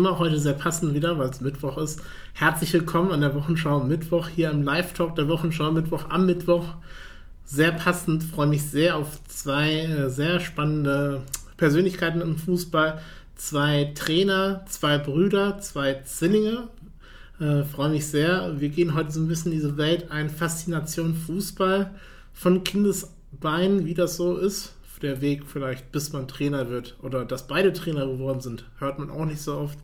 immer heute sehr passend wieder, weil es Mittwoch ist. Herzlich willkommen an der Wochenschau Mittwoch hier im Live-Talk der Wochenschau Mittwoch am Mittwoch. Sehr passend, freue mich sehr auf zwei äh, sehr spannende Persönlichkeiten im Fußball. Zwei Trainer, zwei Brüder, zwei Zwillinge. Äh, freue mich sehr. Wir gehen heute so ein bisschen in diese Welt ein. Faszination Fußball von Kindesbeinen, wie das so ist der Weg vielleicht, bis man Trainer wird oder dass beide Trainer geworden sind, hört man auch nicht so oft.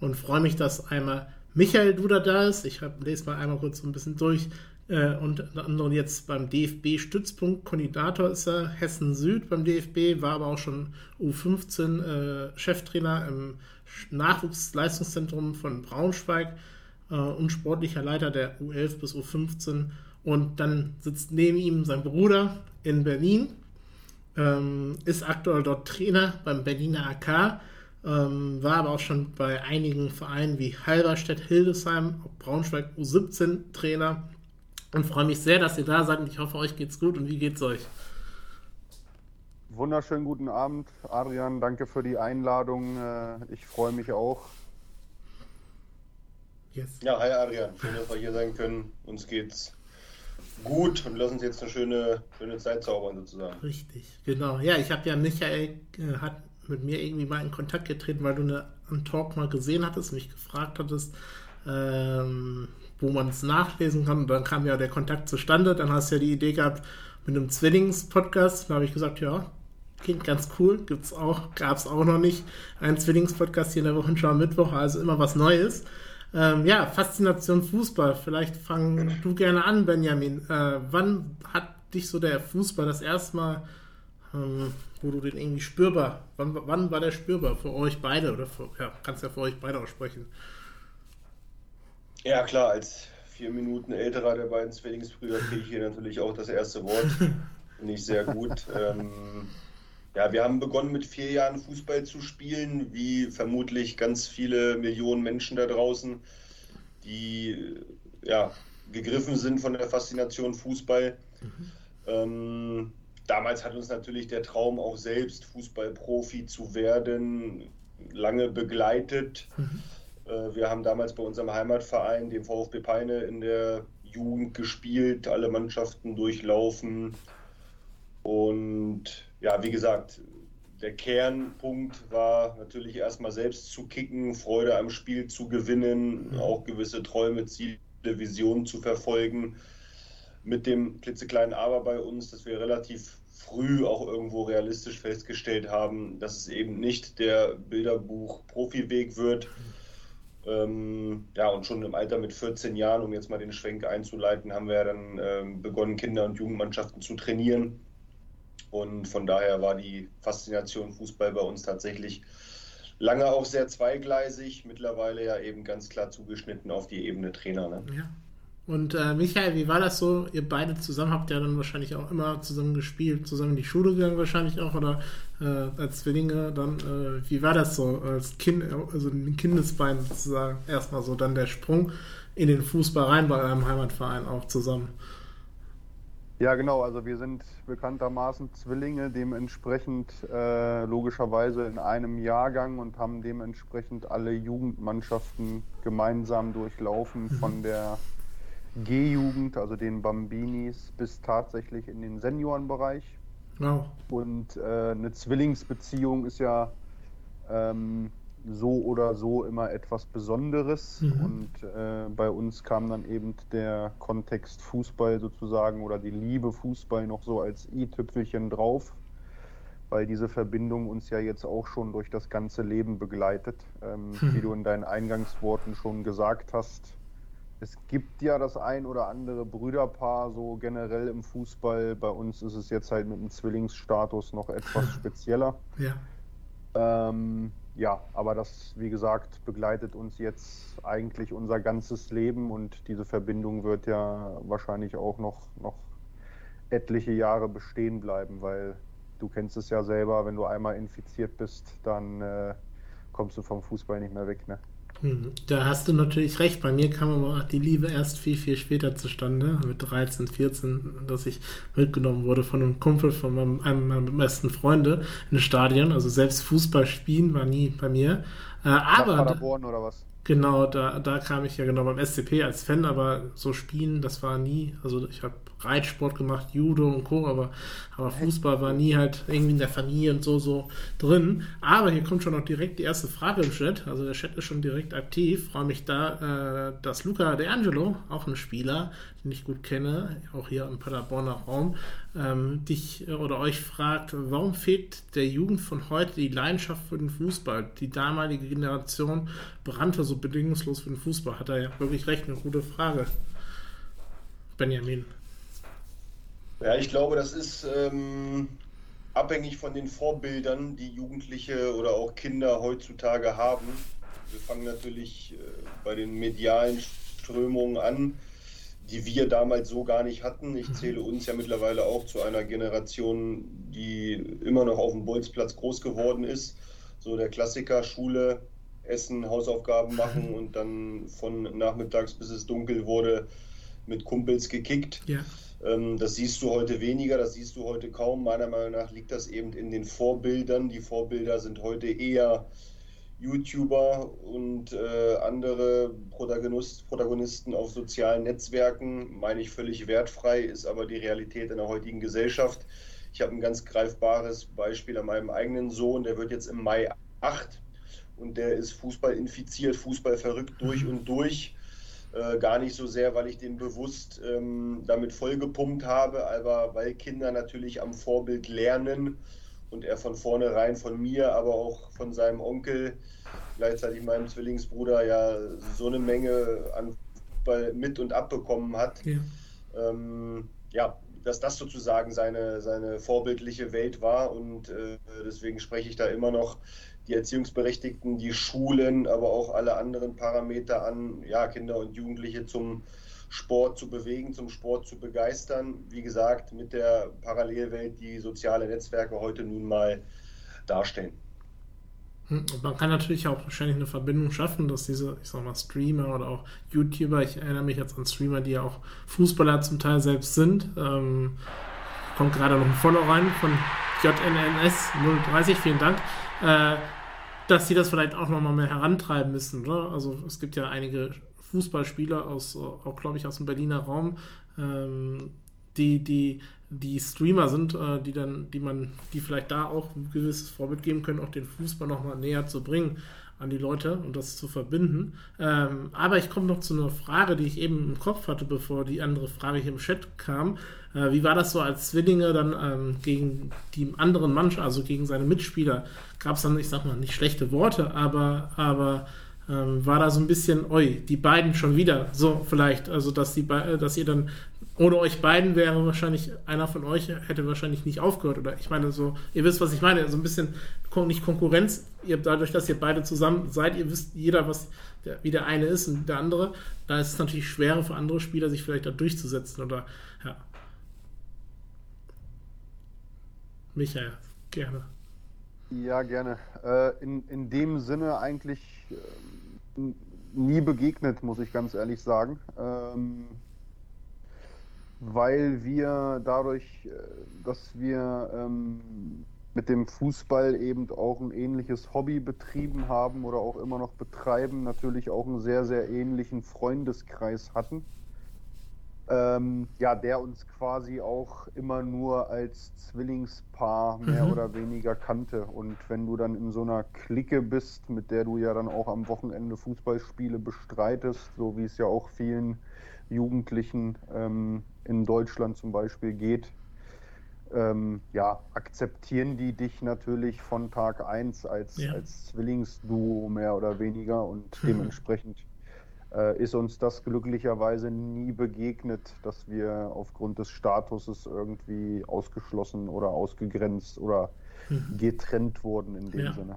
Und freue mich, dass einmal Michael Duda da ist. Ich lese mal einmal kurz so ein bisschen durch. Äh, und anderen jetzt beim DFB-Stützpunkt. Koordinator ist er Hessen Süd beim DFB, war aber auch schon U15 äh, Cheftrainer im Nachwuchsleistungszentrum von Braunschweig äh, und sportlicher Leiter der U11 bis U15. Und dann sitzt neben ihm sein Bruder in Berlin ähm, ist aktuell dort Trainer beim Berliner AK, ähm, war aber auch schon bei einigen Vereinen wie Halberstadt, Hildesheim, Braunschweig U17 Trainer und freue mich sehr, dass ihr da seid und ich hoffe, euch geht's gut und wie geht's euch? Wunderschönen guten Abend, Adrian. Danke für die Einladung. Äh, ich freue mich auch. Yes. Ja, hi Adrian. Schön, dass wir hier sein können. Uns geht's gut und lassen uns jetzt eine schöne, schöne Zeit zaubern sozusagen. Richtig, genau. Ja, ich habe ja Michael äh, hat mit mir irgendwie mal in Kontakt getreten, weil du eine, einen Talk mal gesehen hattest, mich gefragt hattest, ähm, wo man es nachlesen kann. Und dann kam ja der Kontakt zustande. Dann hast du ja die Idee gehabt mit einem Zwillings-Podcast. Da habe ich gesagt, ja, klingt ganz cool. Gibt's auch, gab es auch noch nicht. Ein Zwillings-Podcast hier in der Wochenschau Mittwoch, also immer was Neues. Ähm, ja, Faszination Fußball. Vielleicht fang du gerne an, Benjamin. Äh, wann hat dich so der Fußball das erste Mal, ähm, wo du den irgendwie spürbar, wann, wann, war der spürbar für euch beide? Oder für, ja, kannst ja für euch beide auch sprechen. Ja, klar, als vier Minuten älterer der beiden Zwillingsbrüder kriege ich hier natürlich auch das erste Wort. Finde ich sehr gut. ähm, ja, wir haben begonnen mit vier Jahren Fußball zu spielen, wie vermutlich ganz viele Millionen Menschen da draußen, die ja, gegriffen sind von der Faszination Fußball. Mhm. Ähm, damals hat uns natürlich der Traum auch selbst Fußballprofi zu werden lange begleitet. Mhm. Äh, wir haben damals bei unserem Heimatverein, dem VfB Peine, in der Jugend gespielt, alle Mannschaften durchlaufen und ja, wie gesagt, der Kernpunkt war natürlich erstmal selbst zu kicken, Freude am Spiel zu gewinnen, mhm. auch gewisse Träume, Ziele, Visionen zu verfolgen. Mit dem klitzekleinen Aber bei uns, dass wir relativ früh auch irgendwo realistisch festgestellt haben, dass es eben nicht der Bilderbuch-Profiweg wird. Ähm, ja, und schon im Alter mit 14 Jahren, um jetzt mal den Schwenk einzuleiten, haben wir dann ähm, begonnen, Kinder- und Jugendmannschaften zu trainieren und von daher war die Faszination Fußball bei uns tatsächlich lange auch sehr zweigleisig, mittlerweile ja eben ganz klar zugeschnitten auf die Ebene Trainer. Ne? Ja. Und äh, Michael, wie war das so? Ihr beide zusammen habt ja dann wahrscheinlich auch immer zusammen gespielt, zusammen in die Schule gegangen wahrscheinlich auch oder äh, als Zwillinge dann. Äh, wie war das so als Kind, also ein Kindesbein sozusagen erstmal so dann der Sprung in den Fußball rein bei eurem Heimatverein auch zusammen? Ja, genau. Also wir sind bekanntermaßen Zwillinge, dementsprechend äh, logischerweise in einem Jahrgang und haben dementsprechend alle Jugendmannschaften gemeinsam durchlaufen, mhm. von der G-Jugend, also den Bambinis, bis tatsächlich in den Seniorenbereich. Wow. Und äh, eine Zwillingsbeziehung ist ja ähm, so oder so immer etwas Besonderes. Mhm. Und äh, bei uns kam dann eben der Kontext Fußball sozusagen oder die Liebe Fußball noch so als i-Tüpfelchen drauf, weil diese Verbindung uns ja jetzt auch schon durch das ganze Leben begleitet. Ähm, mhm. Wie du in deinen Eingangsworten schon gesagt hast, es gibt ja das ein oder andere Brüderpaar so generell im Fußball. Bei uns ist es jetzt halt mit dem Zwillingsstatus noch etwas spezieller. Ja. Ähm, ja, aber das, wie gesagt, begleitet uns jetzt eigentlich unser ganzes Leben und diese Verbindung wird ja wahrscheinlich auch noch, noch etliche Jahre bestehen bleiben, weil du kennst es ja selber, wenn du einmal infiziert bist, dann äh, kommst du vom Fußball nicht mehr weg. Ne? Hm, da hast du natürlich recht. Bei mir kam aber die Liebe erst viel, viel später zustande, mit 13, 14, dass ich mitgenommen wurde von einem Kumpel von meinem, einem meiner besten Freunde in ein Stadion. Also selbst Fußball spielen war nie bei mir. Äh, aber. Paderborn oder was? Genau, da, da kam ich ja genau beim SCP als Fan, aber so spielen, das war nie. Also ich habe Reitsport gemacht, Judo und Co., aber, aber Fußball war nie halt irgendwie in der Familie und so, so drin. Aber hier kommt schon noch direkt die erste Frage im Chat. Also der Chat ist schon direkt aktiv. Freue mich da, äh, dass Luca De Angelo, auch ein Spieler, den ich gut kenne, auch hier im Paderborner Raum, ähm, dich äh, oder euch fragt, warum fehlt der Jugend von heute die Leidenschaft für den Fußball? Die damalige Generation brannte so bedingungslos für den Fußball. Hat er ja wirklich recht, eine gute Frage. Benjamin. Ja, ich glaube, das ist ähm, abhängig von den Vorbildern, die Jugendliche oder auch Kinder heutzutage haben. Wir fangen natürlich äh, bei den medialen Strömungen an, die wir damals so gar nicht hatten. Ich mhm. zähle uns ja mittlerweile auch zu einer Generation, die immer noch auf dem Bolzplatz groß geworden ist. So der Klassiker, Schule, Essen, Hausaufgaben machen und dann von nachmittags bis es dunkel wurde mit Kumpels gekickt. Ja. Ähm, das siehst du heute weniger, das siehst du heute kaum. Meiner Meinung nach liegt das eben in den Vorbildern. Die Vorbilder sind heute eher YouTuber und äh, andere Protagonist, Protagonisten auf sozialen Netzwerken. Meine ich völlig wertfrei, ist aber die Realität in der heutigen Gesellschaft. Ich habe ein ganz greifbares Beispiel an meinem eigenen Sohn, der wird jetzt im Mai 8 und der ist Fußball infiziert, Fußball verrückt durch und durch äh, gar nicht so sehr, weil ich den bewusst ähm, damit vollgepumpt habe, aber weil Kinder natürlich am Vorbild lernen und er von vornherein von mir, aber auch von seinem Onkel, gleichzeitig meinem Zwillingsbruder, ja so eine Menge an Fußball mit und abbekommen hat. Ja. Ähm, ja, dass das sozusagen seine, seine vorbildliche Welt war und äh, deswegen spreche ich da immer noch die Erziehungsberechtigten, die Schulen, aber auch alle anderen Parameter an, ja, Kinder und Jugendliche zum Sport zu bewegen, zum Sport zu begeistern. Wie gesagt, mit der Parallelwelt, die soziale Netzwerke heute nun mal darstellen. Hm, man kann natürlich auch wahrscheinlich eine Verbindung schaffen, dass diese, ich sag mal, Streamer oder auch YouTuber, ich erinnere mich jetzt an Streamer, die ja auch Fußballer zum Teil selbst sind. Ähm, kommt gerade noch ein Follow rein von JNNS 030, vielen Dank. Äh, dass sie das vielleicht auch nochmal mehr herantreiben müssen. Oder? Also es gibt ja einige Fußballspieler aus, auch glaube ich aus dem Berliner Raum, ähm, die, die, die Streamer sind, äh, die dann, die man, die vielleicht da auch ein gewisses Vorbild geben können, auch den Fußball nochmal näher zu bringen an die Leute und das zu verbinden. Ähm, aber ich komme noch zu einer Frage, die ich eben im Kopf hatte, bevor die andere Frage hier im Chat kam. Äh, wie war das so als Zwillinge dann ähm, gegen die anderen Mannschaft, also gegen seine Mitspieler? Gab es dann, ich sag mal, nicht schlechte Worte, aber, aber ähm, war da so ein bisschen, oi, die beiden schon wieder, so vielleicht, also dass, die, dass ihr dann ohne euch beiden wäre wahrscheinlich einer von euch hätte wahrscheinlich nicht aufgehört oder? Ich meine so ihr wisst was ich meine. So ein bisschen nicht Konkurrenz. Ihr dadurch dass ihr beide zusammen seid ihr wisst jeder was der, wie der eine ist und der andere da ist es natürlich schwerer für andere Spieler sich vielleicht da durchzusetzen oder? Ja Michael gerne. Ja gerne. Äh, in, in dem Sinne eigentlich äh, nie begegnet muss ich ganz ehrlich sagen. Ähm, weil wir dadurch, äh, dass wir ähm, mit dem Fußball eben auch ein ähnliches Hobby betrieben haben oder auch immer noch betreiben, natürlich auch einen sehr, sehr ähnlichen Freundeskreis hatten. Ähm, ja, der uns quasi auch immer nur als Zwillingspaar mehr mhm. oder weniger kannte. Und wenn du dann in so einer Clique bist, mit der du ja dann auch am Wochenende Fußballspiele bestreitest, so wie es ja auch vielen Jugendlichen ähm, in Deutschland zum Beispiel geht, ähm, ja, akzeptieren die dich natürlich von Tag 1 als, ja. als Zwillingsduo mehr oder weniger und mhm. dementsprechend ist uns das glücklicherweise nie begegnet, dass wir aufgrund des Statuses irgendwie ausgeschlossen oder ausgegrenzt oder mhm. getrennt wurden in dem ja. Sinne.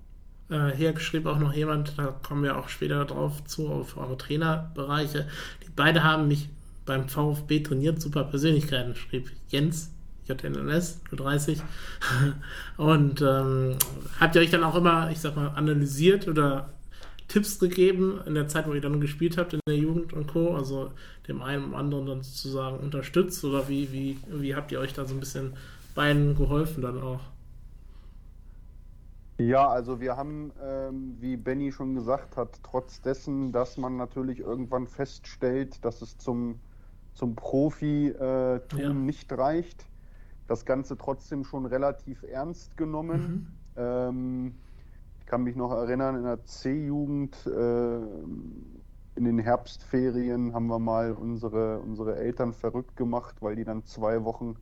Äh, hier schrieb auch noch jemand, da kommen wir auch später drauf zu, auf eure Trainerbereiche. Die beide haben mich beim VfB trainiert, super Persönlichkeiten, schrieb Jens, JNNS 30. Und ähm, habt ihr euch dann auch immer, ich sag mal, analysiert oder Tipps gegeben in der Zeit, wo ihr dann gespielt habt in der Jugend und Co. Also dem einen und anderen dann sozusagen unterstützt oder wie, wie, wie habt ihr euch da so ein bisschen beiden geholfen dann auch? Ja, also wir haben, ähm, wie Benny schon gesagt hat, trotz dessen, dass man natürlich irgendwann feststellt, dass es zum, zum Profi-Tun äh, ja. nicht reicht, das Ganze trotzdem schon relativ ernst genommen. Mhm. Ähm, kann mich noch erinnern, in der C-Jugend, äh, in den Herbstferien haben wir mal unsere, unsere Eltern verrückt gemacht, weil die dann zwei Wochen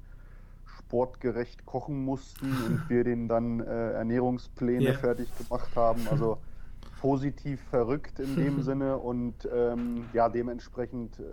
sportgerecht kochen mussten und wir denen dann äh, Ernährungspläne yeah. fertig gemacht haben. Also positiv verrückt in dem Sinne und ähm, ja, dementsprechend äh,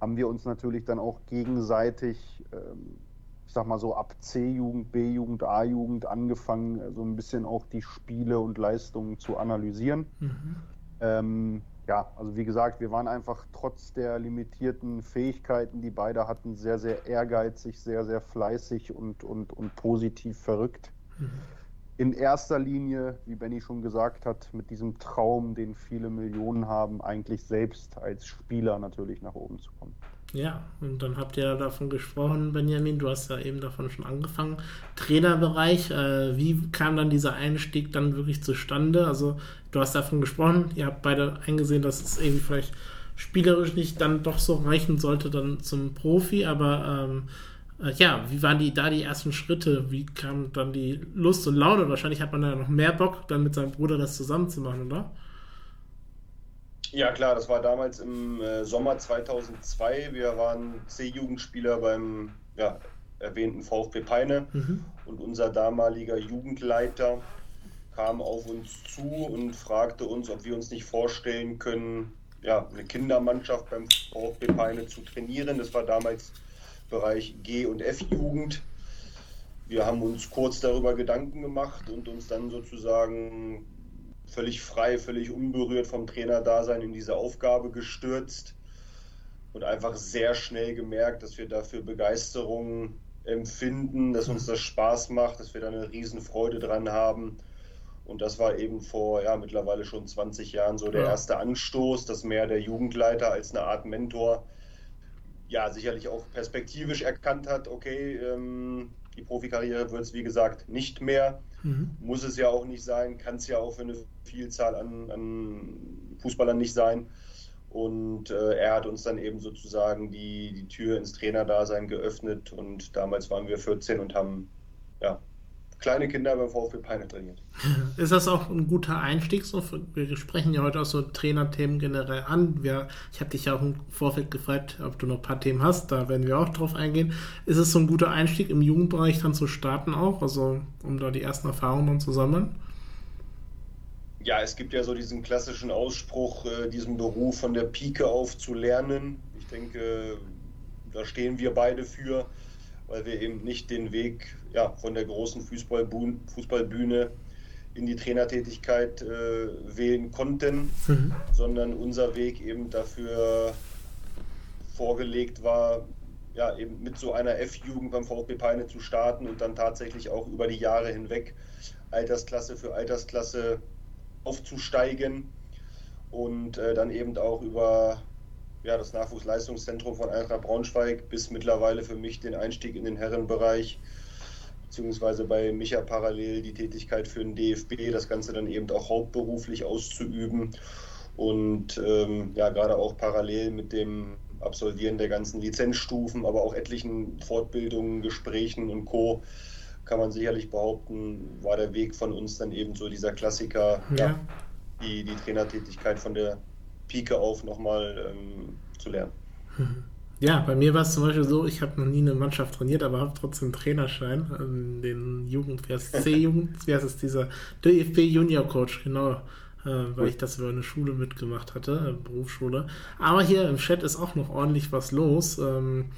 haben wir uns natürlich dann auch gegenseitig, ähm, ich sag mal so ab C-Jugend, B-Jugend, A-Jugend angefangen, so ein bisschen auch die Spiele und Leistungen zu analysieren. Mhm. Ähm, ja, also wie gesagt, wir waren einfach trotz der limitierten Fähigkeiten, die beide hatten, sehr, sehr ehrgeizig, sehr, sehr fleißig und, und, und positiv verrückt. Mhm. In erster Linie, wie Benny schon gesagt hat, mit diesem Traum, den viele Millionen haben, eigentlich selbst als Spieler natürlich nach oben zu kommen. Ja, und dann habt ihr davon gesprochen, Benjamin, du hast ja eben davon schon angefangen. Trainerbereich, äh, wie kam dann dieser Einstieg dann wirklich zustande? Also du hast davon gesprochen, ihr habt beide eingesehen, dass es irgendwie vielleicht spielerisch nicht dann doch so reichen sollte dann zum Profi, aber ähm, äh, ja, wie waren die da die ersten Schritte? Wie kam dann die Lust und Laune? Wahrscheinlich hat man da noch mehr Bock, dann mit seinem Bruder das zusammen zu machen, oder? Ja, klar, das war damals im äh, Sommer 2002. Wir waren C-Jugendspieler beim ja, erwähnten VfB Peine mhm. und unser damaliger Jugendleiter kam auf uns zu und fragte uns, ob wir uns nicht vorstellen können, ja, eine Kindermannschaft beim VfB Peine zu trainieren. Das war damals Bereich G- und F-Jugend. Wir haben uns kurz darüber Gedanken gemacht und uns dann sozusagen völlig frei, völlig unberührt vom Trainerdasein in diese Aufgabe gestürzt und einfach sehr schnell gemerkt, dass wir dafür Begeisterung empfinden, dass uns das Spaß macht, dass wir da eine Riesenfreude dran haben. Und das war eben vor ja, mittlerweile schon 20 Jahren so der ja. erste Anstoß, dass mehr der Jugendleiter als eine Art Mentor ja sicherlich auch perspektivisch erkannt hat, okay, ähm, die Profikarriere wird es wie gesagt nicht mehr. Mhm. Muss es ja auch nicht sein, kann es ja auch für eine Vielzahl an, an Fußballern nicht sein. Und äh, er hat uns dann eben sozusagen die, die Tür ins Trainerdasein geöffnet. Und damals waren wir 14 und haben ja, kleine Kinder beim VfB Peine trainiert. Ist das auch ein guter Einstieg? So wir sprechen ja heute auch so Trainerthemen generell an. Wir, ich habe dich ja auch im Vorfeld gefragt, ob du noch ein paar Themen hast. Da werden wir auch drauf eingehen. Ist es so ein guter Einstieg im Jugendbereich dann zu starten auch? Also um da die ersten Erfahrungen dann zu sammeln? Ja, es gibt ja so diesen klassischen Ausspruch, äh, diesen Beruf von der Pike auf zu lernen. Ich denke, da stehen wir beide für weil wir eben nicht den Weg ja, von der großen Fußballbühne, Fußballbühne in die Trainertätigkeit äh, wählen konnten, mhm. sondern unser Weg eben dafür vorgelegt war, ja, eben mit so einer F-Jugend beim VfB Peine zu starten und dann tatsächlich auch über die Jahre hinweg Altersklasse für Altersklasse aufzusteigen und äh, dann eben auch über ja, das Nachwuchsleistungszentrum von Eintracht Braunschweig bis mittlerweile für mich den Einstieg in den Herrenbereich, beziehungsweise bei Micha parallel die Tätigkeit für den DFB, das Ganze dann eben auch hauptberuflich auszuüben und ähm, ja, gerade auch parallel mit dem Absolvieren der ganzen Lizenzstufen, aber auch etlichen Fortbildungen, Gesprächen und Co. kann man sicherlich behaupten, war der Weg von uns dann eben so dieser Klassiker, ja. ja die, die Trainertätigkeit von der Pike auf nochmal ähm, zu lernen. Ja, bei mir war es zum Beispiel so, ich habe noch nie eine Mannschaft trainiert, aber habe trotzdem einen Trainerschein in den Jugend, C-Jugend, wie heißt es, dieser DFB Junior Coach, genau, äh, weil ich das über eine Schule mitgemacht hatte, äh, Berufsschule. Aber hier im Chat ist auch noch ordentlich was los. Ähm,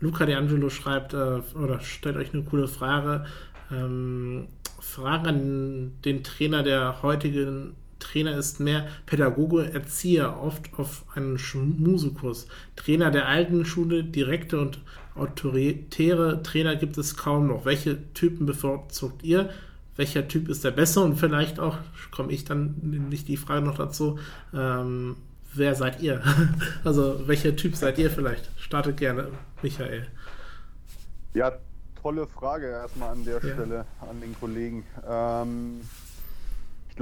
Luca De Angelo schreibt, äh, oder stellt euch eine coole Frage. Ähm, Frage an den Trainer der heutigen Trainer ist mehr Pädagoge, Erzieher, oft auf einen Schmusekurs. Trainer der alten Schule, direkte und autoritäre Trainer gibt es kaum noch. Welche Typen bevorzugt ihr? welcher Typ ist der Beste und vielleicht auch, komme ich dann nicht die Frage noch dazu, ähm, wer seid ihr? also welcher Typ seid ihr vielleicht? Startet gerne, Michael. Ja, tolle Frage erstmal an der ja. Stelle an den Kollegen. Ähm,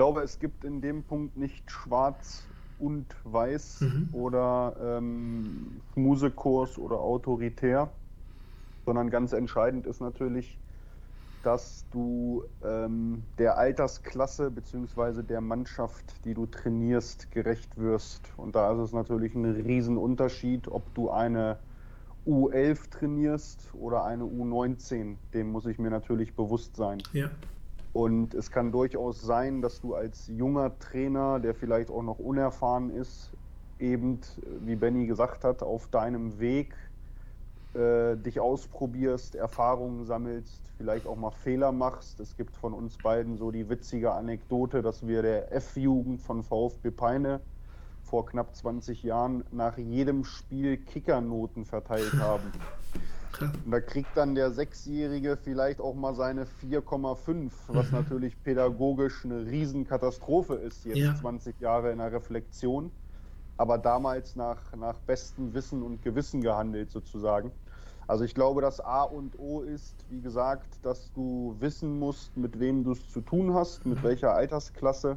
glaube, es gibt in dem Punkt nicht schwarz und weiß mhm. oder ähm, Musekurs oder autoritär, sondern ganz entscheidend ist natürlich, dass du ähm, der Altersklasse bzw. der Mannschaft, die du trainierst, gerecht wirst. Und da ist es natürlich ein Riesenunterschied, ob du eine U11 trainierst oder eine U19. Dem muss ich mir natürlich bewusst sein. Ja. Und es kann durchaus sein, dass du als junger Trainer, der vielleicht auch noch unerfahren ist, eben, wie Benny gesagt hat, auf deinem Weg äh, dich ausprobierst, Erfahrungen sammelst, vielleicht auch mal Fehler machst. Es gibt von uns beiden so die witzige Anekdote, dass wir der F-Jugend von VfB Peine vor knapp 20 Jahren nach jedem Spiel Kickernoten verteilt haben. Und da kriegt dann der Sechsjährige vielleicht auch mal seine 4,5, was mhm. natürlich pädagogisch eine Riesenkatastrophe ist, jetzt ja. 20 Jahre in der Reflexion. Aber damals nach, nach bestem Wissen und Gewissen gehandelt sozusagen. Also ich glaube, das A und O ist, wie gesagt, dass du wissen musst, mit wem du es zu tun hast, mit mhm. welcher Altersklasse.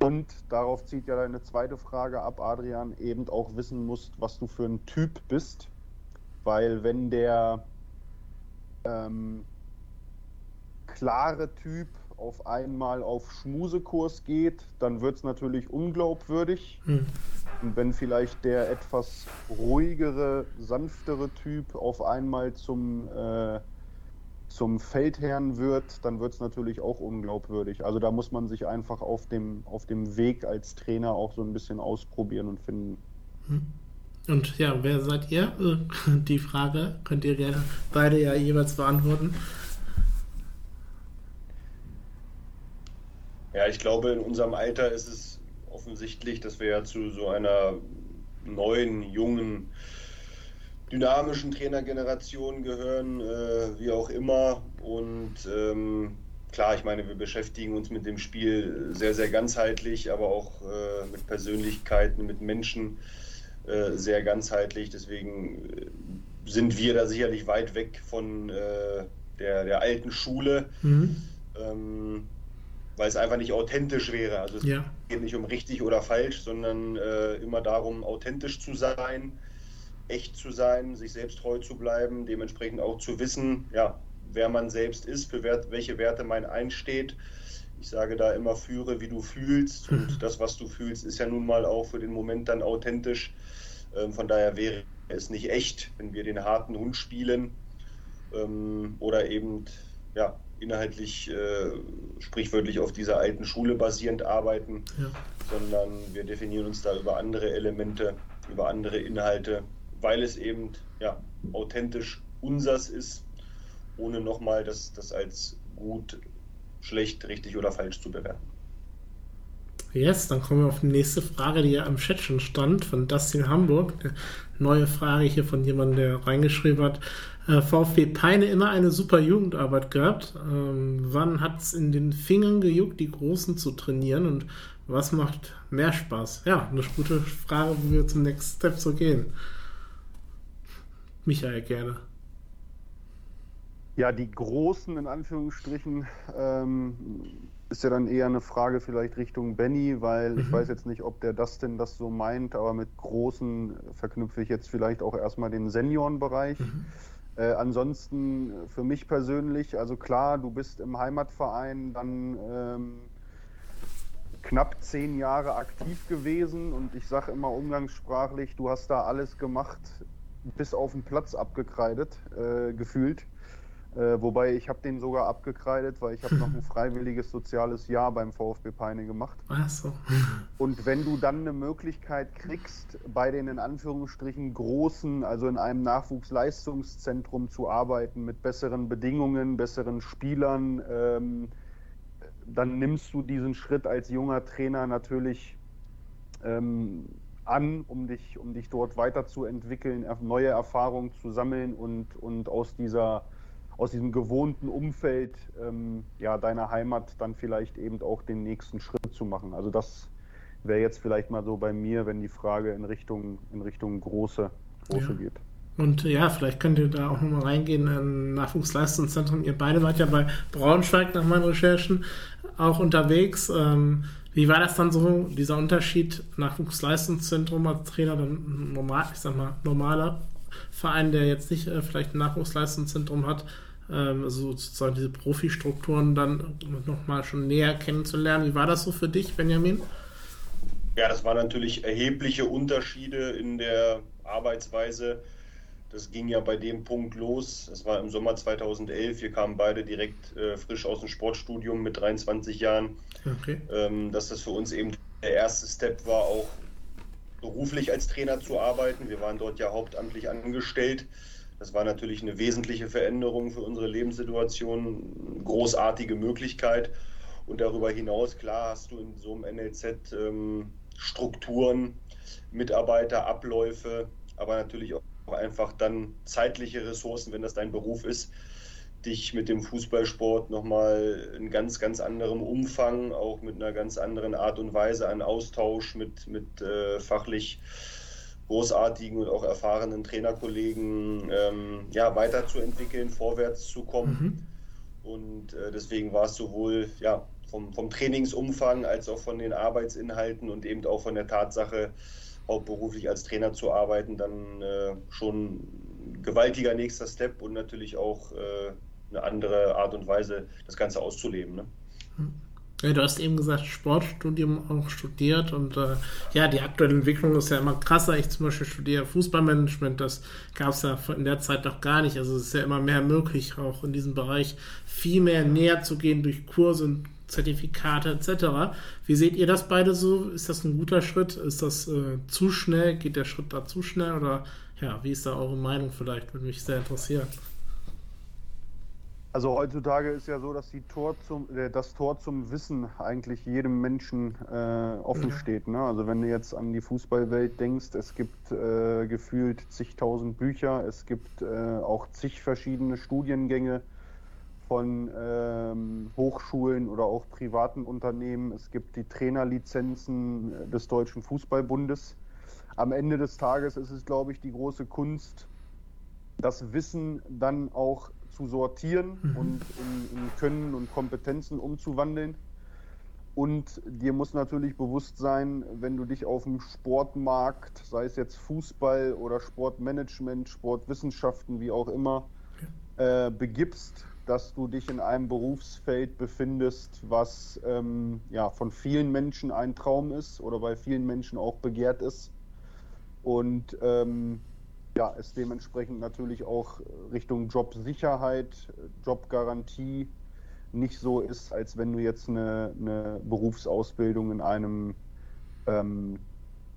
Und darauf zieht ja deine zweite Frage ab, Adrian, eben auch wissen musst, was du für ein Typ bist weil wenn der ähm, klare Typ auf einmal auf Schmusekurs geht, dann wird es natürlich unglaubwürdig. Hm. Und wenn vielleicht der etwas ruhigere, sanftere Typ auf einmal zum, äh, zum Feldherrn wird, dann wird es natürlich auch unglaubwürdig. Also da muss man sich einfach auf dem, auf dem Weg als Trainer auch so ein bisschen ausprobieren und finden. Hm. Und ja, wer seid ihr? Die Frage könnt ihr gerne beide ja jeweils beantworten. Ja, ich glaube, in unserem Alter ist es offensichtlich, dass wir ja zu so einer neuen, jungen, dynamischen Trainergeneration gehören, äh, wie auch immer. Und ähm, klar, ich meine, wir beschäftigen uns mit dem Spiel sehr, sehr ganzheitlich, aber auch äh, mit Persönlichkeiten, mit Menschen. Äh, sehr ganzheitlich. Deswegen äh, sind wir da sicherlich weit weg von äh, der, der alten Schule, mhm. ähm, weil es einfach nicht authentisch wäre. Also es ja. geht nicht um richtig oder falsch, sondern äh, immer darum, authentisch zu sein, echt zu sein, sich selbst treu zu bleiben, dementsprechend auch zu wissen, ja, wer man selbst ist, für welche Werte man einsteht. Ich sage da immer, führe, wie du fühlst. Und mhm. das, was du fühlst, ist ja nun mal auch für den Moment dann authentisch. Ähm, von daher wäre es nicht echt, wenn wir den harten Hund spielen ähm, oder eben ja, inhaltlich äh, sprichwörtlich auf dieser alten Schule basierend arbeiten, ja. sondern wir definieren uns da über andere Elemente, über andere Inhalte, weil es eben ja, authentisch unsers ist, ohne nochmal das, das als gut, schlecht, richtig oder falsch zu bewerten. Yes, dann kommen wir auf die nächste Frage, die ja am Chat schon stand, von Dustin Hamburg. Neue Frage hier von jemandem, der reingeschrieben hat. Äh, VfB Peine immer eine super Jugendarbeit gehabt. Ähm, wann hat es in den Fingern gejuckt, die Großen zu trainieren und was macht mehr Spaß? Ja, eine gute Frage, wo wir zum Next Step so gehen. Michael, gerne. Ja, die Großen in Anführungsstrichen ähm, ist ja dann eher eine Frage vielleicht Richtung Benny, weil mhm. ich weiß jetzt nicht, ob der Dustin das so meint, aber mit großen verknüpfe ich jetzt vielleicht auch erstmal den Seniorenbereich. Mhm. Äh, ansonsten für mich persönlich, also klar, du bist im Heimatverein dann ähm, knapp zehn Jahre aktiv gewesen und ich sage immer umgangssprachlich, du hast da alles gemacht, bis auf den Platz abgekreidet, äh, gefühlt. Äh, wobei ich habe den sogar abgekreidet, weil ich habe noch ein freiwilliges soziales Jahr beim VfB Peine gemacht. Ach so. Und wenn du dann eine Möglichkeit kriegst, bei den in Anführungsstrichen großen, also in einem Nachwuchsleistungszentrum zu arbeiten, mit besseren Bedingungen, besseren Spielern, ähm, dann nimmst du diesen Schritt als junger Trainer natürlich ähm, an, um dich, um dich dort weiterzuentwickeln, neue Erfahrungen zu sammeln und, und aus dieser aus diesem gewohnten Umfeld ähm, ja, deiner Heimat dann vielleicht eben auch den nächsten Schritt zu machen. Also das wäre jetzt vielleicht mal so bei mir, wenn die Frage in Richtung, in Richtung große, große ja. geht. Und ja, vielleicht könnt ihr da auch nochmal reingehen in Nachwuchsleistungszentrum. Ihr beide wart ja bei Braunschweig nach meinen Recherchen auch unterwegs. Ähm, wie war das dann so, dieser Unterschied Nachwuchsleistungszentrum als Trainer, dann normal, ich sag mal, normaler Verein, der jetzt nicht äh, vielleicht ein Nachwuchsleistungszentrum hat, ähm, also sozusagen diese Profistrukturen dann nochmal schon näher kennenzulernen. Wie war das so für dich, Benjamin? Ja, das waren natürlich erhebliche Unterschiede in der Arbeitsweise. Das ging ja bei dem Punkt los. Es war im Sommer 2011. Wir kamen beide direkt äh, frisch aus dem Sportstudium mit 23 Jahren. Okay. Ähm, dass das für uns eben der erste Step war, auch beruflich als Trainer zu arbeiten. Wir waren dort ja hauptamtlich angestellt. Das war natürlich eine wesentliche Veränderung für unsere Lebenssituation, eine großartige Möglichkeit. Und darüber hinaus, klar, hast du in so einem NLZ ähm, Strukturen, Mitarbeiter, Abläufe, aber natürlich auch einfach dann zeitliche Ressourcen, wenn das dein Beruf ist, dich mit dem Fußballsport nochmal in ganz, ganz anderem Umfang, auch mit einer ganz anderen Art und Weise an Austausch mit, mit äh, fachlich großartigen und auch erfahrenen Trainerkollegen ähm, ja, weiterzuentwickeln, vorwärts zu kommen. Mhm. Und äh, deswegen war es sowohl ja, vom, vom Trainingsumfang als auch von den Arbeitsinhalten und eben auch von der Tatsache, hauptberuflich als Trainer zu arbeiten, dann äh, schon ein gewaltiger nächster Step und natürlich auch äh, eine andere Art und Weise, das Ganze auszuleben. Ne? Ja, du hast eben gesagt, Sportstudium auch studiert und äh, ja, die aktuelle Entwicklung ist ja immer krasser. Ich zum Beispiel studiere Fußballmanagement, das gab es ja in der Zeit noch gar nicht. Also es ist ja immer mehr möglich, auch in diesem Bereich viel mehr näher zu gehen durch Kurse und Zertifikate etc. Wie seht ihr das beide so? Ist das ein guter Schritt? Ist das äh, zu schnell? Geht der Schritt da zu schnell? Oder ja, wie ist da eure Meinung vielleicht? Würde mich sehr interessieren. Also heutzutage ist ja so, dass die Tor zum, äh, das Tor zum Wissen eigentlich jedem Menschen äh, offen steht. Ne? Also wenn du jetzt an die Fußballwelt denkst, es gibt äh, gefühlt zigtausend Bücher, es gibt äh, auch zig verschiedene Studiengänge von ähm, Hochschulen oder auch privaten Unternehmen. Es gibt die Trainerlizenzen äh, des Deutschen Fußballbundes. Am Ende des Tages ist es, glaube ich, die große Kunst, das Wissen dann auch zu sortieren mhm. und in, in Können und Kompetenzen umzuwandeln. Und dir muss natürlich bewusst sein, wenn du dich auf dem Sportmarkt, sei es jetzt Fußball oder Sportmanagement, Sportwissenschaften, wie auch immer, äh, begibst, dass du dich in einem Berufsfeld befindest, was ähm, ja, von vielen Menschen ein Traum ist oder bei vielen Menschen auch begehrt ist. Und ähm, ja, es dementsprechend natürlich auch Richtung Jobsicherheit, Jobgarantie nicht so ist, als wenn du jetzt eine, eine Berufsausbildung in einem ähm,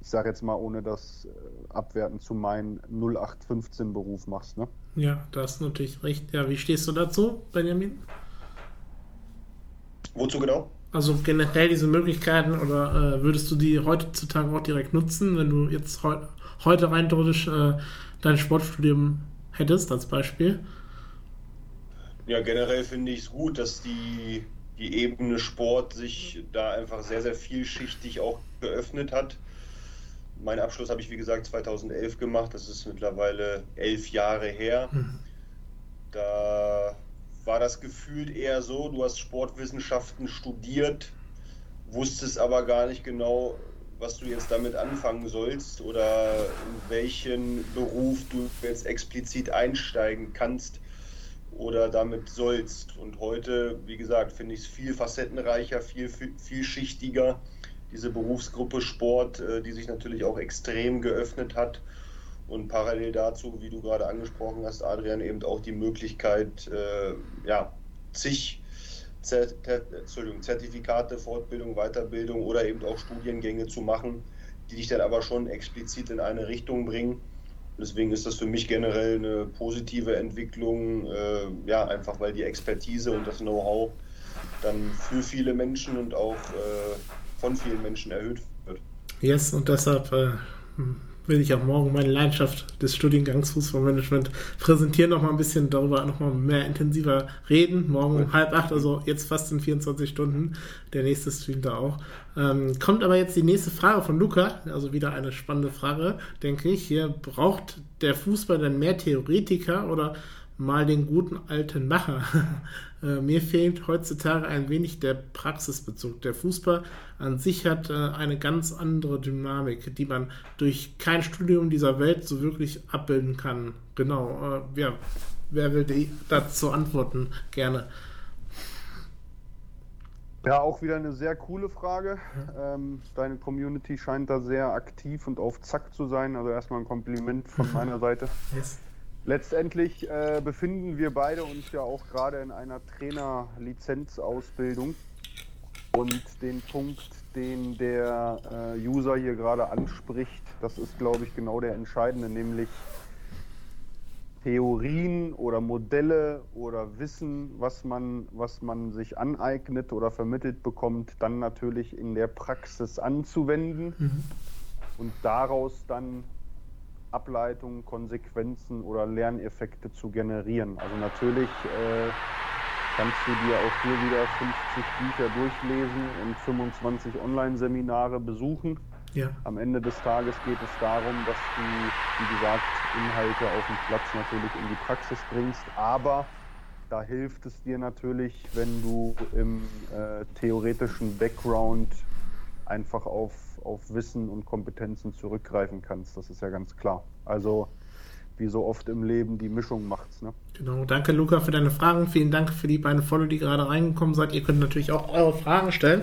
ich sage jetzt mal, ohne das äh, abwerten zu meinen, 0815-Beruf machst, ne? Ja, das ist natürlich recht. Ja, wie stehst du dazu, Benjamin? Wozu genau? Also generell diese Möglichkeiten oder äh, würdest du die heutzutage auch direkt nutzen, wenn du jetzt heu heute rein theoretisch äh, dein Sportstudium hättest, als Beispiel? Ja, generell finde ich es gut, dass die, die Ebene Sport sich da einfach sehr, sehr vielschichtig auch geöffnet hat. Mein Abschluss habe ich, wie gesagt, 2011 gemacht. Das ist mittlerweile elf Jahre her. Mhm. Da war das gefühlt eher so, du hast Sportwissenschaften studiert, wusstest aber gar nicht genau, was du jetzt damit anfangen sollst oder in welchen Beruf du jetzt explizit einsteigen kannst oder damit sollst. Und heute, wie gesagt, finde ich es viel facettenreicher, viel, viel vielschichtiger diese Berufsgruppe Sport, äh, die sich natürlich auch extrem geöffnet hat. Und parallel dazu, wie du gerade angesprochen hast, Adrian, eben auch die Möglichkeit, äh, ja, zig Zertifikate, Fortbildung, Weiterbildung oder eben auch Studiengänge zu machen, die dich dann aber schon explizit in eine Richtung bringen. Deswegen ist das für mich generell eine positive Entwicklung, äh, ja, einfach weil die Expertise und das Know-how dann für viele Menschen und auch äh, von vielen Menschen erhöht wird. Yes, und deshalb äh, will ich auch morgen meine Leidenschaft des Studiengangs Fußballmanagement präsentieren, noch mal ein bisschen darüber noch mal mehr intensiver reden. Morgen um halb acht, also jetzt fast in 24 Stunden. Der nächste Stream da auch. Ähm, kommt aber jetzt die nächste Frage von Luca, also wieder eine spannende Frage, denke ich. Hier braucht der Fußball denn mehr Theoretiker oder mal den guten alten Macher. Äh, mir fehlt heutzutage ein wenig der Praxisbezug. Der Fußball an sich hat äh, eine ganz andere Dynamik, die man durch kein Studium dieser Welt so wirklich abbilden kann. Genau. Äh, ja, wer will dazu antworten? Gerne. Ja, auch wieder eine sehr coole Frage. Ähm, deine Community scheint da sehr aktiv und auf Zack zu sein. Also erstmal ein Kompliment von meiner Seite. Yes. Letztendlich äh, befinden wir beide uns ja auch gerade in einer Trainerlizenzausbildung. Und den Punkt, den der äh, User hier gerade anspricht, das ist, glaube ich, genau der entscheidende, nämlich Theorien oder Modelle oder Wissen, was man, was man sich aneignet oder vermittelt bekommt, dann natürlich in der Praxis anzuwenden mhm. und daraus dann Ableitungen, Konsequenzen oder Lerneffekte zu generieren. Also natürlich äh, kannst du dir auch hier wieder 50 Bücher durchlesen und 25 Online-Seminare besuchen. Ja. Am Ende des Tages geht es darum, dass du, wie gesagt, Inhalte auf dem Platz natürlich in die Praxis bringst, aber da hilft es dir natürlich, wenn du im äh, theoretischen Background einfach auf auf Wissen und Kompetenzen zurückgreifen kannst. Das ist ja ganz klar. Also wie so oft im Leben, die Mischung macht's. Ne? Genau, danke Luca für deine Fragen. Vielen Dank für die beiden Follow, die gerade reingekommen seid. Ihr könnt natürlich auch eure Fragen stellen.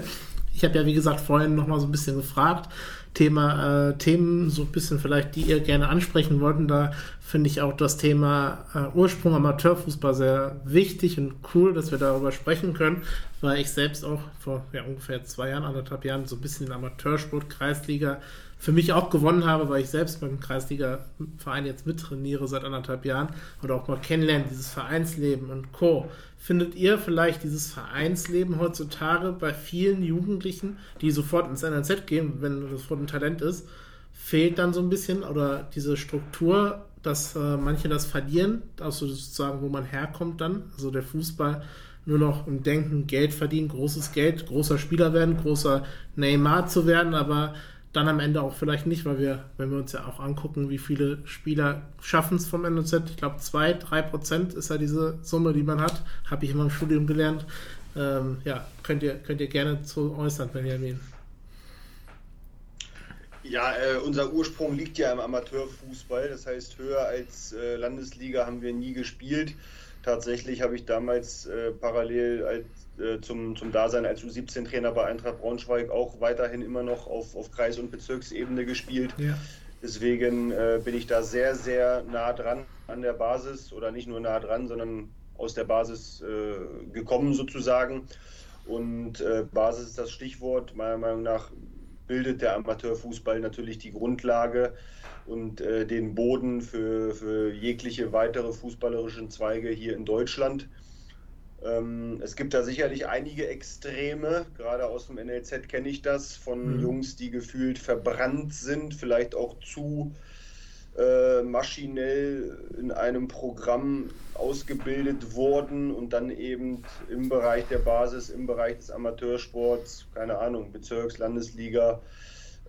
Ich habe ja, wie gesagt, vorhin nochmal so ein bisschen gefragt. Thema äh, Themen, so ein bisschen vielleicht, die ihr gerne ansprechen wollten. Da finde ich auch das Thema äh, Ursprung Amateurfußball sehr wichtig und cool, dass wir darüber sprechen können, weil ich selbst auch vor ja, ungefähr zwei Jahren, anderthalb Jahren so ein bisschen in Amateursport, Kreisliga für mich auch gewonnen habe, weil ich selbst beim Kreisliga-Verein jetzt mittrainiere seit anderthalb Jahren und auch mal kennenlernen, dieses Vereinsleben und Co. Findet ihr vielleicht dieses Vereinsleben heutzutage bei vielen Jugendlichen, die sofort ins NLZ gehen, wenn das sofort ein Talent ist, fehlt dann so ein bisschen oder diese Struktur, dass äh, manche das verlieren, also sozusagen, wo man herkommt dann, also der Fußball nur noch im Denken Geld verdienen, großes Geld, großer Spieler werden, großer Neymar zu werden, aber dann am Ende auch vielleicht nicht, weil wir, wenn wir uns ja auch angucken, wie viele Spieler schaffen es vom NOZ, ich glaube zwei, drei Prozent ist ja diese Summe, die man hat, habe ich in meinem Studium gelernt. Ähm, ja, könnt ihr, könnt ihr gerne zu äußern, Benjamin. Ja, äh, unser Ursprung liegt ja im Amateurfußball, das heißt höher als äh, Landesliga haben wir nie gespielt. Tatsächlich habe ich damals äh, parallel als, äh, zum, zum Dasein als U17-Trainer bei Eintracht Braunschweig auch weiterhin immer noch auf, auf Kreis- und Bezirksebene gespielt. Ja. Deswegen äh, bin ich da sehr, sehr nah dran an der Basis oder nicht nur nah dran, sondern aus der Basis äh, gekommen sozusagen. Und äh, Basis ist das Stichwort. Meiner Meinung nach bildet der Amateurfußball natürlich die Grundlage und äh, den Boden für, für jegliche weitere fußballerischen Zweige hier in Deutschland. Ähm, es gibt da sicherlich einige Extreme, gerade aus dem NLZ kenne ich das, von mhm. Jungs, die gefühlt verbrannt sind, vielleicht auch zu äh, maschinell in einem Programm ausgebildet wurden und dann eben im Bereich der Basis, im Bereich des Amateursports, keine Ahnung, Bezirks-, Landesliga,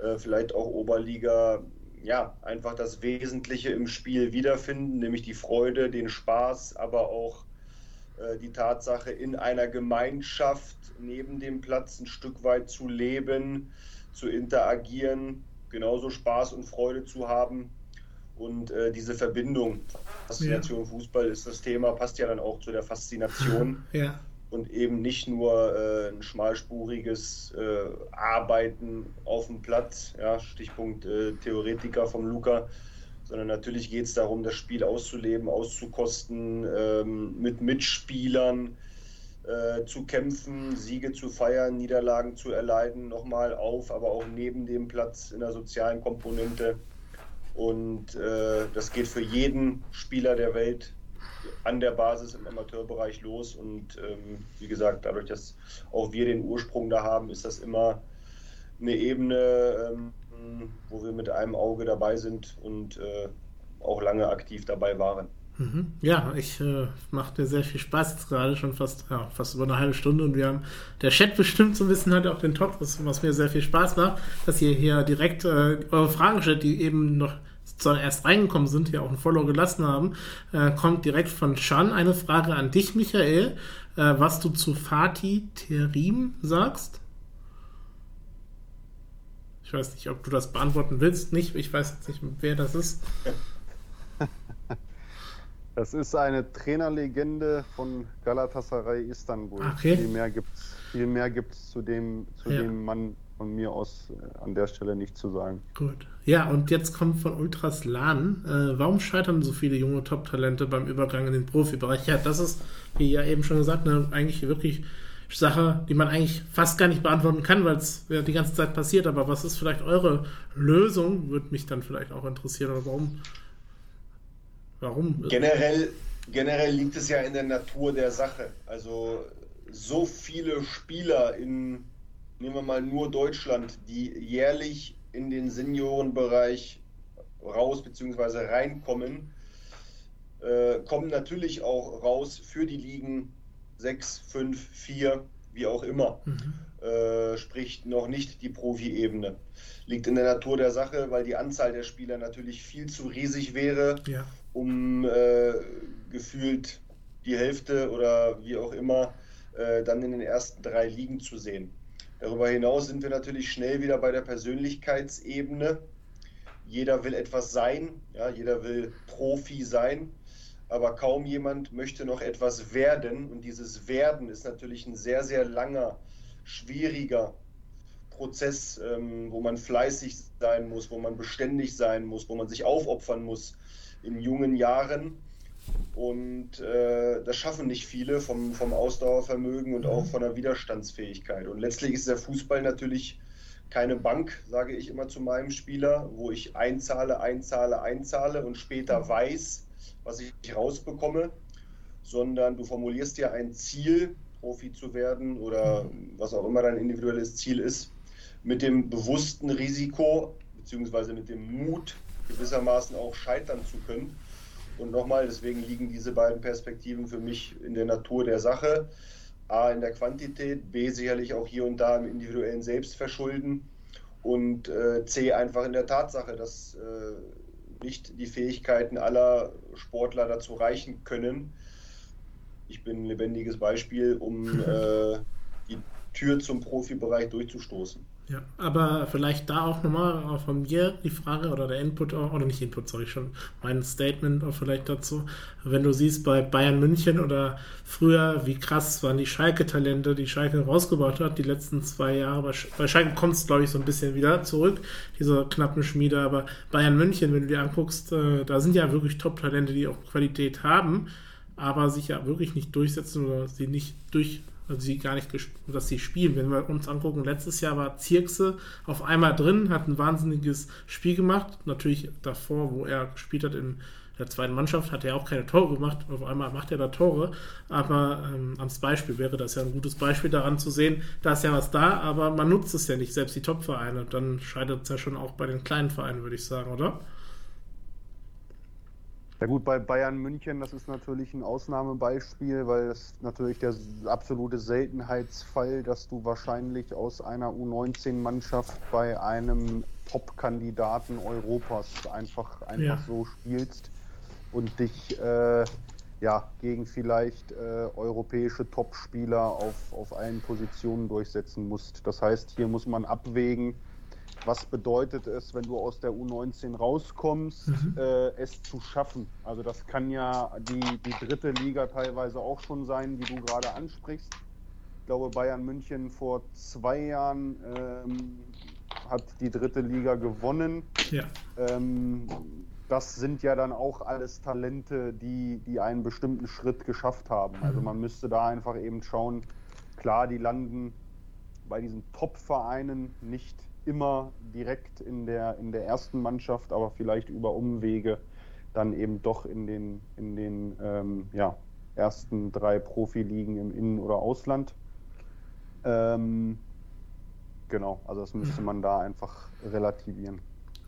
äh, vielleicht auch Oberliga, ja, einfach das Wesentliche im Spiel wiederfinden, nämlich die Freude, den Spaß, aber auch die Tatsache, in einer Gemeinschaft neben dem Platz ein Stück weit zu leben, zu interagieren, genauso Spaß und Freude zu haben. Und äh, diese Verbindung, Faszination ja. Fußball ist das Thema, passt ja dann auch zu der Faszination. Ja und eben nicht nur äh, ein schmalspuriges äh, Arbeiten auf dem Platz, ja, Stichpunkt äh, Theoretiker vom Luca, sondern natürlich geht es darum, das Spiel auszuleben, auszukosten, ähm, mit Mitspielern äh, zu kämpfen, Siege zu feiern, Niederlagen zu erleiden, nochmal auf, aber auch neben dem Platz in der sozialen Komponente. Und äh, das geht für jeden Spieler der Welt an der Basis im Amateurbereich los. Und ähm, wie gesagt, dadurch, dass auch wir den Ursprung da haben, ist das immer eine Ebene, ähm, wo wir mit einem Auge dabei sind und äh, auch lange aktiv dabei waren. Mhm. Ja, ich äh, macht mir sehr viel Spaß jetzt gerade schon fast, ja, fast über eine halbe Stunde und wir haben der Chat bestimmt so ein bisschen halt auch den Top, was, was mir sehr viel Spaß macht, dass ihr hier direkt äh, eure Fragen stellt, die eben noch erst reingekommen sind, hier auch ein Follow gelassen haben, äh, kommt direkt von Chan eine Frage an dich, Michael, äh, was du zu Fatih Terim sagst. Ich weiß nicht, ob du das beantworten willst. Nicht, ich weiß jetzt nicht, wer das ist. Das ist eine Trainerlegende von Galatasaray Istanbul. Okay. Viel mehr gibt es viel mehr gibt's zu, dem, zu ja. dem Mann von mir aus äh, an der Stelle nicht zu sagen. Gut. Ja, und jetzt kommt von Ultras Lan. Äh, warum scheitern so viele junge Top-Talente beim Übergang in den Profibereich? Ja, das ist, wie ja eben schon gesagt, eine eigentlich wirklich Sache, die man eigentlich fast gar nicht beantworten kann, weil es ja die ganze Zeit passiert. Aber was ist vielleicht eure Lösung? Würde mich dann vielleicht auch interessieren. Oder warum Warum? Generell, generell liegt es ja in der Natur der Sache. Also so viele Spieler in, nehmen wir mal nur Deutschland, die jährlich in den Seniorenbereich raus bzw. reinkommen, äh, kommen natürlich auch raus für die Ligen 6, 5, 4, wie auch immer. Mhm. Äh, sprich noch nicht die Profi-Ebene. Liegt in der Natur der Sache, weil die Anzahl der Spieler natürlich viel zu riesig wäre, ja um äh, gefühlt die Hälfte oder wie auch immer äh, dann in den ersten drei Ligen zu sehen. Darüber hinaus sind wir natürlich schnell wieder bei der Persönlichkeitsebene. Jeder will etwas sein, ja, jeder will Profi sein, aber kaum jemand möchte noch etwas werden. Und dieses Werden ist natürlich ein sehr, sehr langer, schwieriger Prozess, ähm, wo man fleißig sein muss, wo man beständig sein muss, wo man sich aufopfern muss in jungen Jahren. Und äh, das schaffen nicht viele vom, vom Ausdauervermögen und auch von der Widerstandsfähigkeit. Und letztlich ist der Fußball natürlich keine Bank, sage ich immer zu meinem Spieler, wo ich einzahle, einzahle, einzahle und später weiß, was ich rausbekomme, sondern du formulierst dir ein Ziel, Profi zu werden oder was auch immer dein individuelles Ziel ist, mit dem bewussten Risiko beziehungsweise mit dem Mut, gewissermaßen auch scheitern zu können. Und nochmal, deswegen liegen diese beiden Perspektiven für mich in der Natur der Sache. A in der Quantität, B sicherlich auch hier und da im individuellen Selbstverschulden und äh, C einfach in der Tatsache, dass äh, nicht die Fähigkeiten aller Sportler dazu reichen können. Ich bin ein lebendiges Beispiel, um äh, die Tür zum Profibereich durchzustoßen. Ja, aber vielleicht da auch nochmal von mir die Frage oder der Input, oder nicht Input, sorry, schon mein Statement auch vielleicht dazu. Wenn du siehst bei Bayern München oder früher, wie krass waren die Schalke-Talente, die Schalke rausgebaut hat, die letzten zwei Jahre. Bei, Schalke kommt es, glaube ich, so ein bisschen wieder zurück, diese knappen Schmiede. Aber Bayern München, wenn du dir anguckst, äh, da sind ja wirklich Top-Talente, die auch Qualität haben, aber sich ja wirklich nicht durchsetzen oder sie nicht durch also sie gar nicht, dass sie spielen. Wenn wir uns angucken, letztes Jahr war Zirkse auf einmal drin, hat ein wahnsinniges Spiel gemacht. Natürlich davor, wo er gespielt hat in der zweiten Mannschaft, hat er auch keine Tore gemacht. Auf einmal macht er da Tore. Aber ähm, als Beispiel wäre das ja ein gutes Beispiel daran zu sehen, da ist ja was da, aber man nutzt es ja nicht, selbst die Top-Vereine. Dann scheitert es ja schon auch bei den kleinen Vereinen, würde ich sagen, oder? Ja gut, bei Bayern München, das ist natürlich ein Ausnahmebeispiel, weil das natürlich der absolute Seltenheitsfall, dass du wahrscheinlich aus einer U19-Mannschaft bei einem Top-Kandidaten Europas einfach, einfach ja. so spielst und dich äh, ja, gegen vielleicht äh, europäische Top-Spieler auf, auf allen Positionen durchsetzen musst. Das heißt, hier muss man abwägen, was bedeutet es, wenn du aus der U19 rauskommst, mhm. äh, es zu schaffen? Also das kann ja die, die dritte Liga teilweise auch schon sein, die du gerade ansprichst. Ich glaube, Bayern München vor zwei Jahren ähm, hat die dritte Liga gewonnen. Ja. Ähm, das sind ja dann auch alles Talente, die, die einen bestimmten Schritt geschafft haben. Also mhm. man müsste da einfach eben schauen, klar, die landen bei diesen Top-Vereinen nicht immer direkt in der, in der ersten Mannschaft, aber vielleicht über Umwege dann eben doch in den, in den ähm, ja, ersten drei Profiligen im Innen- oder Ausland. Ähm, Genau, also das müsste man da einfach relativieren.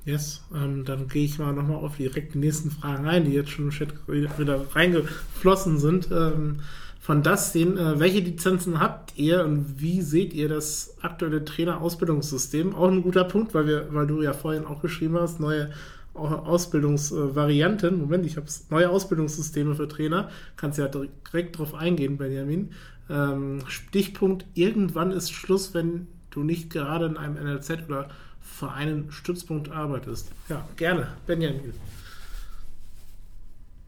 Yes, ähm, dann gehe ich mal nochmal auf direkt die nächsten Fragen rein, die jetzt schon wieder reingeflossen sind. Ähm, von das sehen, äh, welche Lizenzen habt ihr und wie seht ihr das aktuelle Trainerausbildungssystem? Auch ein guter Punkt, weil wir, weil du ja vorhin auch geschrieben hast, neue Ausbildungsvarianten. Moment, ich habe neue Ausbildungssysteme für Trainer. Kannst ja direkt drauf eingehen, Benjamin. Ähm, Stichpunkt, irgendwann ist Schluss, wenn du nicht gerade in einem NLZ oder für einen Stützpunkt arbeitest. Ja, gerne. Benjamin.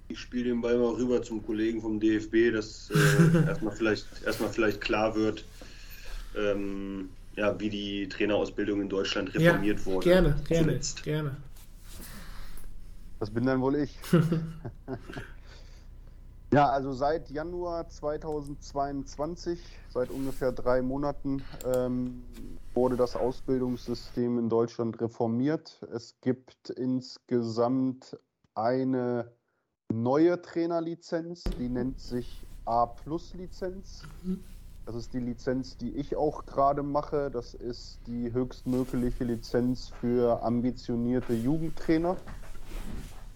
Ich spiele den Ball mal rüber zum Kollegen vom DFB, dass äh, erstmal, vielleicht, erstmal vielleicht klar wird, ähm, ja, wie die Trainerausbildung in Deutschland reformiert ja, wurde. Gerne, gerne, zuletzt. gerne. Das bin dann wohl ich. ja, also seit Januar 2022, seit ungefähr drei Monaten, ähm, wurde das Ausbildungssystem in Deutschland reformiert. Es gibt insgesamt eine neue Trainerlizenz, die nennt sich A-Plus-Lizenz. Das ist die Lizenz, die ich auch gerade mache. Das ist die höchstmögliche Lizenz für ambitionierte Jugendtrainer.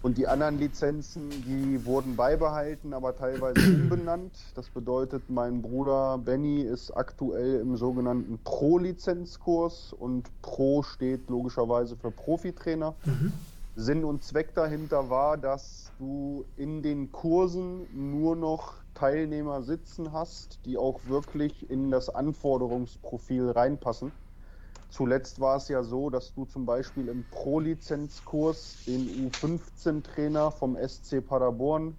Und die anderen Lizenzen, die wurden beibehalten, aber teilweise umbenannt. Das bedeutet, mein Bruder Benny ist aktuell im sogenannten Pro-Lizenzkurs und Pro steht logischerweise für Profitrainer. Mhm. Sinn und Zweck dahinter war, dass du in den Kursen nur noch Teilnehmer sitzen hast, die auch wirklich in das Anforderungsprofil reinpassen. Zuletzt war es ja so, dass du zum Beispiel im Pro-Lizenzkurs den U15-Trainer vom SC Paderborn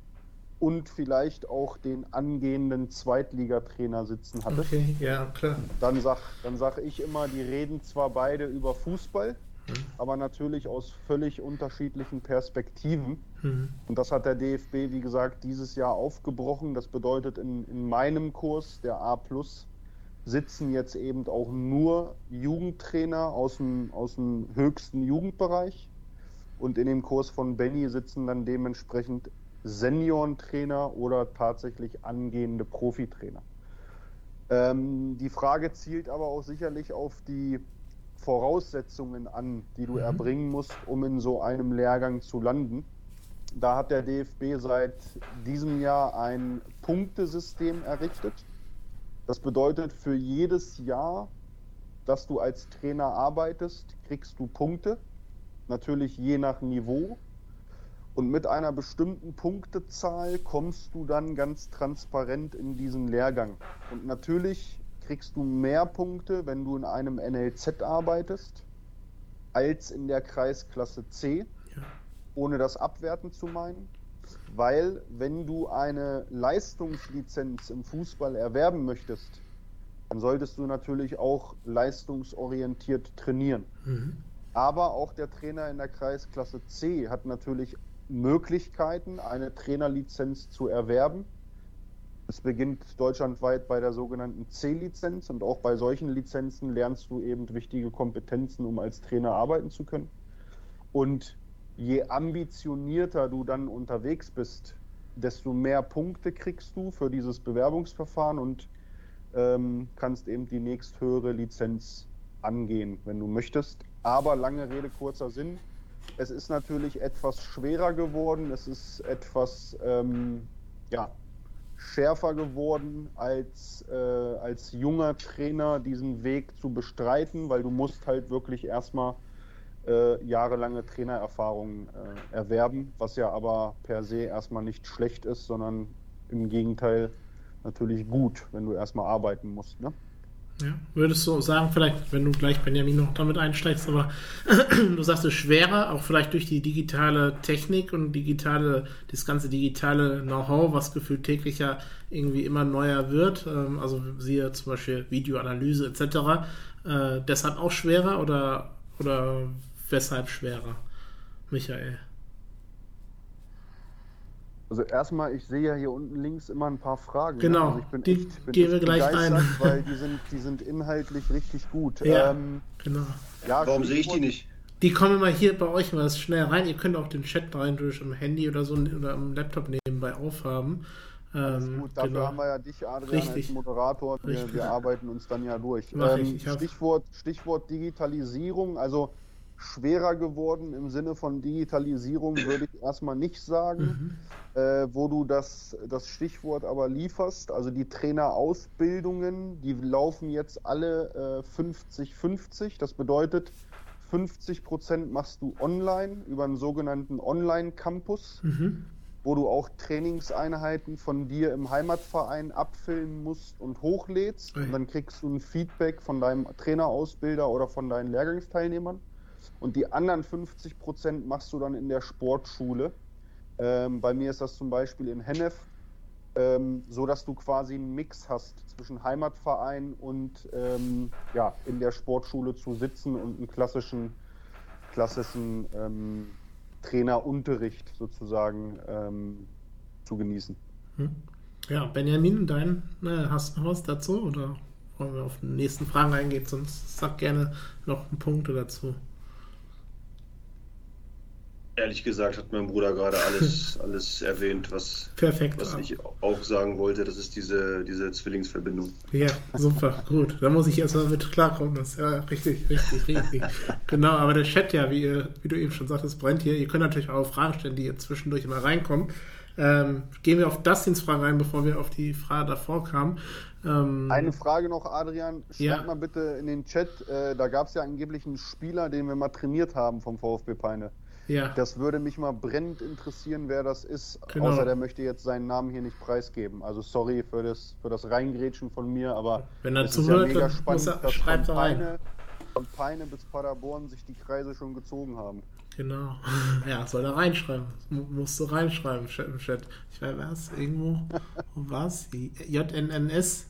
und vielleicht auch den angehenden Zweitligatrainer sitzen hattest. Okay, ja, klar. Dann sag, dann sag ich immer, die reden zwar beide über Fußball, mhm. aber natürlich aus völlig unterschiedlichen Perspektiven. Mhm. Und das hat der DFB, wie gesagt, dieses Jahr aufgebrochen. Das bedeutet in, in meinem Kurs, der A Plus, sitzen jetzt eben auch nur Jugendtrainer aus dem, aus dem höchsten Jugendbereich. Und in dem Kurs von Benny sitzen dann dementsprechend Seniorentrainer oder tatsächlich angehende Profitrainer. Ähm, die Frage zielt aber auch sicherlich auf die Voraussetzungen an, die du mhm. erbringen musst, um in so einem Lehrgang zu landen. Da hat der DFB seit diesem Jahr ein Punktesystem errichtet das bedeutet, für jedes Jahr, dass du als Trainer arbeitest, kriegst du Punkte. Natürlich je nach Niveau. Und mit einer bestimmten Punktezahl kommst du dann ganz transparent in diesen Lehrgang. Und natürlich kriegst du mehr Punkte, wenn du in einem NLZ arbeitest, als in der Kreisklasse C, ja. ohne das abwerten zu meinen weil wenn du eine Leistungslizenz im Fußball erwerben möchtest, dann solltest du natürlich auch leistungsorientiert trainieren. Mhm. Aber auch der Trainer in der Kreisklasse C hat natürlich Möglichkeiten, eine Trainerlizenz zu erwerben. Es beginnt deutschlandweit bei der sogenannten C-Lizenz und auch bei solchen Lizenzen lernst du eben wichtige Kompetenzen, um als Trainer arbeiten zu können. Und je ambitionierter du dann unterwegs bist, desto mehr Punkte kriegst du für dieses Bewerbungsverfahren und ähm, kannst eben die nächsthöhere Lizenz angehen, wenn du möchtest. Aber lange Rede, kurzer Sinn. Es ist natürlich etwas schwerer geworden, es ist etwas ähm, ja, schärfer geworden, als, äh, als junger Trainer diesen Weg zu bestreiten, weil du musst halt wirklich erstmal äh, jahrelange Trainererfahrung äh, erwerben, was ja aber per se erstmal nicht schlecht ist, sondern im Gegenteil natürlich gut, wenn du erstmal arbeiten musst. Ne? Ja, würdest du sagen, vielleicht, wenn du gleich Benjamin noch damit einsteigst, aber du sagst es schwerer, auch vielleicht durch die digitale Technik und digitale, das ganze digitale Know-how, was gefühlt täglich ja irgendwie immer neuer wird, ähm, also siehe zum Beispiel Videoanalyse etc., äh, deshalb auch schwerer oder, oder weshalb schwerer? Michael. Also erstmal, ich sehe ja hier unten links immer ein paar Fragen. Genau, also ich bin die echt, bin gehen wir gleich rein. Weil die sind, die sind inhaltlich richtig gut. Ja, ähm, genau. Ja, Warum sehe ich die nicht? Die kommen immer hier bei euch mal schnell rein. Ihr könnt auch den Chat rein durch im Handy oder so oder am Laptop nebenbei aufhaben. Ähm, gut, dafür genau. haben wir ja dich, Adrian, Richtig. als Moderator. Wir, wir, arbeiten uns dann ja durch. Ähm, Stichwort, Stichwort Digitalisierung, also schwerer geworden im Sinne von Digitalisierung würde ich erstmal nicht sagen, mhm. äh, wo du das, das Stichwort aber lieferst. Also die Trainerausbildungen, die laufen jetzt alle 50-50. Äh, das bedeutet, 50 Prozent machst du online über einen sogenannten Online-Campus. Mhm wo du auch Trainingseinheiten von dir im Heimatverein abfilmen musst und hochlädst. Und dann kriegst du ein Feedback von deinem Trainerausbilder oder von deinen Lehrgangsteilnehmern. Und die anderen 50 Prozent machst du dann in der Sportschule. Ähm, bei mir ist das zum Beispiel in Hennef, ähm, so dass du quasi einen Mix hast zwischen Heimatverein und ähm, ja, in der Sportschule zu sitzen und einen klassischen, klassischen ähm, Trainerunterricht sozusagen ähm, zu genießen. Hm. Ja, Benjamin, dein, äh, hast du noch was dazu oder wollen wir auf die nächsten Fragen eingehen? Sonst sag gerne noch einen Punkt dazu. Ehrlich gesagt hat mein Bruder gerade alles, alles erwähnt, was, Perfekt, was ich auch sagen wollte. Das ist diese, diese Zwillingsverbindung. Ja, super, gut. Da muss ich erstmal mit klarkommen. Das ist ja richtig, richtig, richtig. genau, aber der Chat ja, wie, wie du eben schon sagtest, brennt hier. Ihr könnt natürlich auch Fragen stellen, die jetzt zwischendurch immer reinkommen. Ähm, gehen wir auf Dustins Frage rein, bevor wir auf die Frage davor kamen. Ähm, Eine Frage noch, Adrian. Schreib ja. mal bitte in den Chat. Äh, da gab es ja angeblich einen Spieler, den wir mal trainiert haben vom VfB Peine. Ja. Das würde mich mal brennend interessieren, wer das ist. Genau. Außer der möchte jetzt seinen Namen hier nicht preisgeben. Also sorry für das, für das Reingrätschen von mir, aber wenn er zuhört, ja mega spannend, er, dass von Peine, von Peine bis Paderborn sich die Kreise schon gezogen haben. Genau. Ja, soll er reinschreiben. Musst du reinschreiben im Chat. Ich weiß was, irgendwo. Wo war's? JNNS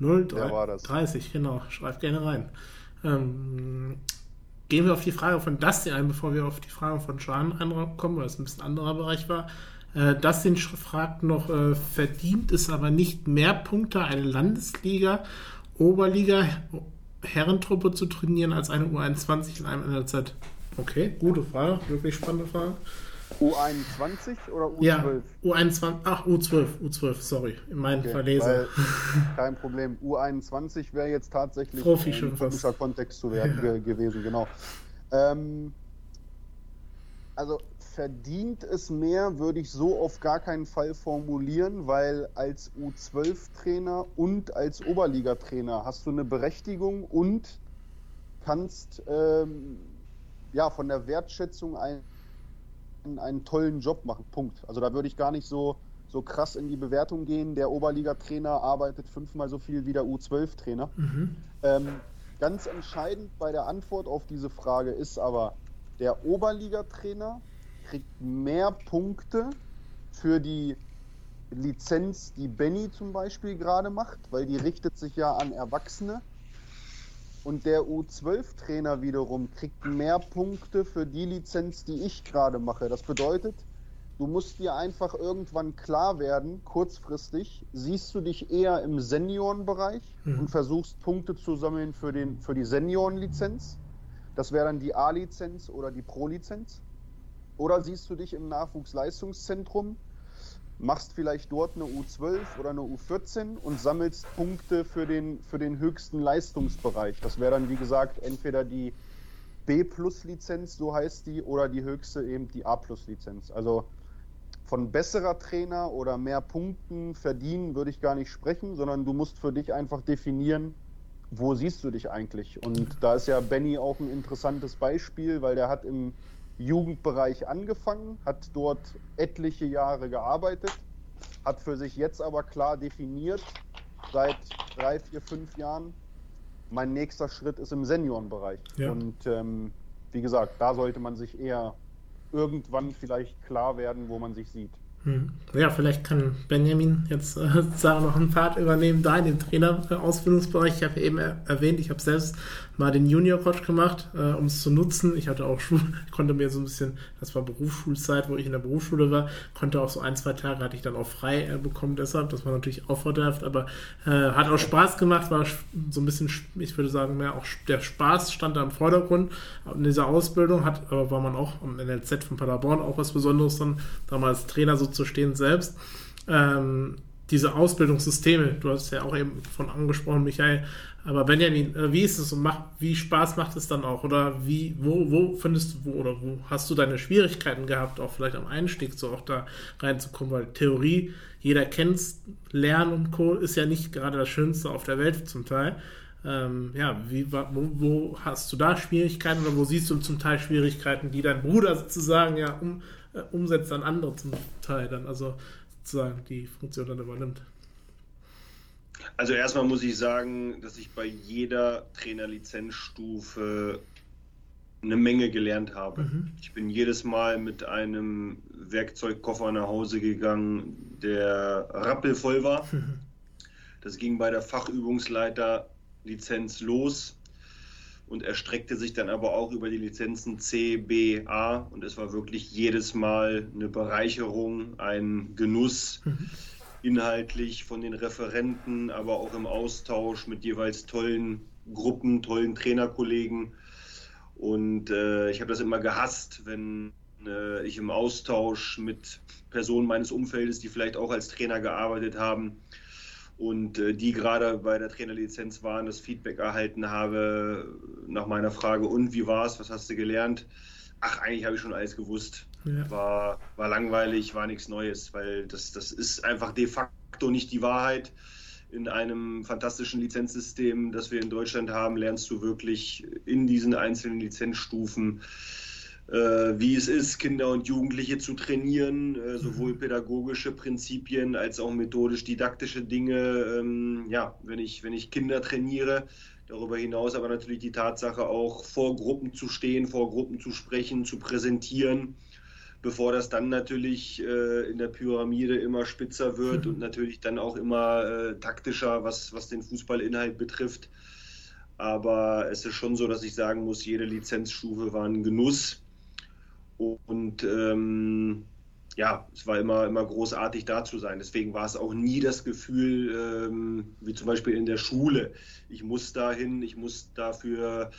030, genau. Schreib gerne rein. Ähm, gehen wir auf die Frage von Dustin ein, bevor wir auf die Frage von Sean kommen, weil es ein bisschen anderer Bereich war. Äh, Dustin fragt noch, äh, verdient es aber nicht mehr Punkte, eine Landesliga, Oberliga, Herrentruppe zu trainieren als eine U21 in einem NLZ? Okay, gute Frage, wirklich spannende Frage. U21 oder U12? Ja, U21, ach, U12, U12, sorry, in meinem okay, Verleser. kein Problem. U21 wäre jetzt tatsächlich Profi ein typischer Kontext zu werden ja. gewesen, genau. Ähm, also verdient es mehr, würde ich so auf gar keinen Fall formulieren, weil als U12-Trainer und als Oberligatrainer hast du eine Berechtigung und kannst ähm, ja von der Wertschätzung ein einen, einen tollen Job machen. Punkt. Also da würde ich gar nicht so, so krass in die Bewertung gehen. Der Oberliga-Trainer arbeitet fünfmal so viel wie der U12-Trainer. Mhm. Ähm, ganz entscheidend bei der Antwort auf diese Frage ist aber, der Oberliga-Trainer kriegt mehr Punkte für die Lizenz, die Benny zum Beispiel gerade macht, weil die richtet sich ja an Erwachsene. Und der U12-Trainer wiederum kriegt mehr Punkte für die Lizenz, die ich gerade mache. Das bedeutet, du musst dir einfach irgendwann klar werden, kurzfristig, siehst du dich eher im Seniorenbereich mhm. und versuchst Punkte zu sammeln für, den, für die Seniorenlizenz. Das wäre dann die A-Lizenz oder die Pro-Lizenz. Oder siehst du dich im Nachwuchsleistungszentrum machst vielleicht dort eine U12 oder eine U14 und sammelst Punkte für den, für den höchsten Leistungsbereich. Das wäre dann, wie gesagt, entweder die B-Plus-Lizenz, so heißt die, oder die höchste eben die A-Plus-Lizenz. Also von besserer Trainer oder mehr Punkten verdienen würde ich gar nicht sprechen, sondern du musst für dich einfach definieren, wo siehst du dich eigentlich. Und da ist ja Benny auch ein interessantes Beispiel, weil der hat im Jugendbereich angefangen, hat dort etliche Jahre gearbeitet, hat für sich jetzt aber klar definiert, seit drei, vier, fünf Jahren, mein nächster Schritt ist im Seniorenbereich. Ja. Und ähm, wie gesagt, da sollte man sich eher irgendwann vielleicht klar werden, wo man sich sieht. Hm. Ja, vielleicht kann Benjamin jetzt äh, noch einen Part übernehmen, da in dem Trainerausbildungsbereich. Ich habe eben erwähnt, ich habe selbst mal den Junior Coach gemacht, äh, um es zu nutzen. Ich hatte auch Schule, konnte mir so ein bisschen, das war Berufsschulzeit, wo ich in der Berufsschule war, konnte auch so ein, zwei Tage hatte ich dann auch frei äh, bekommen deshalb. Das war natürlich auch vorteilhaft, aber äh, hat auch Spaß gemacht, war so ein bisschen, ich würde sagen, mehr auch der Spaß stand da im Vordergrund in dieser Ausbildung, hat, aber war man auch am NLZ von Paderborn auch was Besonderes dann, damals Trainer so zu stehen selbst. Ähm, diese Ausbildungssysteme, du hast ja auch eben von angesprochen, Michael, aber Benjamin, äh, wie ist es und macht, wie Spaß macht es dann auch? Oder wie, wo, wo findest du, wo, oder wo hast du deine Schwierigkeiten gehabt, auch vielleicht am Einstieg so auch da reinzukommen? Weil Theorie, jeder kennt Lernen und Co. ist ja nicht gerade das Schönste auf der Welt zum Teil. Ähm, ja, wie, wo, wo, hast du da Schwierigkeiten oder wo siehst du zum Teil Schwierigkeiten, die dein Bruder sozusagen ja um, äh, umsetzt an andere zum Teil dann, also sozusagen die Funktion dann übernimmt? Also erstmal muss ich sagen, dass ich bei jeder Trainerlizenzstufe eine Menge gelernt habe. Mhm. Ich bin jedes Mal mit einem Werkzeugkoffer nach Hause gegangen, der rappelvoll war. Mhm. Das ging bei der Fachübungsleiterlizenz los und erstreckte sich dann aber auch über die Lizenzen C, B, A und es war wirklich jedes Mal eine Bereicherung, ein Genuss. Mhm inhaltlich von den Referenten, aber auch im Austausch mit jeweils tollen Gruppen, tollen Trainerkollegen. Und äh, ich habe das immer gehasst, wenn äh, ich im Austausch mit Personen meines Umfeldes, die vielleicht auch als Trainer gearbeitet haben und äh, die gerade bei der Trainerlizenz waren, das Feedback erhalten habe nach meiner Frage, und wie war es, was hast du gelernt? Ach, eigentlich habe ich schon alles gewusst. Ja. War, war langweilig, war nichts Neues, weil das, das ist einfach de facto nicht die Wahrheit. In einem fantastischen Lizenzsystem, das wir in Deutschland haben, lernst du wirklich in diesen einzelnen Lizenzstufen, äh, wie es ist, Kinder und Jugendliche zu trainieren, äh, sowohl mhm. pädagogische Prinzipien als auch methodisch-didaktische Dinge. Ähm, ja, wenn ich, wenn ich Kinder trainiere, Darüber hinaus aber natürlich die Tatsache auch vor Gruppen zu stehen, vor Gruppen zu sprechen, zu präsentieren, bevor das dann natürlich äh, in der Pyramide immer spitzer wird mhm. und natürlich dann auch immer äh, taktischer, was, was den Fußballinhalt betrifft. Aber es ist schon so, dass ich sagen muss, jede Lizenzstufe war ein Genuss. Und ähm, ja, es war immer, immer großartig da zu sein. Deswegen war es auch nie das Gefühl, ähm, wie zum Beispiel in der Schule, ich muss dahin, ich muss dafür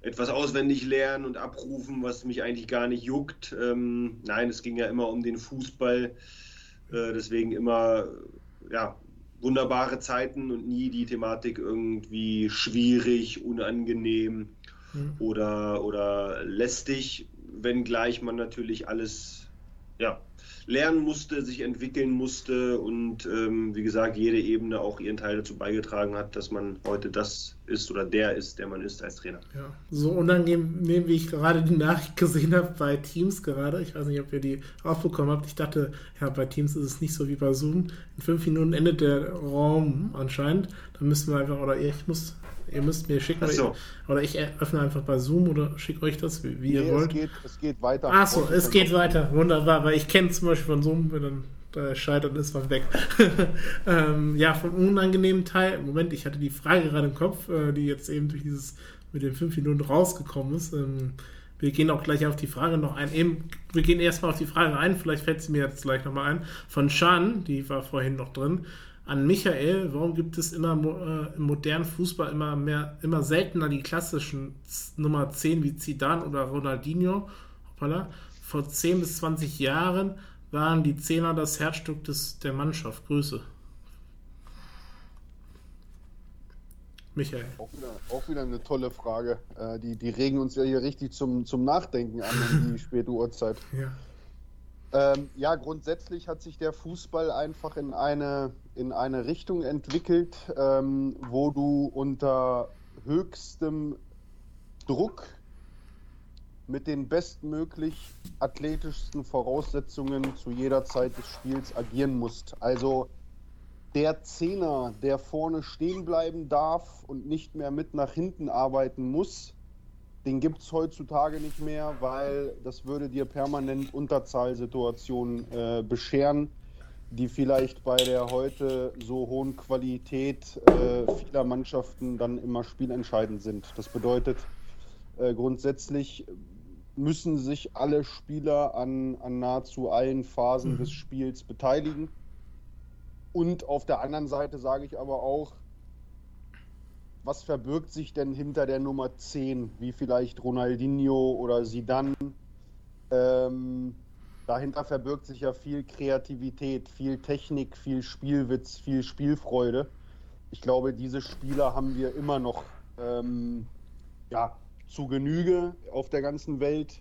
etwas auswendig lernen und abrufen, was mich eigentlich gar nicht juckt. Ähm, nein, es ging ja immer um den Fußball. Äh, deswegen immer ja, wunderbare Zeiten und nie die Thematik irgendwie schwierig, unangenehm mhm. oder, oder lästig, wenngleich man natürlich alles ja, lernen musste, sich entwickeln musste und ähm, wie gesagt, jede Ebene auch ihren Teil dazu beigetragen hat, dass man heute das ist oder der ist, der man ist als Trainer. Ja, so unangenehm, wie ich gerade die Nachricht gesehen habe bei Teams gerade. Ich weiß nicht, ob ihr die aufbekommen habt. Ich dachte, ja, bei Teams ist es nicht so wie bei Zoom. In fünf Minuten endet der Raum anscheinend. Da müssen wir einfach, oder ich muss Ihr müsst mir schicken. So. Oder ich öffne einfach bei Zoom oder schicke euch das, wie, wie nee, ihr wollt. Es geht, es geht weiter. Achso, es geht weiter. Wunderbar, weil ich kenne zum Beispiel von Zoom, wenn dann da scheitert, ist man weg. ähm, ja, vom unangenehmen Teil. Moment, ich hatte die Frage gerade im Kopf, äh, die jetzt eben durch dieses mit den fünf Minuten rausgekommen ist. Ähm, wir gehen auch gleich auf die Frage noch ein. Eben, wir gehen erstmal auf die Frage ein, vielleicht fällt sie mir jetzt gleich nochmal ein. Von Shan, die war vorhin noch drin an Michael, warum gibt es immer äh, im modernen Fußball immer mehr, immer seltener die klassischen Nummer 10 wie Zidane oder Ronaldinho? Hoppala. Vor 10 bis 20 Jahren waren die Zehner das Herzstück des, der Mannschaft. Grüße. Michael. Auch wieder, auch wieder eine tolle Frage. Äh, die, die regen uns ja hier richtig zum, zum Nachdenken an in die späte Uhrzeit. Ja. Ähm, ja, grundsätzlich hat sich der Fußball einfach in eine, in eine Richtung entwickelt, ähm, wo du unter höchstem Druck mit den bestmöglich athletischsten Voraussetzungen zu jeder Zeit des Spiels agieren musst. Also der Zehner, der vorne stehen bleiben darf und nicht mehr mit nach hinten arbeiten muss, den gibt es heutzutage nicht mehr, weil das würde dir permanent Unterzahlsituationen äh, bescheren, die vielleicht bei der heute so hohen Qualität äh, vieler Mannschaften dann immer spielentscheidend sind. Das bedeutet, äh, grundsätzlich müssen sich alle Spieler an, an nahezu allen Phasen mhm. des Spiels beteiligen. Und auf der anderen Seite sage ich aber auch, was verbirgt sich denn hinter der Nummer 10, wie vielleicht Ronaldinho oder Sidan? Ähm, dahinter verbirgt sich ja viel Kreativität, viel Technik, viel Spielwitz, viel Spielfreude. Ich glaube, diese Spieler haben wir immer noch ähm, ja, zu Genüge auf der ganzen Welt,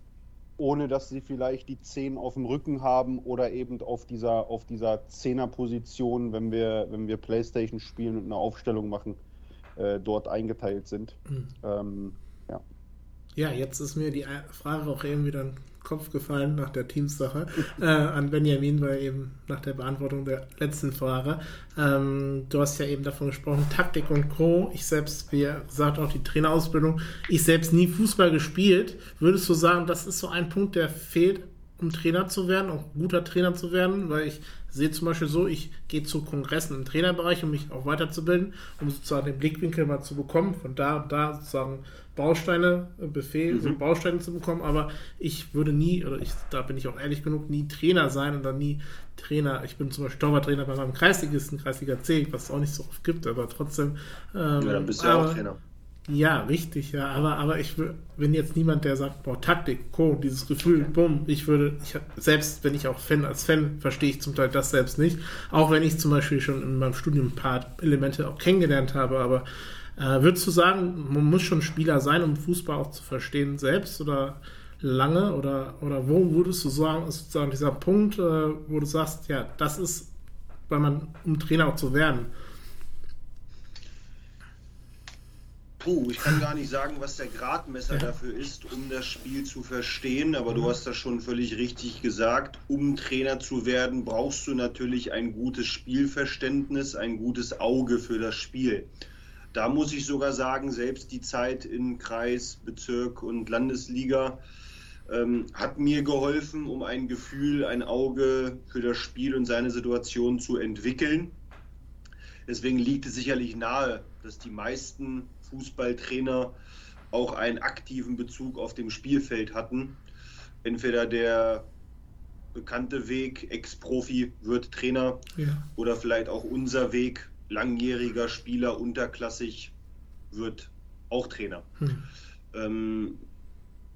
ohne dass sie vielleicht die Zehn auf dem Rücken haben oder eben auf dieser, auf dieser Zehnerposition, wenn wir, wenn wir Playstation spielen und eine Aufstellung machen, äh, dort eingeteilt sind. Mhm. Ähm, ja. ja, jetzt ist mir die Frage auch eben wieder Kopf gefallen nach der Teamsache äh, an Benjamin, weil eben nach der Beantwortung der letzten Frage. Ähm, du hast ja eben davon gesprochen, Taktik und Co. Ich selbst, wie gesagt, auch die Trainerausbildung. Ich selbst nie Fußball gespielt. Würdest du sagen, das ist so ein Punkt, der fehlt, um Trainer zu werden, auch guter Trainer zu werden? Weil ich sehe zum Beispiel so, ich gehe zu Kongressen im Trainerbereich, um mich auch weiterzubilden, um sozusagen den Blickwinkel mal zu bekommen, von da und da sozusagen Bausteine, äh, Befehl, mhm. so Bausteine zu bekommen, aber ich würde nie, oder ich, da bin ich auch ehrlich genug, nie Trainer sein oder nie Trainer. Ich bin zum Beispiel Torwarttrainer bei meinem Kreisligisten, Kreisliga C, was es auch nicht so oft gibt, aber trotzdem. Ähm, ja, dann bist du aber, auch Trainer. Ja, richtig, ja, aber, aber ich bin jetzt niemand, der sagt, boah, Taktik, Co., dieses Gefühl, okay. bumm, ich würde, ich, selbst wenn ich auch Fan, als Fan verstehe ich zum Teil das selbst nicht, auch wenn ich zum Beispiel schon in meinem Studium ein paar Elemente auch kennengelernt habe, aber äh, würdest du sagen, man muss schon Spieler sein, um Fußball auch zu verstehen selbst oder lange? Oder, oder wo würdest du sagen, ist sozusagen dieser Punkt, äh, wo du sagst, ja, das ist, weil man, um Trainer auch zu werden? Puh, ich kann gar nicht sagen, was der Gradmesser dafür ist, um das Spiel zu verstehen, aber du hast das schon völlig richtig gesagt. Um Trainer zu werden, brauchst du natürlich ein gutes Spielverständnis, ein gutes Auge für das Spiel. Da muss ich sogar sagen, selbst die Zeit in Kreis, Bezirk und Landesliga ähm, hat mir geholfen, um ein Gefühl, ein Auge für das Spiel und seine Situation zu entwickeln. Deswegen liegt es sicherlich nahe, dass die meisten Fußballtrainer auch einen aktiven Bezug auf dem Spielfeld hatten. Entweder der bekannte Weg, Ex-Profi wird Trainer ja. oder vielleicht auch unser Weg, langjähriger Spieler, unterklassig, wird auch Trainer. Hm. Ähm,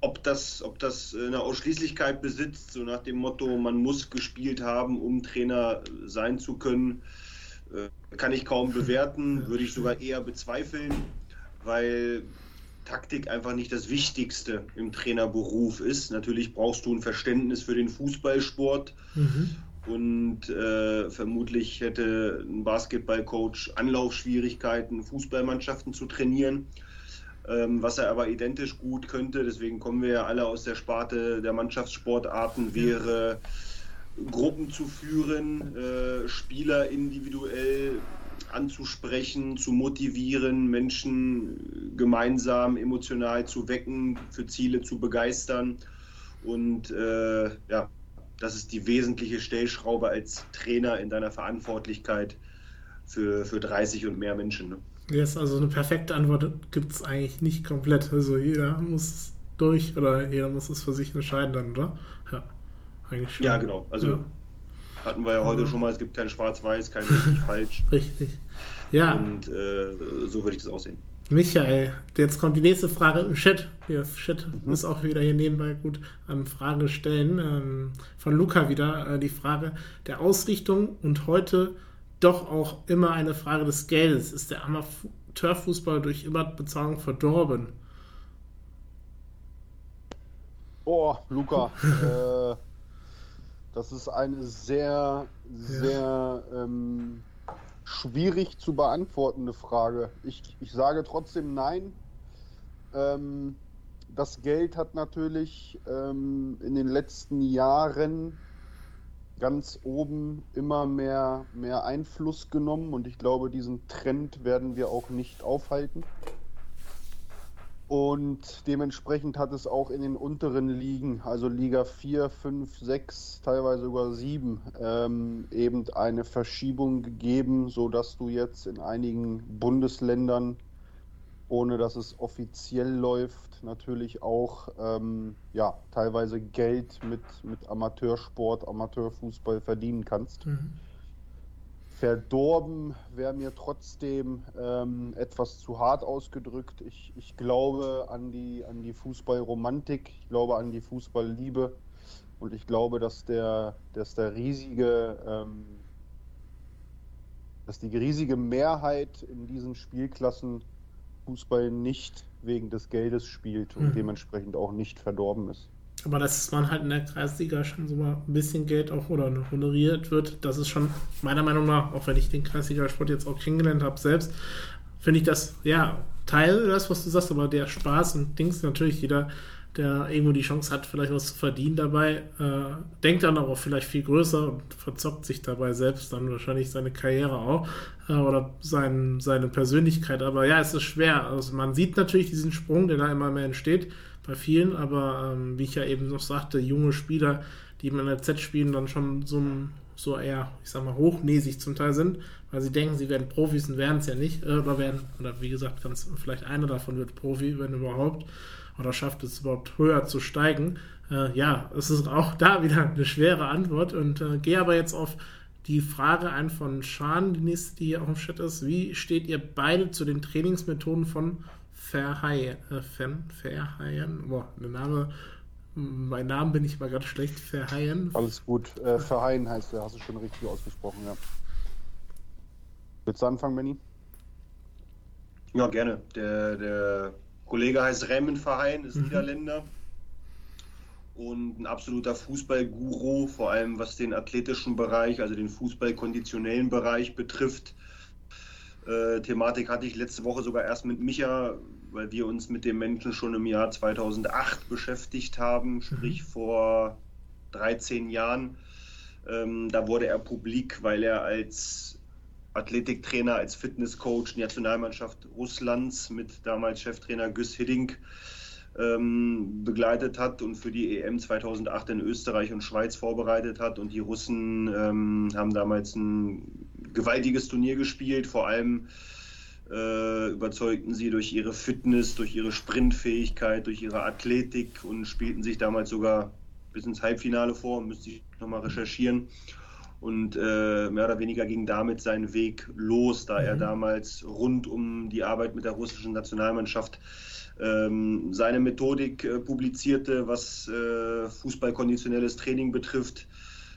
ob das, ob das eine Ausschließlichkeit besitzt, so nach dem Motto, man muss gespielt haben, um Trainer sein zu können, äh, kann ich kaum bewerten, würde ich sogar eher bezweifeln, weil Taktik einfach nicht das Wichtigste im Trainerberuf ist. Natürlich brauchst du ein Verständnis für den Fußballsport. Mhm. Und äh, vermutlich hätte ein Basketballcoach Anlaufschwierigkeiten, Fußballmannschaften zu trainieren, ähm, was er aber identisch gut könnte. Deswegen kommen wir ja alle aus der Sparte der Mannschaftssportarten, wäre Gruppen zu führen, äh, Spieler individuell anzusprechen, zu motivieren, Menschen gemeinsam emotional zu wecken, für Ziele zu begeistern. Und äh, ja, das ist die wesentliche Stellschraube als Trainer in deiner Verantwortlichkeit für, für 30 und mehr Menschen. Ne? Yes, also eine perfekte Antwort gibt es eigentlich nicht komplett. Also jeder muss durch oder jeder muss es für sich entscheiden dann, oder? Ja, eigentlich schon. Ja, genau. Also ja. Hatten wir ja heute schon mal, es gibt kein Schwarz-Weiß, kein richtig falsch. Richtig. Ja. Und äh, so würde ich das aussehen. Michael, jetzt kommt die nächste Frage im Chat. Der Chat mhm. muss auch wieder hier nebenbei gut ähm, Frage stellen. Ähm, von Luca wieder äh, die Frage der Ausrichtung und heute doch auch immer eine Frage des Geldes. Ist der Amateurfußball durch immer Bezahlung verdorben? Oh, Luca, äh, das ist eine sehr, sehr ja. ähm, schwierig zu beantwortende Frage. Ich, ich sage trotzdem nein. Ähm, das Geld hat natürlich ähm, in den letzten Jahren ganz oben immer mehr, mehr Einfluss genommen und ich glaube, diesen Trend werden wir auch nicht aufhalten. Und dementsprechend hat es auch in den unteren Ligen, also Liga 4, 5, 6, teilweise sogar 7, ähm, eben eine Verschiebung gegeben, sodass du jetzt in einigen Bundesländern, ohne dass es offiziell läuft, natürlich auch ähm, ja, teilweise Geld mit, mit Amateursport, Amateurfußball verdienen kannst. Mhm. Verdorben wäre mir trotzdem ähm, etwas zu hart ausgedrückt. Ich, ich glaube an die, an die Fußballromantik, ich glaube an die Fußballliebe. Und ich glaube, dass der, dass der riesige, ähm, dass die riesige Mehrheit in diesen Spielklassen Fußball nicht wegen des Geldes spielt und mhm. dementsprechend auch nicht verdorben ist. Aber dass man halt in der Kreisliga schon so mal ein bisschen Geld auch oder honoriert wird, das ist schon meiner Meinung nach, auch wenn ich den Kreisliga-Sport jetzt auch kennengelernt habe selbst, finde ich das, ja, Teil das, was du sagst, aber der Spaß und Dings, natürlich jeder der irgendwo die Chance hat, vielleicht was zu verdienen dabei, äh, denkt dann aber vielleicht viel größer und verzockt sich dabei selbst dann wahrscheinlich seine Karriere auch äh, oder sein, seine Persönlichkeit. Aber ja, es ist schwer. Also man sieht natürlich diesen Sprung, der da immer mehr entsteht bei vielen, aber ähm, wie ich ja eben noch sagte, junge Spieler, die in der Z spielen, dann schon so, so eher, ich sag mal, hochnäsig zum Teil sind, weil sie denken, sie werden Profis und werden es ja nicht, äh, oder werden, oder wie gesagt, ganz, vielleicht einer davon wird Profi, wenn überhaupt oder schafft es überhaupt höher zu steigen? Äh, ja, es ist auch da wieder eine schwere Antwort und äh, gehe aber jetzt auf die Frage ein von Schan, die nächste, die hier auf dem Chat ist. Wie steht ihr beide zu den Trainingsmethoden von Verheyen? Äh, Verheyen? Boah, der Name, mein Name bin ich mal ganz schlecht. Verheyen. Alles gut. Äh, Verheyen heißt der, hast du schon richtig ausgesprochen, ja. Willst du anfangen, Benny? Ja, gerne. Der, der Kollege heißt Raymond Verheyen, ist mhm. Niederländer und ein absoluter Fußballguru, vor allem was den athletischen Bereich, also den Fußballkonditionellen Bereich betrifft. Äh, Thematik hatte ich letzte Woche sogar erst mit Micha, weil wir uns mit dem Menschen schon im Jahr 2008 beschäftigt haben, sprich mhm. vor 13 Jahren. Ähm, da wurde er publik, weil er als Athletiktrainer, als Fitnesscoach Nationalmannschaft Russlands mit damals Cheftrainer Güss Hiddink ähm, begleitet hat und für die EM 2008 in Österreich und Schweiz vorbereitet hat. Und die Russen ähm, haben damals ein gewaltiges Turnier gespielt, vor allem äh, überzeugten sie durch ihre Fitness, durch ihre Sprintfähigkeit, durch ihre Athletik und spielten sich damals sogar bis ins Halbfinale vor, müsste ich nochmal recherchieren. Und äh, mehr oder weniger ging damit sein Weg los, da er mhm. damals rund um die Arbeit mit der russischen Nationalmannschaft ähm, seine Methodik äh, publizierte, was äh, fußballkonditionelles Training betrifft.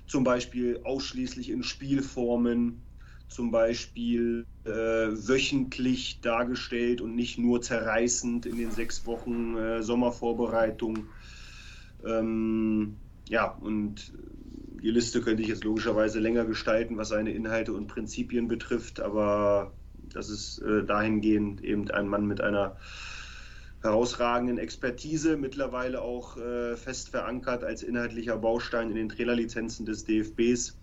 Zum Beispiel ausschließlich in Spielformen, zum Beispiel äh, wöchentlich dargestellt und nicht nur zerreißend in den sechs Wochen äh, Sommervorbereitung. Ähm, ja, und die Liste könnte ich jetzt logischerweise länger gestalten, was seine Inhalte und Prinzipien betrifft, aber das ist äh, dahingehend eben ein Mann mit einer herausragenden Expertise, mittlerweile auch äh, fest verankert als inhaltlicher Baustein in den Trainerlizenzen des DFBs.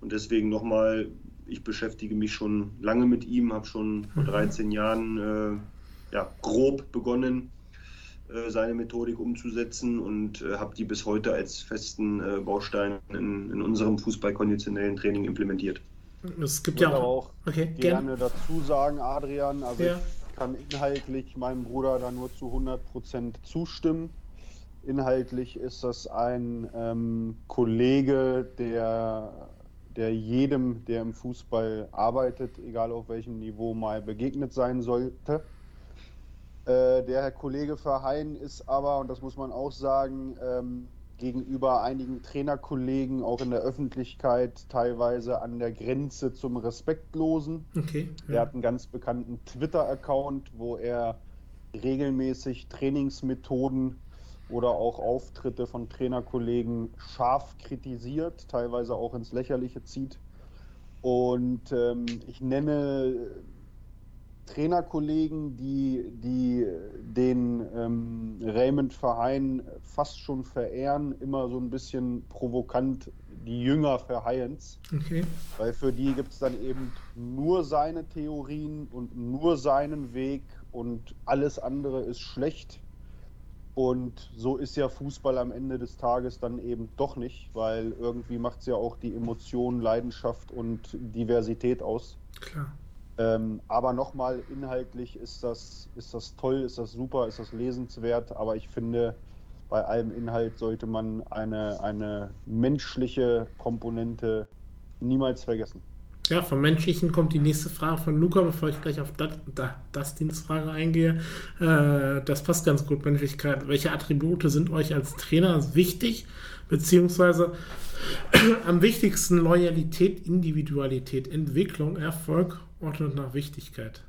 Und deswegen nochmal, ich beschäftige mich schon lange mit ihm, habe schon vor 13 mhm. Jahren äh, ja, grob begonnen, seine Methodik umzusetzen und äh, habe die bis heute als festen äh, Baustein in, in unserem fußballkonditionellen Training implementiert. Es gibt ja auch, auch okay, gerne gern. dazu sagen, Adrian, also ja. ich kann inhaltlich meinem Bruder da nur zu 100% zustimmen. Inhaltlich ist das ein ähm, Kollege, der, der jedem, der im Fußball arbeitet, egal auf welchem Niveau, mal begegnet sein sollte. Äh, der Herr Kollege Verheyen ist aber, und das muss man auch sagen, ähm, gegenüber einigen Trainerkollegen auch in der Öffentlichkeit teilweise an der Grenze zum Respektlosen. Okay, ja. Er hat einen ganz bekannten Twitter-Account, wo er regelmäßig Trainingsmethoden oder auch Auftritte von Trainerkollegen scharf kritisiert, teilweise auch ins Lächerliche zieht. Und ähm, ich nenne Trainerkollegen, die, die den ähm, Raymond Verheyen fast schon verehren, immer so ein bisschen provokant die Jünger Verheyens. Okay. Weil für die gibt es dann eben nur seine Theorien und nur seinen Weg und alles andere ist schlecht. Und so ist ja Fußball am Ende des Tages dann eben doch nicht, weil irgendwie macht es ja auch die Emotion, Leidenschaft und Diversität aus. Klar. Ähm, aber nochmal, inhaltlich ist das, ist das toll, ist das super, ist das lesenswert, aber ich finde, bei allem Inhalt sollte man eine, eine menschliche Komponente niemals vergessen. Ja, vom Menschlichen kommt die nächste Frage von Luca, bevor ich gleich auf Dustins Frage eingehe. Äh, das passt ganz gut, Menschlichkeit. Welche Attribute sind euch als Trainer wichtig? Beziehungsweise am wichtigsten Loyalität, Individualität, Entwicklung, Erfolg, ordnet nach Wichtigkeit.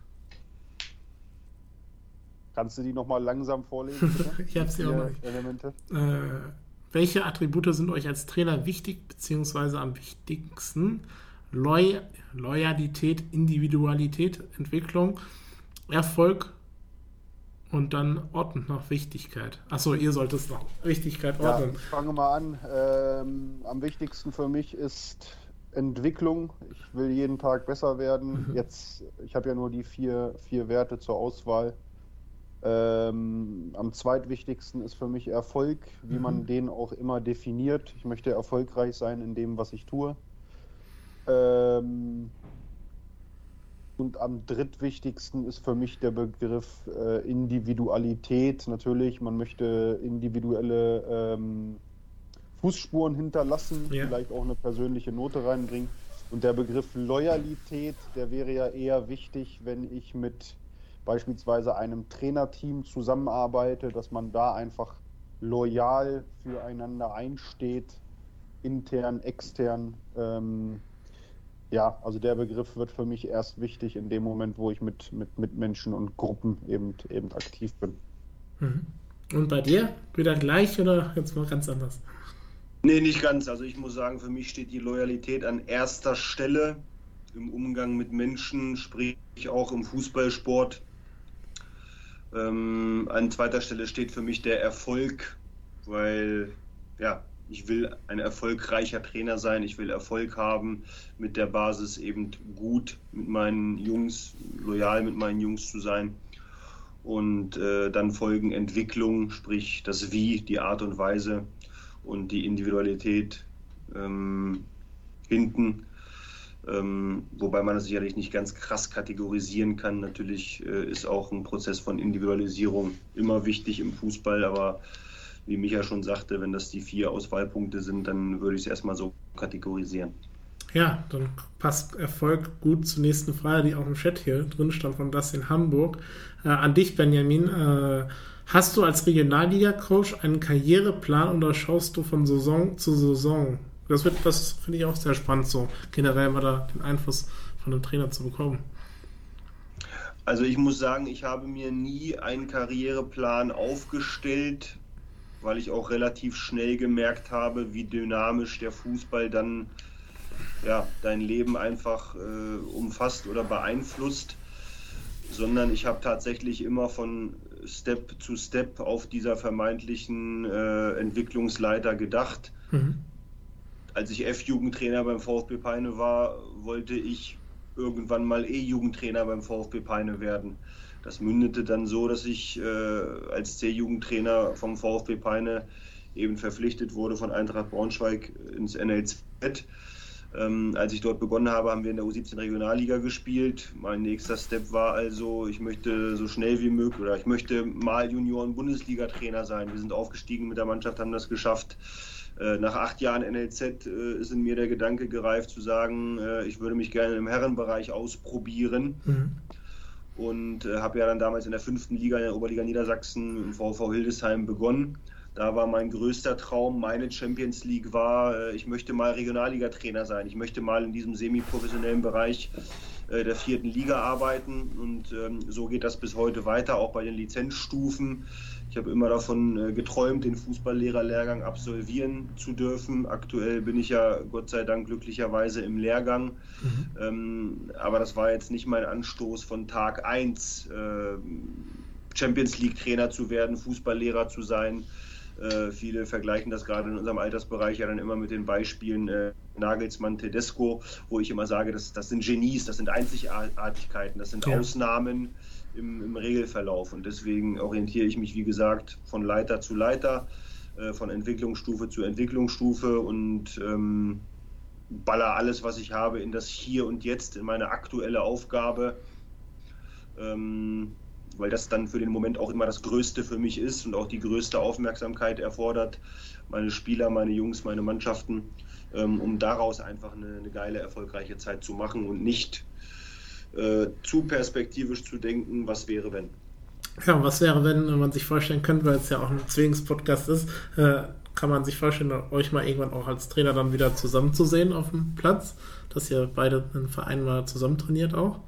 Kannst du die nochmal langsam vorlesen? ich habe sie auch noch. Elemente. Äh, welche Attribute sind euch als Trainer wichtig, beziehungsweise am wichtigsten? Loy Loyalität, Individualität, Entwicklung, Erfolg und dann ordnen nach Wichtigkeit. Achso, ihr sollt es nach Wichtigkeit ordnen. Ja, ich fange mal an. Ähm, am wichtigsten für mich ist Entwicklung. Ich will jeden Tag besser werden. Mhm. Jetzt, ich habe ja nur die vier, vier Werte zur Auswahl. Ähm, am zweitwichtigsten ist für mich Erfolg, wie mhm. man den auch immer definiert. Ich möchte erfolgreich sein in dem, was ich tue. Ähm, und am drittwichtigsten ist für mich der Begriff äh, Individualität. Natürlich, man möchte individuelle ähm, Fußspuren hinterlassen, ja. vielleicht auch eine persönliche Note reinbringen. Und der Begriff Loyalität, der wäre ja eher wichtig, wenn ich mit beispielsweise einem Trainerteam zusammenarbeite, dass man da einfach loyal füreinander einsteht, intern, extern. Ähm, ja, also der Begriff wird für mich erst wichtig in dem Moment, wo ich mit, mit, mit Menschen und Gruppen eben, eben aktiv bin. Mhm. Und bei dir? Wieder gleich oder jetzt mal ganz anders? Nee, nicht ganz. Also ich muss sagen, für mich steht die Loyalität an erster Stelle im Umgang mit Menschen, sprich auch im Fußballsport. Ähm, an zweiter Stelle steht für mich der Erfolg, weil ja, ich will ein erfolgreicher Trainer sein, ich will Erfolg haben, mit der Basis eben gut mit meinen Jungs, loyal mit meinen Jungs zu sein. Und äh, dann folgen Entwicklung, sprich das Wie, die Art und Weise und die Individualität ähm, hinten. Ähm, wobei man das sicherlich nicht ganz krass kategorisieren kann. Natürlich äh, ist auch ein Prozess von Individualisierung immer wichtig im Fußball, aber wie Micha schon sagte, wenn das die vier Auswahlpunkte sind, dann würde ich es erstmal so kategorisieren. Ja, dann passt Erfolg gut zur nächsten Frage, die auch im Chat hier drin stand von das in Hamburg. Äh, an dich, Benjamin. Äh, hast du als Regionalliga-Coach einen Karriereplan oder schaust du von Saison zu Saison? Das, das finde ich auch sehr spannend, so generell mal da den Einfluss von einem Trainer zu bekommen. Also ich muss sagen, ich habe mir nie einen Karriereplan aufgestellt, weil ich auch relativ schnell gemerkt habe, wie dynamisch der Fußball dann ja, dein Leben einfach äh, umfasst oder beeinflusst, sondern ich habe tatsächlich immer von Step zu Step auf dieser vermeintlichen äh, Entwicklungsleiter gedacht. Mhm. Als ich F-Jugendtrainer beim VfB Peine war, wollte ich irgendwann mal E-Jugendtrainer beim VfB Peine werden. Das mündete dann so, dass ich äh, als C-Jugendtrainer vom VfB Peine eben verpflichtet wurde von Eintracht Braunschweig ins NLZ. Ähm, als ich dort begonnen habe, haben wir in der U17 Regionalliga gespielt. Mein nächster Step war also, ich möchte so schnell wie möglich oder ich möchte mal Junioren-Bundesliga-Trainer sein. Wir sind aufgestiegen mit der Mannschaft, haben das geschafft. Äh, nach acht Jahren NLZ äh, ist in mir der Gedanke gereift zu sagen, äh, ich würde mich gerne im Herrenbereich ausprobieren. Mhm und äh, habe ja dann damals in der fünften Liga in der Oberliga Niedersachsen im VV Hildesheim begonnen. Da war mein größter Traum, meine Champions League war, äh, ich möchte mal Regionalliga-Trainer sein. Ich möchte mal in diesem semi-professionellen Bereich äh, der vierten Liga arbeiten. Und ähm, so geht das bis heute weiter, auch bei den Lizenzstufen. Ich habe immer davon äh, geträumt, den Fußballlehrerlehrgang absolvieren zu dürfen. Aktuell bin ich ja Gott sei Dank glücklicherweise im Lehrgang. Mhm. Ähm, aber das war jetzt nicht mein Anstoß von Tag 1, äh, Champions League Trainer zu werden, Fußballlehrer zu sein. Äh, viele vergleichen das gerade in unserem Altersbereich ja dann immer mit den Beispielen äh, Nagelsmann, Tedesco, wo ich immer sage, das, das sind Genies, das sind Einzigartigkeiten, das sind ja. Ausnahmen im, im Regelverlauf. Und deswegen orientiere ich mich, wie gesagt, von Leiter zu Leiter, äh, von Entwicklungsstufe zu Entwicklungsstufe und ähm, baller alles, was ich habe, in das Hier und Jetzt, in meine aktuelle Aufgabe. Ähm, weil das dann für den Moment auch immer das Größte für mich ist und auch die größte Aufmerksamkeit erfordert. Meine Spieler, meine Jungs, meine Mannschaften, ähm, um daraus einfach eine, eine, geile, erfolgreiche Zeit zu machen und nicht äh, zu perspektivisch zu denken, was wäre, wenn. Ja, was wäre, wenn man sich vorstellen könnte, weil es ja auch ein Zwillingspodcast ist, äh, kann man sich vorstellen, euch mal irgendwann auch als Trainer dann wieder zusammenzusehen auf dem Platz, dass ihr beide einen Verein mal zusammen trainiert auch?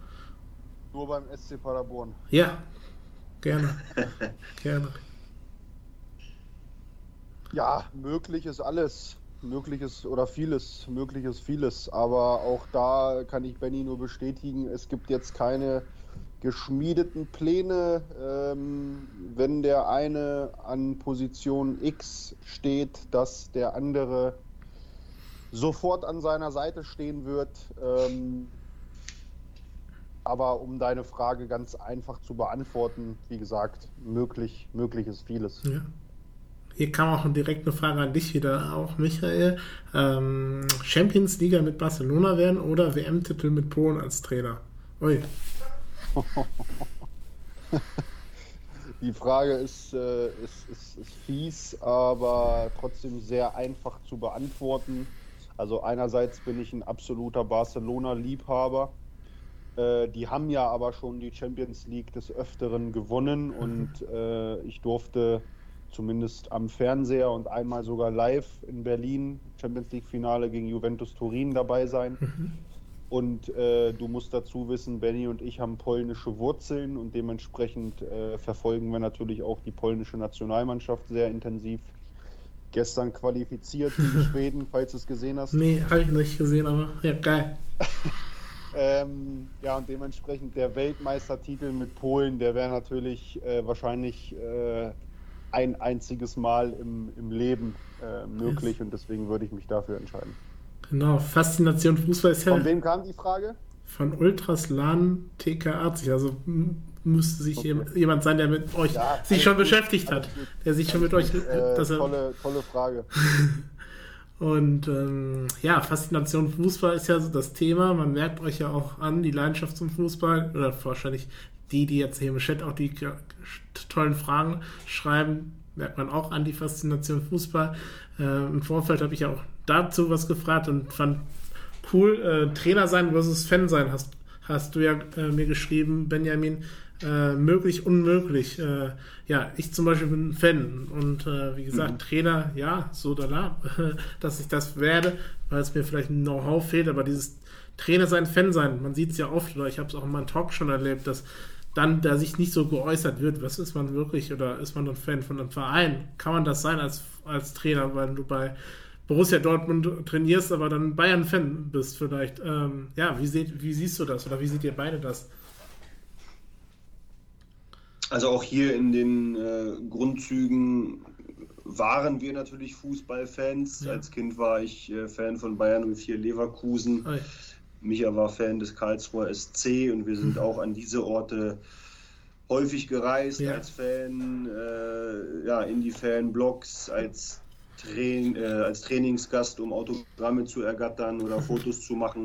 Nur beim SC Paderborn. Ja, gerne. gerne. Ja, möglich ist alles. Möglich ist oder vieles, möglich ist vieles. Aber auch da kann ich Benny nur bestätigen, es gibt jetzt keine geschmiedeten Pläne. Ähm, wenn der eine an Position X steht, dass der andere sofort an seiner Seite stehen wird. Ähm, aber um deine Frage ganz einfach zu beantworten, wie gesagt, möglich, möglich ist vieles. Ja. Hier kam auch direkt eine Frage an dich wieder, auch Michael. Ähm, Champions League mit Barcelona werden oder WM-Titel mit Polen als Trainer? Ui. Die Frage ist, äh, ist, ist, ist, fies, aber trotzdem sehr einfach zu beantworten. Also einerseits bin ich ein absoluter Barcelona-Liebhaber. Äh, die haben ja aber schon die Champions League des Öfteren gewonnen mhm. und äh, ich durfte zumindest am Fernseher und einmal sogar live in Berlin Champions League-Finale gegen Juventus Turin dabei sein. Mhm. Und äh, du musst dazu wissen, Benny und ich haben polnische Wurzeln und dementsprechend äh, verfolgen wir natürlich auch die polnische Nationalmannschaft sehr intensiv. Gestern qualifiziert gegen Schweden, falls du es gesehen hast. Nee, habe ich nicht gesehen, aber ja, geil. ähm, ja, und dementsprechend der Weltmeistertitel mit Polen, der wäre natürlich äh, wahrscheinlich äh, ein einziges Mal im, im Leben äh, möglich und deswegen würde ich mich dafür entscheiden. Genau, Faszination Fußball ist ja. Von wem kam die Frage? Von Ultraslan TK80. Also müsste sich okay. jemand sein, der mit euch ja, sich schon gut, beschäftigt hat. Der sich schon mit euch. Äh, tolle, tolle Frage. Und ähm, ja, Faszination Fußball ist ja so das Thema. Man merkt euch ja auch an, die Leidenschaft zum Fußball. Oder wahrscheinlich die, die jetzt hier im Chat auch die tollen Fragen schreiben, merkt man auch an die Faszination Fußball. Äh, Im Vorfeld habe ich ja auch dazu was gefragt und fand cool, äh, Trainer sein versus Fan sein, hast, hast du ja äh, mir geschrieben, Benjamin. Äh, möglich, unmöglich. Äh, ja, ich zum Beispiel bin Fan und äh, wie gesagt, mhm. Trainer, ja, so da la, dass ich das werde, weil es mir vielleicht ein Know-how fehlt, aber dieses Trainer sein, Fan sein, man sieht es ja oft, oder ich habe es auch in meinem Talk schon erlebt, dass dann da sich nicht so geäußert wird, was ist man wirklich oder ist man ein Fan von einem Verein? Kann man das sein als, als Trainer, weil du bei Borussia Dortmund trainierst, aber dann Bayern-Fan bist vielleicht. Ähm, ja, wie, seht, wie siehst du das oder wie seht ihr beide das? Also auch hier in den äh, Grundzügen waren wir natürlich Fußballfans. Ja. Als Kind war ich äh, Fan von Bayern 04 Leverkusen. Oi. Micha war Fan des Karlsruher SC und wir sind auch an diese Orte häufig gereist ja. als Fan, äh, ja, in die Fanblogs, als, Train, äh, als Trainingsgast, um Autogramme zu ergattern oder Fotos zu machen.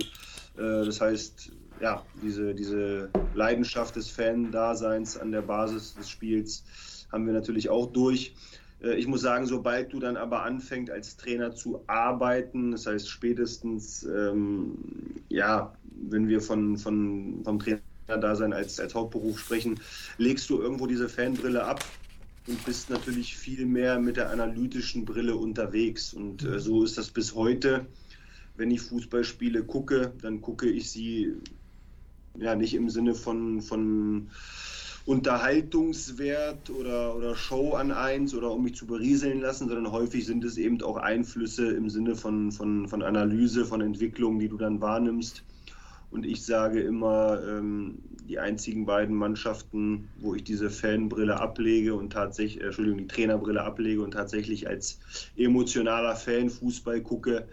Äh, das heißt, ja, diese, diese Leidenschaft des Fan-Daseins an der Basis des Spiels haben wir natürlich auch durch. Äh, ich muss sagen, sobald du dann aber anfängst, als Trainer zu arbeiten, das heißt spätestens, ähm, ja, wenn wir von, von, vom Trainerdasein als, als Hauptberuf sprechen, legst du irgendwo diese Fanbrille ab und bist natürlich viel mehr mit der analytischen Brille unterwegs. Und äh, so ist das bis heute. Wenn ich Fußballspiele gucke, dann gucke ich sie ja nicht im Sinne von, von Unterhaltungswert oder, oder Show an eins oder um mich zu berieseln lassen, sondern häufig sind es eben auch Einflüsse im Sinne von, von, von Analyse, von Entwicklung, die du dann wahrnimmst. Und ich sage immer, ähm, die einzigen beiden Mannschaften, wo ich diese Fanbrille ablege und tatsächlich, äh, Entschuldigung, die Trainerbrille ablege und tatsächlich als emotionaler Fan Fußball gucke,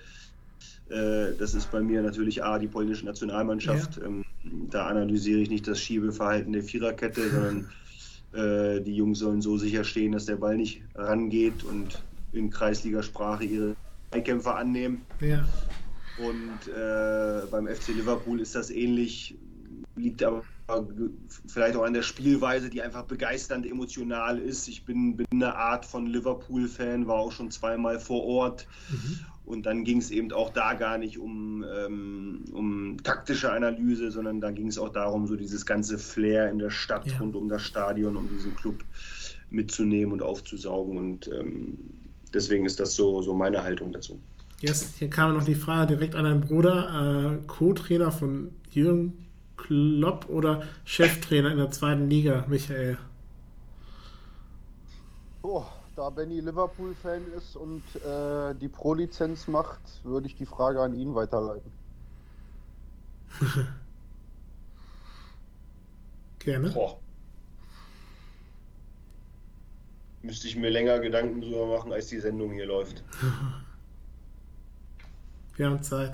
das ist bei mir natürlich A, die polnische Nationalmannschaft. Ja. Ähm, da analysiere ich nicht das Schiebeverhalten der Viererkette, sondern äh, die Jungs sollen so sicher stehen, dass der Ball nicht rangeht und in Kreisligasprache ihre Zweikämpfe annehmen. Ja. Und äh, beim FC Liverpool ist das ähnlich, liegt aber vielleicht auch an der Spielweise, die einfach begeisternd emotional ist. Ich bin, bin eine Art von Liverpool-Fan, war auch schon zweimal vor Ort. Mhm. Und dann ging es eben auch da gar nicht um, ähm, um taktische Analyse, sondern da ging es auch darum, so dieses ganze Flair in der Stadt ja. rund um das Stadion, um diesen Club mitzunehmen und aufzusaugen. Und ähm, deswegen ist das so, so meine Haltung dazu. Yes, hier kam noch die Frage direkt an deinen Bruder, äh, Co-Trainer von Jürgen Klopp oder Cheftrainer in der zweiten Liga, Michael? Oh, da Benny Liverpool-Fan ist und äh, die Pro-Lizenz macht, würde ich die Frage an ihn weiterleiten. Gerne. Boah. Müsste ich mir länger Gedanken drüber machen, als die Sendung hier läuft. Wir haben Zeit.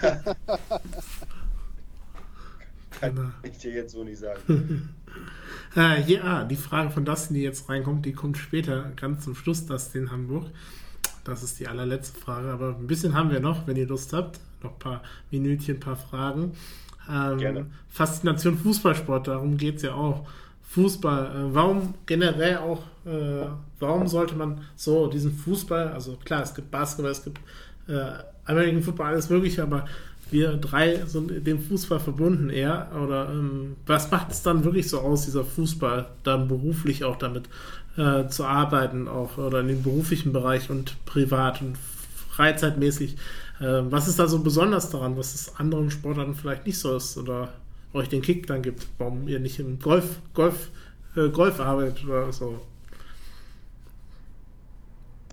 Kann genau. ich dir jetzt so nicht sagen. äh, ja, die Frage von Dustin, die jetzt reinkommt, die kommt später, ganz zum Schluss, Dustin Hamburg. Das ist die allerletzte Frage, aber ein bisschen haben wir noch, wenn ihr Lust habt. Noch ein paar Minütchen, ein paar Fragen. Ähm, Gerne. Faszination Fußballsport, darum geht es ja auch. Fußball, äh, warum generell auch, äh, warum sollte man so diesen Fußball, also klar, es gibt Basketball, es gibt äh, American Football, alles Mögliche, aber wir drei sind dem Fußball verbunden eher. Oder ähm, was macht es dann wirklich so aus, dieser Fußball, dann beruflich auch damit äh, zu arbeiten, auch oder in dem beruflichen Bereich und privat und freizeitmäßig? Äh, was ist da so besonders daran, was es anderen Sportarten vielleicht nicht so ist oder euch den Kick dann gibt, warum ihr nicht im Golf, Golf, äh, Golf arbeitet oder so?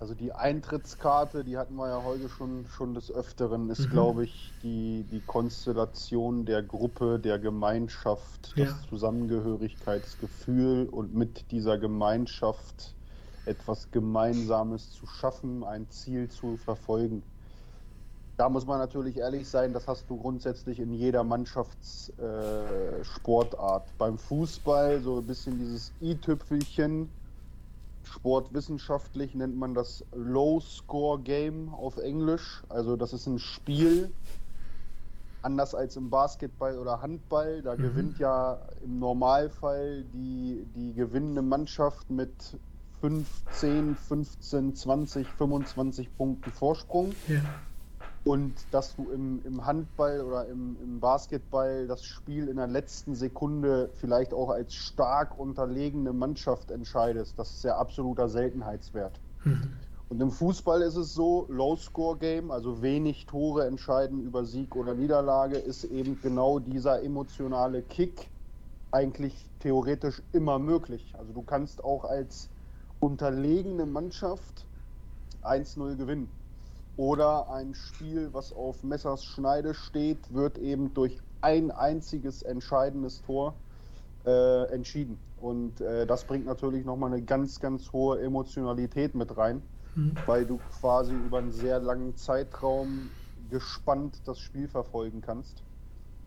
Also die Eintrittskarte, die hatten wir ja heute schon, schon des Öfteren, ist, mhm. glaube ich, die, die Konstellation der Gruppe, der Gemeinschaft, ja. das Zusammengehörigkeitsgefühl und mit dieser Gemeinschaft etwas Gemeinsames zu schaffen, ein Ziel zu verfolgen. Da muss man natürlich ehrlich sein, das hast du grundsätzlich in jeder Mannschaftssportart. Äh, Beim Fußball so ein bisschen dieses i-Tüpfelchen, Sportwissenschaftlich nennt man das Low-Score-Game auf Englisch. Also das ist ein Spiel, anders als im Basketball oder Handball. Da mhm. gewinnt ja im Normalfall die, die gewinnende Mannschaft mit 5, 10, 15, 20, 25 Punkten Vorsprung. Ja und dass du im, im Handball oder im, im, Basketball das Spiel in der letzten Sekunde vielleicht auch als stark unterlegene Mannschaft entscheidest, das ist ja absoluter Seltenheitswert. Mhm. Und im Fußball ist es so, Low-Score-Game, also wenig Tore entscheiden über Sieg oder Niederlage, ist eben genau dieser emotionale Kick eigentlich theoretisch immer möglich. Also du kannst auch als unterlegene Mannschaft 1-0 gewinnen. Oder ein Spiel, was auf Messers Schneide steht, wird eben durch ein einziges entscheidendes Tor äh, entschieden. Und äh, das bringt natürlich nochmal eine ganz, ganz hohe Emotionalität mit rein, mhm. weil du quasi über einen sehr langen Zeitraum gespannt das Spiel verfolgen kannst.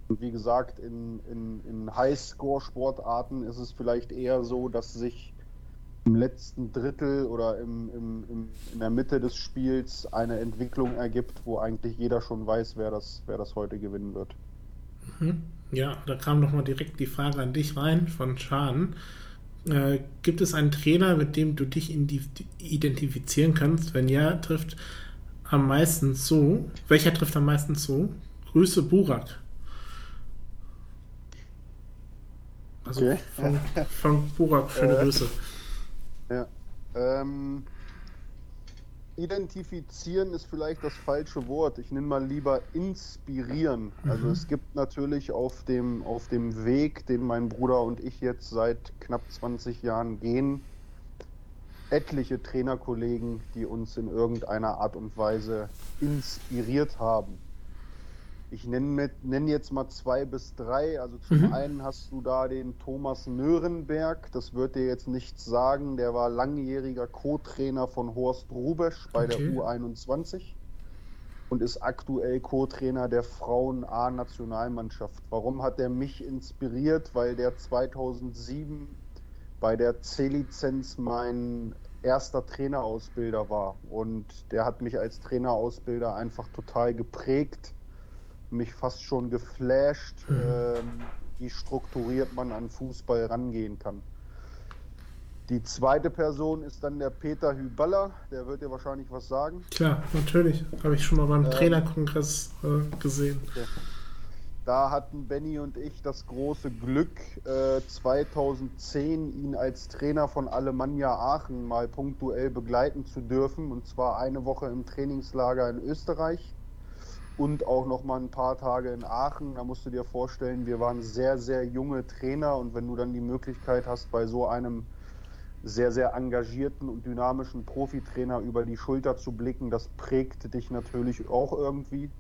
Und wie gesagt, in, in, in Highscore-Sportarten ist es vielleicht eher so, dass sich im letzten Drittel oder im, im, im, in der Mitte des Spiels eine Entwicklung ergibt, wo eigentlich jeder schon weiß, wer das, wer das heute gewinnen wird. Mhm. Ja, da kam nochmal direkt die Frage an dich rein von Schaden. Äh, gibt es einen Trainer, mit dem du dich identifizieren kannst? Wenn ja, trifft am meisten zu. Welcher trifft am meisten zu? Grüße Burak. Also okay. von, von Burak, schöne äh. Grüße. Ja. Ähm, identifizieren ist vielleicht das falsche Wort. Ich nenne mal lieber inspirieren. Also mhm. es gibt natürlich auf dem, auf dem Weg, den mein Bruder und ich jetzt seit knapp 20 Jahren gehen, etliche Trainerkollegen, die uns in irgendeiner Art und Weise inspiriert haben. Ich nenne, nenn jetzt mal zwei bis drei. Also zum mhm. einen hast du da den Thomas Nörenberg. Das wird dir jetzt nichts sagen. Der war langjähriger Co-Trainer von Horst Rubesch bei okay. der U21 und ist aktuell Co-Trainer der Frauen-A-Nationalmannschaft. Warum hat er mich inspiriert? Weil der 2007 bei der C-Lizenz mein erster Trainerausbilder war. Und der hat mich als Trainerausbilder einfach total geprägt mich fast schon geflasht, mhm. ähm, wie strukturiert man an Fußball rangehen kann. Die zweite Person ist dann der Peter Hüballer, der wird dir wahrscheinlich was sagen. Klar, natürlich. Habe ich schon mal beim ähm, Trainerkongress äh, gesehen. Okay. Da hatten Benny und ich das große Glück, äh, 2010 ihn als Trainer von Alemannia Aachen mal punktuell begleiten zu dürfen. Und zwar eine Woche im Trainingslager in Österreich und auch noch mal ein paar Tage in Aachen. Da musst du dir vorstellen, wir waren sehr, sehr junge Trainer. Und wenn du dann die Möglichkeit hast, bei so einem sehr, sehr engagierten und dynamischen Profitrainer über die Schulter zu blicken, das prägt dich natürlich auch irgendwie.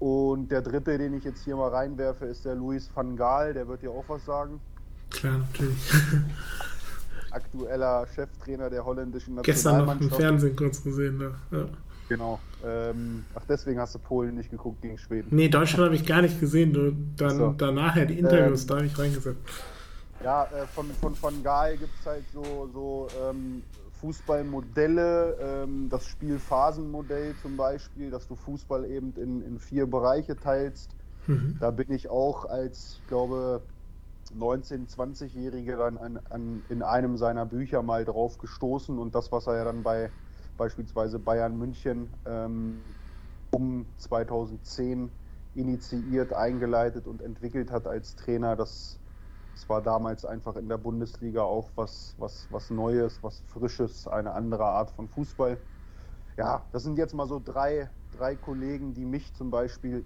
Und der dritte, den ich jetzt hier mal reinwerfe, ist der Luis van Gaal. Der wird dir auch was sagen. Klar, natürlich. Aktueller Cheftrainer der holländischen Nationalmannschaft. Gestern noch im Fernsehen kurz gesehen. Ne? Ja. Genau. Ähm, ach, deswegen hast du Polen nicht geguckt gegen Schweden. Nee, Deutschland habe ich gar nicht gesehen. Du, dann so. danach ja die Interviews, ähm, da habe ich reingesetzt. Ja, äh, von, von Van Gaal gibt es halt so, so ähm, Fußballmodelle, ähm, das Spielphasenmodell zum Beispiel, dass du Fußball eben in, in vier Bereiche teilst. Mhm. Da bin ich auch als, ich glaube, 19-, 20-Jährige dann an, an, in einem seiner Bücher mal drauf gestoßen und das, was er ja dann bei beispielsweise Bayern München ähm, um 2010 initiiert, eingeleitet und entwickelt hat als Trainer, das es war damals einfach in der Bundesliga auch was, was, was Neues, was Frisches, eine andere Art von Fußball. Ja, das sind jetzt mal so drei, drei Kollegen, die mich zum Beispiel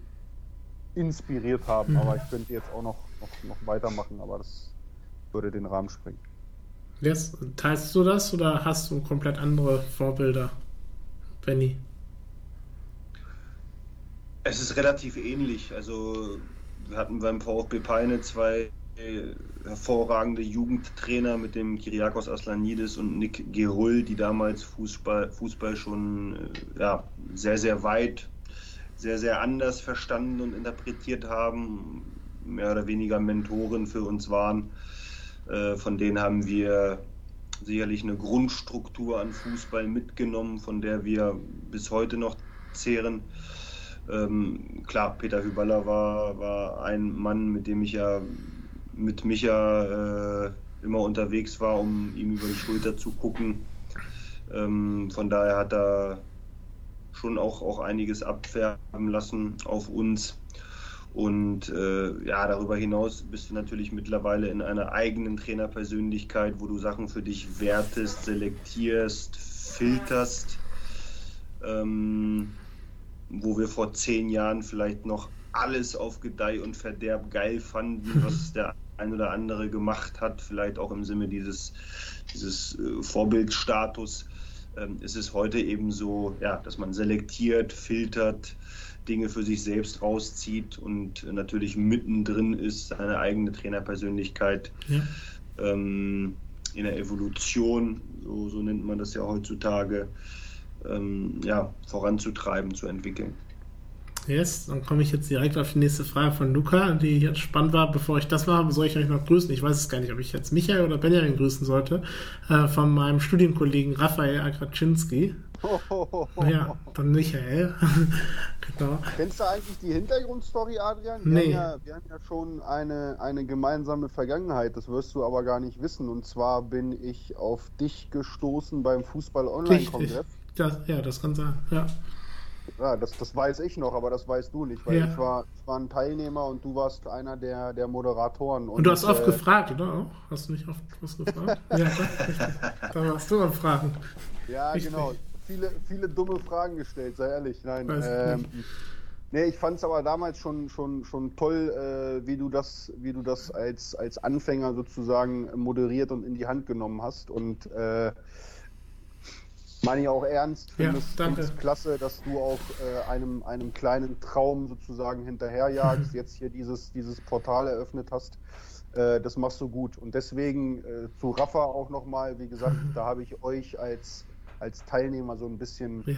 inspiriert haben. Aber ich könnte jetzt auch noch, noch, noch weitermachen, aber das würde den Rahmen sprengen. Yes. Teilst du das oder hast du komplett andere Vorbilder, Benny? Es ist relativ ähnlich. Also wir hatten beim VfB Peine zwei hervorragende Jugendtrainer mit dem Kyriakos Aslanidis und Nick Gerull, die damals Fußball, Fußball schon äh, ja, sehr, sehr weit, sehr, sehr anders verstanden und interpretiert haben, mehr oder weniger Mentoren für uns waren. Äh, von denen haben wir sicherlich eine Grundstruktur an Fußball mitgenommen, von der wir bis heute noch zehren. Ähm, klar, Peter Hüballer war, war ein Mann, mit dem ich ja mit Micha äh, immer unterwegs war, um ihm über die Schulter zu gucken. Ähm, von daher hat er schon auch, auch einiges abfärben lassen auf uns. Und äh, ja, darüber hinaus bist du natürlich mittlerweile in einer eigenen Trainerpersönlichkeit, wo du Sachen für dich wertest, selektierst, filterst. Ähm, wo wir vor zehn Jahren vielleicht noch alles auf Gedeih und Verderb geil fanden, was der ein oder andere gemacht hat, vielleicht auch im Sinne dieses, dieses äh, Vorbildstatus, ähm, ist es heute eben so, ja, dass man selektiert, filtert, Dinge für sich selbst rauszieht und natürlich mittendrin ist, seine eigene Trainerpersönlichkeit ja. ähm, in der Evolution, so, so, nennt man das ja heutzutage, ähm, ja, voranzutreiben, zu entwickeln. Yes, dann komme ich jetzt direkt auf die nächste Frage von Luca, die jetzt spannend war. Bevor ich das mache, soll ich euch noch grüßen. Ich weiß es gar nicht, ob ich jetzt Michael oder Benjamin grüßen sollte. Äh, von meinem Studienkollegen Raphael Agraczynski. Oh, Ja, dann Michael. genau. Kennst du eigentlich die Hintergrundstory, Adrian? Wir, nee. haben, ja, wir haben ja schon eine, eine gemeinsame Vergangenheit, das wirst du aber gar nicht wissen. Und zwar bin ich auf dich gestoßen beim Fußball-Online-Kongress. Ja, das kann sein, ja. Ja, das, das weiß ich noch, aber das weißt du nicht, weil ja. ich, war, ich war ein Teilnehmer und du warst einer der, der Moderatoren. Und, und du hast oft äh, gefragt, oder auch? Hast du nicht oft was gefragt? ja. Da warst du am Fragen. Ja, richtig. genau. Viele, viele dumme Fragen gestellt, sei ehrlich. Nein. Ähm, nee, ich fand es aber damals schon, schon, schon toll, äh, wie du das, wie du das als, als Anfänger sozusagen moderiert und in die Hand genommen hast. Und äh, meine ich auch ernst. Finde ja, es klasse, dass du auch äh, einem, einem kleinen Traum sozusagen hinterherjagst, mhm. jetzt hier dieses, dieses Portal eröffnet hast. Äh, das machst du gut. Und deswegen äh, zu Rafa auch nochmal, wie gesagt, mhm. da habe ich euch als, als Teilnehmer so ein bisschen ja.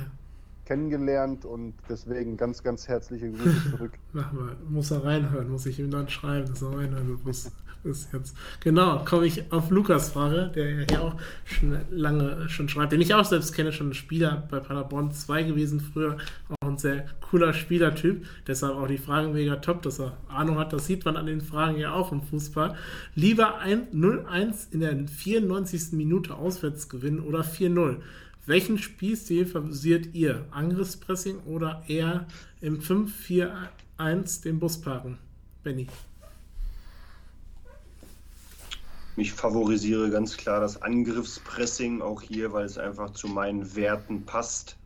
kennengelernt und deswegen ganz, ganz herzliche Grüße zurück. Mach mal, muss er reinhören, muss ich ihm dann schreiben, dass er reinhören muss. Ist jetzt. Genau, komme ich auf Lukas Frage, der ja auch schon lange schon schreibt, den ich auch selbst kenne, schon ein Spieler bei Paderborn 2 gewesen, früher auch ein sehr cooler Spielertyp. Deshalb auch die Fragen mega top, dass er Ahnung hat. Das sieht man an den Fragen ja auch im Fußball. Lieber 0-1 in der 94. Minute auswärts gewinnen oder 4-0. Welchen Spielstil favorisiert ihr? Angriffspressing oder eher im 5-4-1 den Bus parken? Benny. Ich favorisiere ganz klar das Angriffspressing auch hier, weil es einfach zu meinen Werten passt.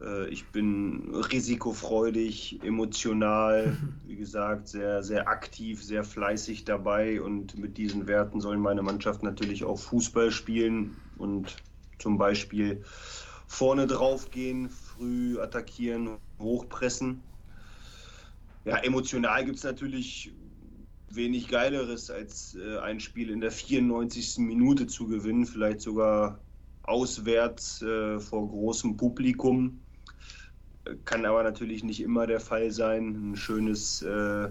Äh, ich bin risikofreudig, emotional, wie gesagt, sehr, sehr aktiv, sehr fleißig dabei und mit diesen Werten soll meine Mannschaft natürlich auch Fußball spielen und zum Beispiel vorne drauf gehen, früh attackieren, hochpressen. Ja, emotional gibt es natürlich wenig Geileres, als äh, ein Spiel in der 94. Minute zu gewinnen, vielleicht sogar auswärts äh, vor großem Publikum. Kann aber natürlich nicht immer der Fall sein. Ein schönes äh,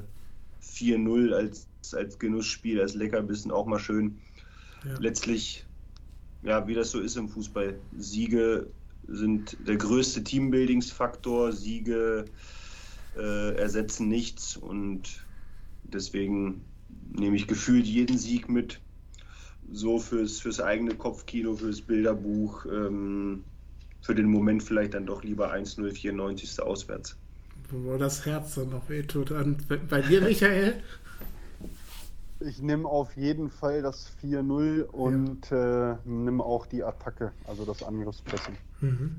4-0 als, als Genussspiel, als Leckerbissen auch mal schön. Ja. Letztlich, ja, wie das so ist im Fußball, Siege sind der größte Teambuildingsfaktor. Siege äh, ersetzen nichts und Deswegen nehme ich gefühlt jeden Sieg mit. So fürs, fürs eigene Kopfkino, fürs Bilderbuch. Ähm, für den Moment vielleicht dann doch lieber 1-0-94. auswärts. Wo das Herz dann noch wehtut. Und bei dir, Michael? Ich nehme auf jeden Fall das 4-0 und ja. äh, nehme auch die Attacke, also das Angriffspressen. Mhm.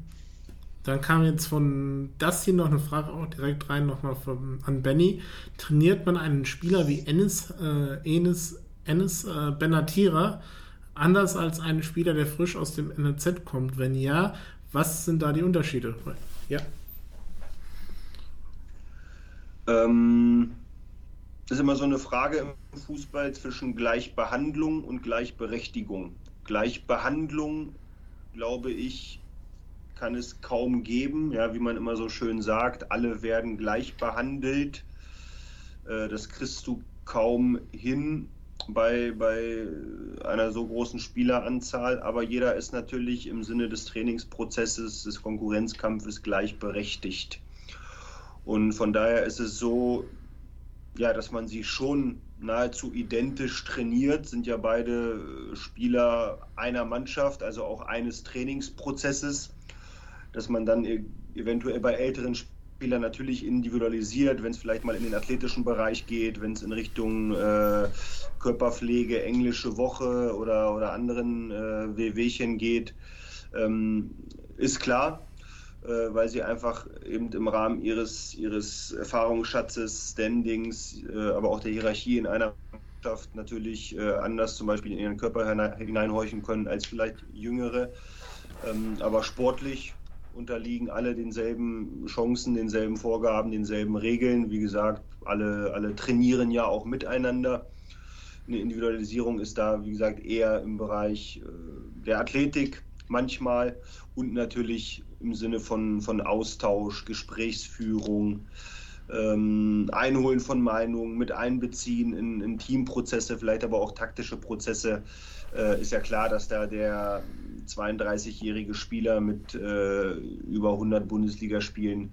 Dann kam jetzt von das hier noch eine Frage auch direkt rein nochmal von, an Benny. Trainiert man einen Spieler wie Enes, äh, Enes, Enes äh, Benatira anders als einen Spieler, der frisch aus dem NZ kommt? Wenn ja, was sind da die Unterschiede? Ja. Ähm, das ist immer so eine Frage im Fußball zwischen Gleichbehandlung und Gleichberechtigung. Gleichbehandlung, glaube ich, kann es kaum geben. Ja, wie man immer so schön sagt, alle werden gleich behandelt. Äh, das kriegst du kaum hin bei, bei einer so großen Spieleranzahl, aber jeder ist natürlich im Sinne des Trainingsprozesses, des Konkurrenzkampfes gleichberechtigt. Und von daher ist es so, ja, dass man sie schon nahezu identisch trainiert, sind ja beide Spieler einer Mannschaft, also auch eines Trainingsprozesses dass man dann e-, eventuell bei älteren Spielern natürlich individualisiert, wenn es vielleicht mal in den athletischen Bereich geht, wenn es in Richtung äh, Körperpflege, englische Woche oder, oder anderen äh, WWchen geht, ähm, ist klar, äh, weil sie einfach eben im Rahmen ihres, ihres Erfahrungsschatzes, Standings, äh, aber auch der Hierarchie in einer Mannschaft natürlich äh, anders zum Beispiel in ihren Körper hineinhorchen können als vielleicht Jüngere. Ähm, aber sportlich unterliegen alle denselben Chancen, denselben Vorgaben, denselben Regeln. Wie gesagt, alle, alle trainieren ja auch miteinander. Eine Individualisierung ist da, wie gesagt, eher im Bereich äh, der Athletik manchmal und natürlich im Sinne von, von Austausch, Gesprächsführung, ähm, Einholen von Meinungen, mit einbeziehen in, in Teamprozesse, vielleicht aber auch taktische Prozesse. Äh, ist ja klar, dass da der 32-jährige Spieler mit äh, über 100 Bundesligaspielen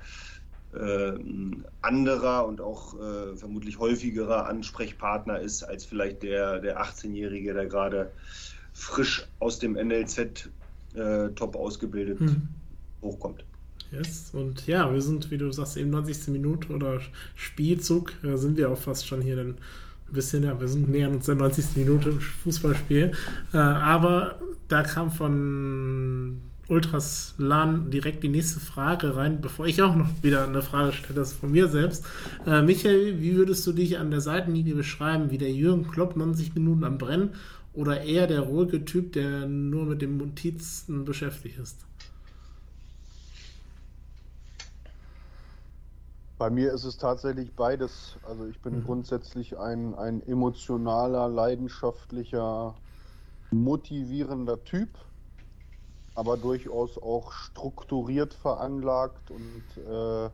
äh, anderer und auch äh, vermutlich häufigerer Ansprechpartner ist als vielleicht der, der 18-Jährige, der gerade frisch aus dem NLZ äh, top ausgebildet hm. hochkommt. Yes. Und ja, wir sind, wie du sagst, eben 90. Minute oder Spielzug, da sind wir auch fast schon hier ein bisschen, ja, wir sind näher an der 90. Minute im Fußballspiel. Äh, aber da kam von Ultras LAN direkt die nächste Frage rein, bevor ich auch noch wieder eine Frage stelle, das ist von mir selbst. Äh, Michael, wie würdest du dich an der Seitenlinie beschreiben, wie der Jürgen Klopp 90 Minuten am Brennen oder eher der ruhige Typ, der nur mit den Notizen beschäftigt ist? Bei mir ist es tatsächlich beides. Also ich bin mhm. grundsätzlich ein, ein emotionaler, leidenschaftlicher, motivierender Typ, aber durchaus auch strukturiert veranlagt und äh,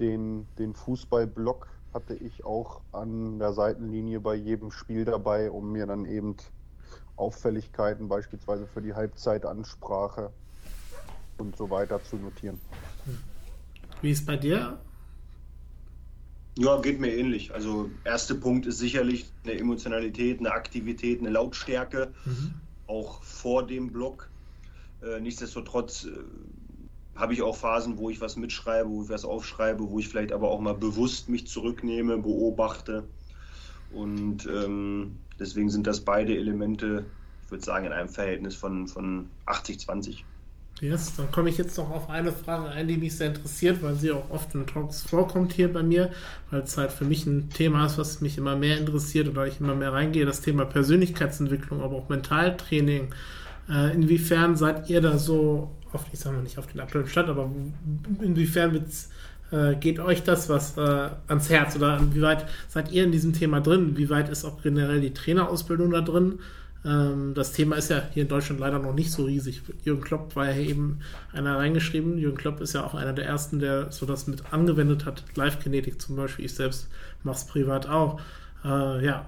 den, den Fußballblock hatte ich auch an der Seitenlinie bei jedem Spiel dabei, um mir dann eben Auffälligkeiten beispielsweise für die Halbzeitansprache und so weiter zu notieren. Wie ist bei dir? Ja, geht mir ähnlich. Also erster Punkt ist sicherlich eine Emotionalität, eine Aktivität, eine Lautstärke, mhm. auch vor dem Block. Äh, nichtsdestotrotz äh, habe ich auch Phasen, wo ich was mitschreibe, wo ich was aufschreibe, wo ich vielleicht aber auch mal bewusst mich zurücknehme, beobachte. Und ähm, deswegen sind das beide Elemente, ich würde sagen, in einem Verhältnis von, von 80-20. Yes, dann komme ich jetzt noch auf eine Frage ein, die mich sehr interessiert, weil sie auch oft in Talks vorkommt hier bei mir, weil es halt für mich ein Thema ist, was mich immer mehr interessiert oder ich immer mehr reingehe, das Thema Persönlichkeitsentwicklung, aber auch Mentaltraining. Äh, inwiefern seid ihr da so auf, ich sage mal nicht auf den aktuellen Stand, aber inwiefern äh, geht euch das was äh, ans Herz oder inwieweit seid ihr in diesem Thema drin? Wie weit ist auch generell die Trainerausbildung da drin? Ähm, das Thema ist ja hier in Deutschland leider noch nicht so riesig. Jürgen Klopp war ja eben einer reingeschrieben. Jürgen Klopp ist ja auch einer der ersten, der so das mit angewendet hat. Live-Kinetik zum Beispiel. Ich selbst mache es privat auch. Äh, ja,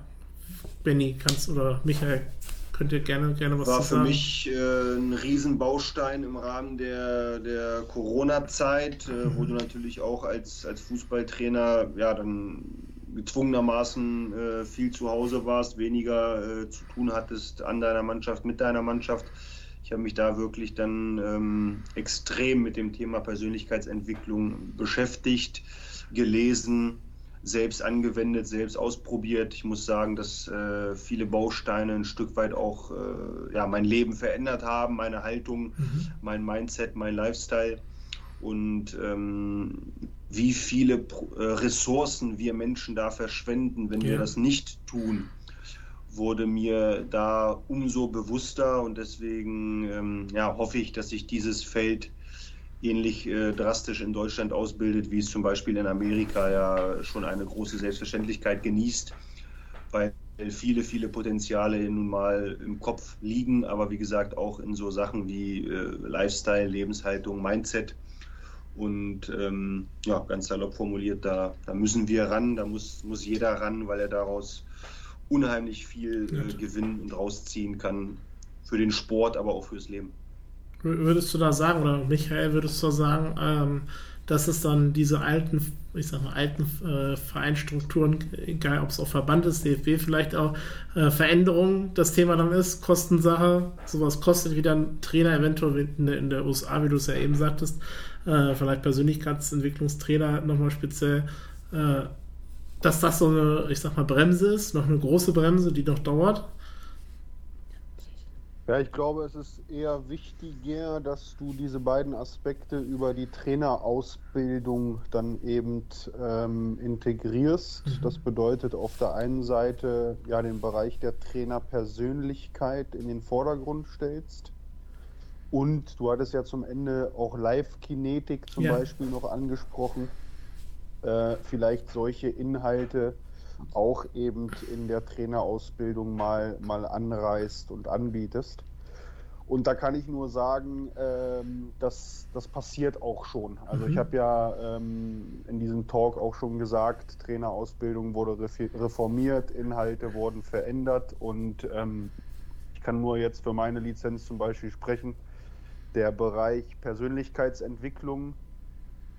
Benny, kannst oder Michael, könnt ihr gerne, gerne was War für mich äh, ein Riesenbaustein im Rahmen der, der Corona-Zeit, äh, mhm. wo du natürlich auch als, als Fußballtrainer ja dann gezwungenermaßen äh, viel zu Hause warst, weniger äh, zu tun hattest an deiner Mannschaft, mit deiner Mannschaft. Ich habe mich da wirklich dann ähm, extrem mit dem Thema Persönlichkeitsentwicklung beschäftigt, gelesen, selbst angewendet, selbst ausprobiert. Ich muss sagen, dass äh, viele Bausteine ein Stück weit auch äh, ja, mein Leben verändert haben, meine Haltung, mhm. mein Mindset, mein Lifestyle. Und ähm, wie viele äh, Ressourcen wir Menschen da verschwenden, wenn ja. wir das nicht tun, wurde mir da umso bewusster und deswegen ähm, ja, hoffe ich, dass sich dieses Feld ähnlich äh, drastisch in Deutschland ausbildet, wie es zum Beispiel in Amerika ja schon eine große Selbstverständlichkeit genießt, weil viele, viele Potenziale nun mal im Kopf liegen, aber wie gesagt auch in so Sachen wie äh, Lifestyle, Lebenshaltung, Mindset und ähm, ja, ganz salopp formuliert, da, da müssen wir ran, da muss, muss jeder ran, weil er daraus unheimlich viel äh, gewinnen und rausziehen kann für den Sport, aber auch fürs Leben. Würdest du da sagen, oder Michael, würdest du sagen, ähm, dass es dann diese alten, ich sag mal, alten äh, Vereinsstrukturen, egal ob es auch Verband ist, DFB vielleicht auch, äh, Veränderungen das Thema dann ist, Kostensache, sowas kostet wieder ein Trainer eventuell in der, in der USA, wie du es ja eben sagtest, äh, vielleicht Persönlichkeitsentwicklungstrainer nochmal speziell, äh, dass das so eine, ich sag mal, Bremse ist, noch eine große Bremse, die noch dauert? Ja, ich glaube, es ist eher wichtiger, dass du diese beiden Aspekte über die Trainerausbildung dann eben ähm, integrierst. Mhm. Das bedeutet auf der einen Seite ja den Bereich der Trainerpersönlichkeit in den Vordergrund stellst und du hattest ja zum Ende auch Live-Kinetik zum ja. Beispiel noch angesprochen. Äh, vielleicht solche Inhalte auch eben in der Trainerausbildung mal, mal anreißt und anbietest. Und da kann ich nur sagen, ähm, dass das passiert auch schon. Also mhm. ich habe ja ähm, in diesem Talk auch schon gesagt, Trainerausbildung wurde reformiert, Inhalte wurden verändert und ähm, ich kann nur jetzt für meine Lizenz zum Beispiel sprechen der Bereich Persönlichkeitsentwicklung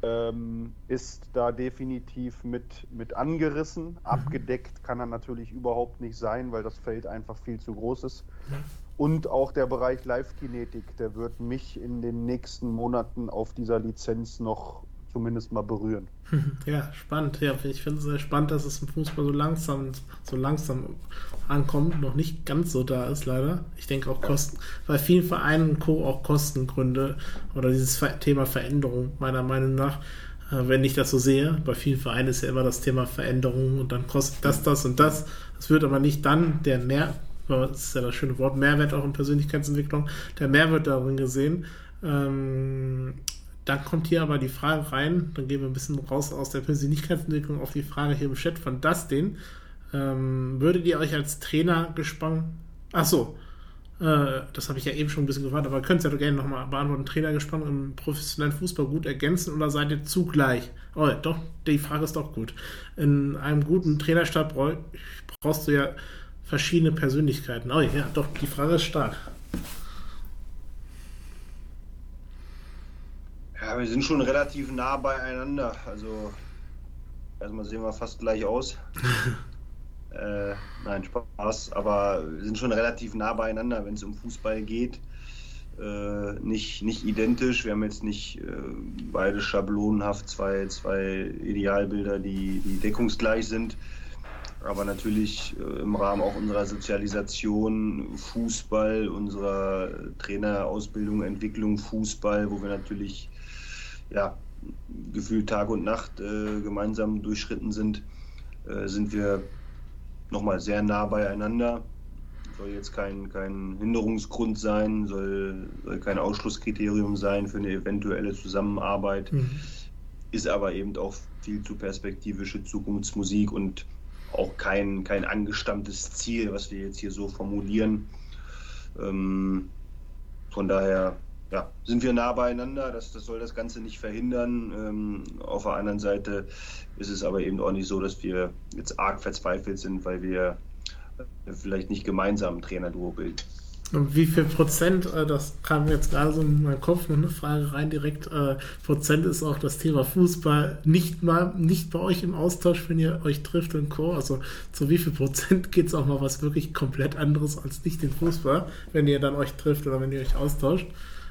ähm, ist da definitiv mit, mit angerissen. Mhm. Abgedeckt kann er natürlich überhaupt nicht sein, weil das Feld einfach viel zu groß ist. Und auch der Bereich Live-Kinetik, der wird mich in den nächsten Monaten auf dieser Lizenz noch zumindest mal berühren. Ja, spannend. Ja, ich finde es sehr spannend, dass es im Fußball so langsam, so langsam ankommt, noch nicht ganz so da ist, leider. Ich denke auch Kosten, bei vielen Vereinen Co. auch Kostengründe oder dieses Thema Veränderung, meiner Meinung nach, äh, wenn ich das so sehe. Bei vielen Vereinen ist ja immer das Thema Veränderung und dann kostet das, das und das. Es wird aber nicht dann der Mehr, das ist ja das schöne Wort, Mehrwert auch in Persönlichkeitsentwicklung, der Mehrwert darin gesehen. Ähm, dann kommt hier aber die Frage rein, dann gehen wir ein bisschen raus aus der Persönlichkeitsentwicklung auf die Frage hier im Chat von Dustin. Ähm, würdet ihr euch als Trainer gespannt? Ach so. Äh, das habe ich ja eben schon ein bisschen gefragt, aber könnt ihr ja doch gerne nochmal beantworten. Trainer gespannt im professionellen Fußball gut ergänzen oder seid ihr zugleich? Oh, doch, die Frage ist doch gut. In einem guten Trainerstab brauchst du ja verschiedene Persönlichkeiten. Oh ja, doch, die Frage ist stark. Ja, wir sind schon relativ nah beieinander. Also erstmal sehen wir fast gleich aus. äh, nein, Spaß. Aber wir sind schon relativ nah beieinander, wenn es um Fußball geht. Äh, nicht, nicht identisch. Wir haben jetzt nicht äh, beide schablonenhaft zwei, zwei Idealbilder, die, die deckungsgleich sind. Aber natürlich äh, im Rahmen auch unserer Sozialisation, Fußball, unserer Trainerausbildung, Entwicklung, Fußball, wo wir natürlich ja, gefühlt Tag und Nacht äh, gemeinsam durchschritten sind, äh, sind wir nochmal sehr nah beieinander. Soll jetzt kein, kein Hinderungsgrund sein, soll, soll kein Ausschlusskriterium sein für eine eventuelle Zusammenarbeit, mhm. ist aber eben auch viel zu perspektivische Zukunftsmusik und auch kein, kein angestammtes Ziel, was wir jetzt hier so formulieren. Ähm, von daher ja, sind wir nah beieinander. Das, das soll das Ganze nicht verhindern. Ähm, auf der anderen Seite ist es aber eben auch nicht so, dass wir jetzt arg verzweifelt sind, weil wir vielleicht nicht gemeinsam ein Trainerduo bilden. Und wie viel Prozent, äh, das kam jetzt gerade so in meinen Kopf, noch eine Frage rein direkt, äh, Prozent ist auch das Thema Fußball nicht mal, nicht bei euch im Austausch, wenn ihr euch trifft und Co. Also zu wie viel Prozent geht es auch mal was wirklich komplett anderes als nicht den Fußball, wenn ihr dann euch trifft oder wenn ihr euch austauscht?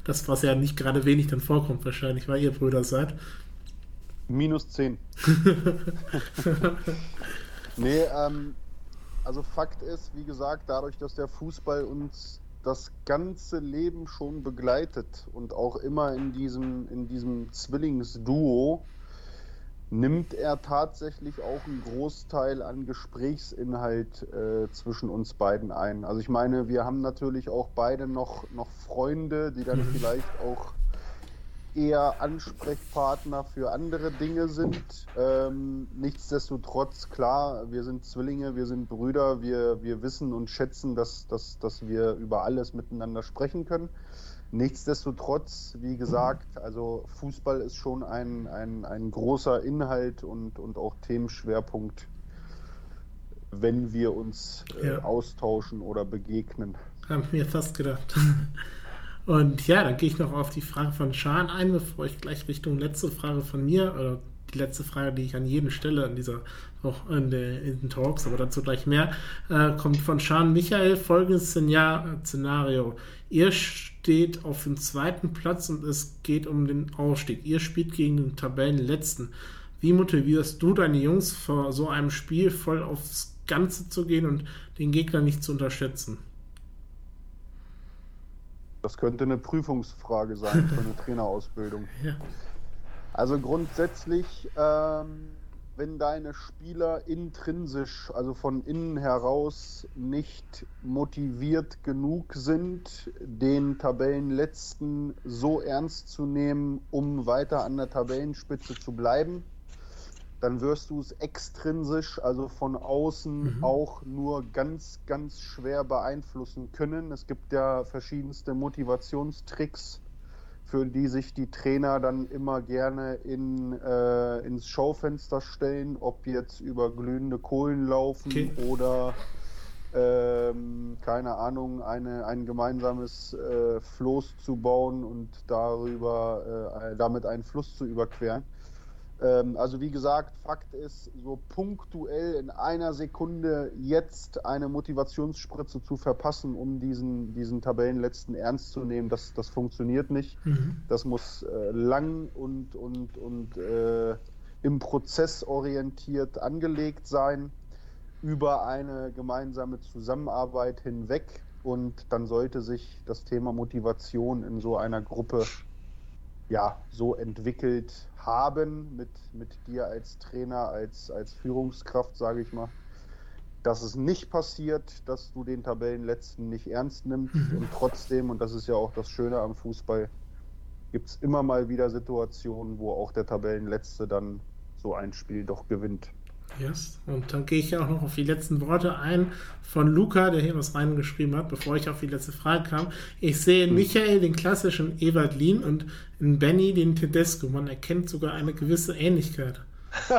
Das, was ja nicht gerade wenig dann vorkommt, wahrscheinlich, weil ihr Brüder seid. Minus 10. nee, ähm, also Fakt ist, wie gesagt, dadurch, dass der Fußball uns das ganze Leben schon begleitet und auch immer in diesem, in diesem Zwillingsduo, nimmt er tatsächlich auch einen Großteil an Gesprächsinhalt äh, zwischen uns beiden ein. Also ich meine, wir haben natürlich auch beide noch, noch Freunde, die dann mhm. vielleicht auch eher Ansprechpartner für andere Dinge sind. Ähm, nichtsdestotrotz, klar, wir sind Zwillinge, wir sind Brüder, wir, wir wissen und schätzen, dass, dass, dass wir über alles miteinander sprechen können. Nichtsdestotrotz, wie gesagt, also Fußball ist schon ein, ein, ein großer Inhalt und, und auch Themenschwerpunkt, wenn wir uns äh, ja. austauschen oder begegnen. Haben mir fast gedacht. Und ja, dann gehe ich noch auf die Frage von Schan ein, bevor ich gleich Richtung letzte Frage von mir, oder die letzte Frage, die ich an jeden stelle in dieser auch in, der, in den Talks, aber dazu gleich mehr, äh, kommt von Schan Michael. Folgendes Szenario. Ihr steht auf dem zweiten Platz und es geht um den Ausstieg. Ihr spielt gegen den Tabellenletzten. Wie motivierst du deine Jungs vor so einem Spiel voll aufs Ganze zu gehen und den Gegner nicht zu unterschätzen? Das könnte eine Prüfungsfrage sein für eine Trainerausbildung. Ja. Also grundsätzlich, ähm, wenn deine Spieler intrinsisch, also von innen heraus, nicht motiviert genug sind, den Tabellenletzten so ernst zu nehmen, um weiter an der Tabellenspitze zu bleiben, dann wirst du es extrinsisch, also von außen, mhm. auch nur ganz, ganz schwer beeinflussen können. Es gibt ja verschiedenste Motivationstricks, für die sich die Trainer dann immer gerne in, äh, ins Schaufenster stellen, ob jetzt über glühende Kohlen laufen okay. oder ähm, keine Ahnung, eine, ein gemeinsames äh, Floß zu bauen und darüber äh, damit einen Fluss zu überqueren. Ähm, also wie gesagt, Fakt ist, so punktuell in einer Sekunde jetzt eine Motivationsspritze zu verpassen, um diesen, diesen Tabellenletzten ernst zu nehmen, das, das funktioniert nicht. Mhm. Das muss äh, lang und, und, und äh, im Prozess orientiert angelegt sein, über eine gemeinsame Zusammenarbeit hinweg. Und dann sollte sich das Thema Motivation in so einer Gruppe ja, so entwickelt haben mit, mit dir als Trainer, als, als Führungskraft, sage ich mal, dass es nicht passiert, dass du den Tabellenletzten nicht ernst nimmst mhm. und trotzdem, und das ist ja auch das Schöne am Fußball, gibt es immer mal wieder Situationen, wo auch der Tabellenletzte dann so ein Spiel doch gewinnt. Yes. Und dann gehe ich auch noch auf die letzten Worte ein von Luca, der hier was reingeschrieben hat, bevor ich auf die letzte Frage kam. Ich sehe in hm. Michael den klassischen Ewald Lien und in Benny den Tedesco. Man erkennt sogar eine gewisse Ähnlichkeit.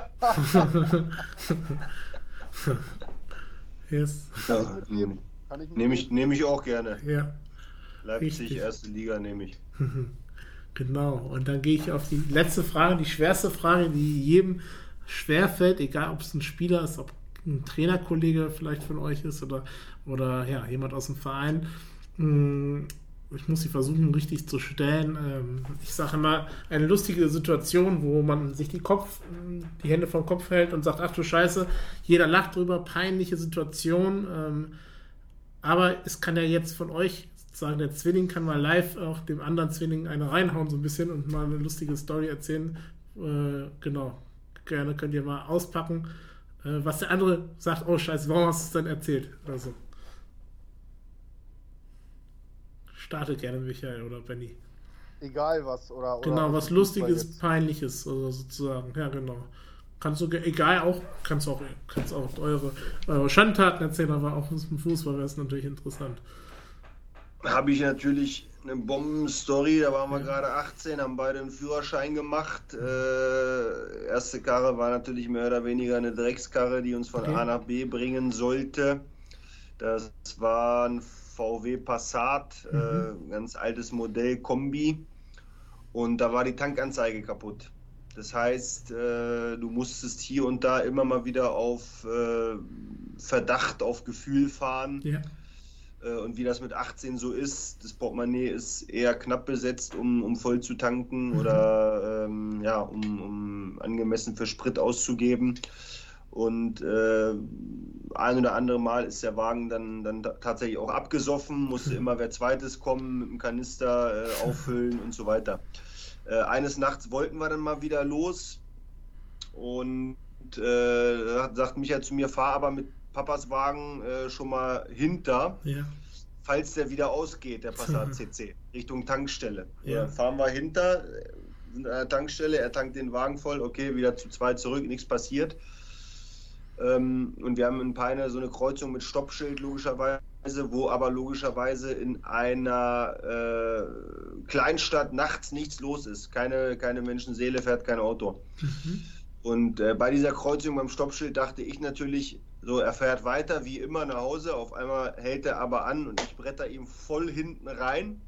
yes. Ja, nehme nehm ich, nehm ich auch gerne. Ja. Leipzig, Richtig. erste Liga nehme ich. Genau. Und dann gehe ich auf die letzte Frage, die schwerste Frage, die jedem schwerfällt, egal ob es ein Spieler ist, ob ein Trainerkollege vielleicht von euch ist oder, oder ja, jemand aus dem Verein. Hm, ich muss sie versuchen, richtig zu stellen. Ähm, ich sage immer, eine lustige Situation, wo man sich die, Kopf, die Hände vom Kopf hält und sagt, ach du Scheiße, jeder lacht drüber, peinliche Situation. Ähm, aber es kann ja jetzt von euch sagen, der Zwilling kann mal live auch dem anderen Zwilling eine reinhauen, so ein bisschen und mal eine lustige Story erzählen. Äh, genau, gerne könnt ihr mal auspacken, äh, was der andere sagt, oh Scheiße, warum hast du es denn erzählt? Also. Starte gerne, Michael oder Benny. Egal was, oder? Genau, oder was Lustiges, Peinliches, oder sozusagen. Ja, genau. Kannst du, egal auch, kannst auch, kannst auch eure, eure Schandtaten erzählen, aber auch aus dem Fußball wäre es natürlich interessant. Habe ich natürlich eine Bombenstory. Da waren wir gerade 18, haben beide einen Führerschein gemacht. Äh, erste Karre war natürlich mehr oder weniger eine Dreckskarre, die uns von okay. A nach B bringen sollte. Das war ein VW Passat, äh, mhm. äh, ganz altes Modell Kombi. Und da war die Tankanzeige kaputt. Das heißt, äh, du musstest hier und da immer mal wieder auf äh, Verdacht, auf Gefühl fahren. Ja. Äh, und wie das mit 18 so ist, das Portemonnaie ist eher knapp besetzt, um, um voll zu tanken mhm. oder ähm, ja, um, um angemessen für Sprit auszugeben. Und äh, ein oder andere Mal ist der Wagen dann, dann tatsächlich auch abgesoffen, musste immer wer zweites kommen, mit dem Kanister äh, auffüllen und so weiter. Äh, eines Nachts wollten wir dann mal wieder los und äh, sagt Michael zu mir, fahr aber mit Papas Wagen äh, schon mal hinter, ja. falls der wieder ausgeht, der Passat CC, Richtung Tankstelle. Ja. fahren wir hinter, sind an der Tankstelle, er tankt den Wagen voll, okay, wieder zu zweit zurück, nichts passiert. Ähm, und wir haben in Peine so eine Kreuzung mit Stoppschild, logischerweise, wo aber logischerweise in einer äh, Kleinstadt nachts nichts los ist. Keine, keine Menschenseele fährt kein Auto. Mhm. Und äh, bei dieser Kreuzung beim Stoppschild dachte ich natürlich, so, er fährt weiter wie immer nach Hause. Auf einmal hält er aber an und ich bretter ihm voll hinten rein.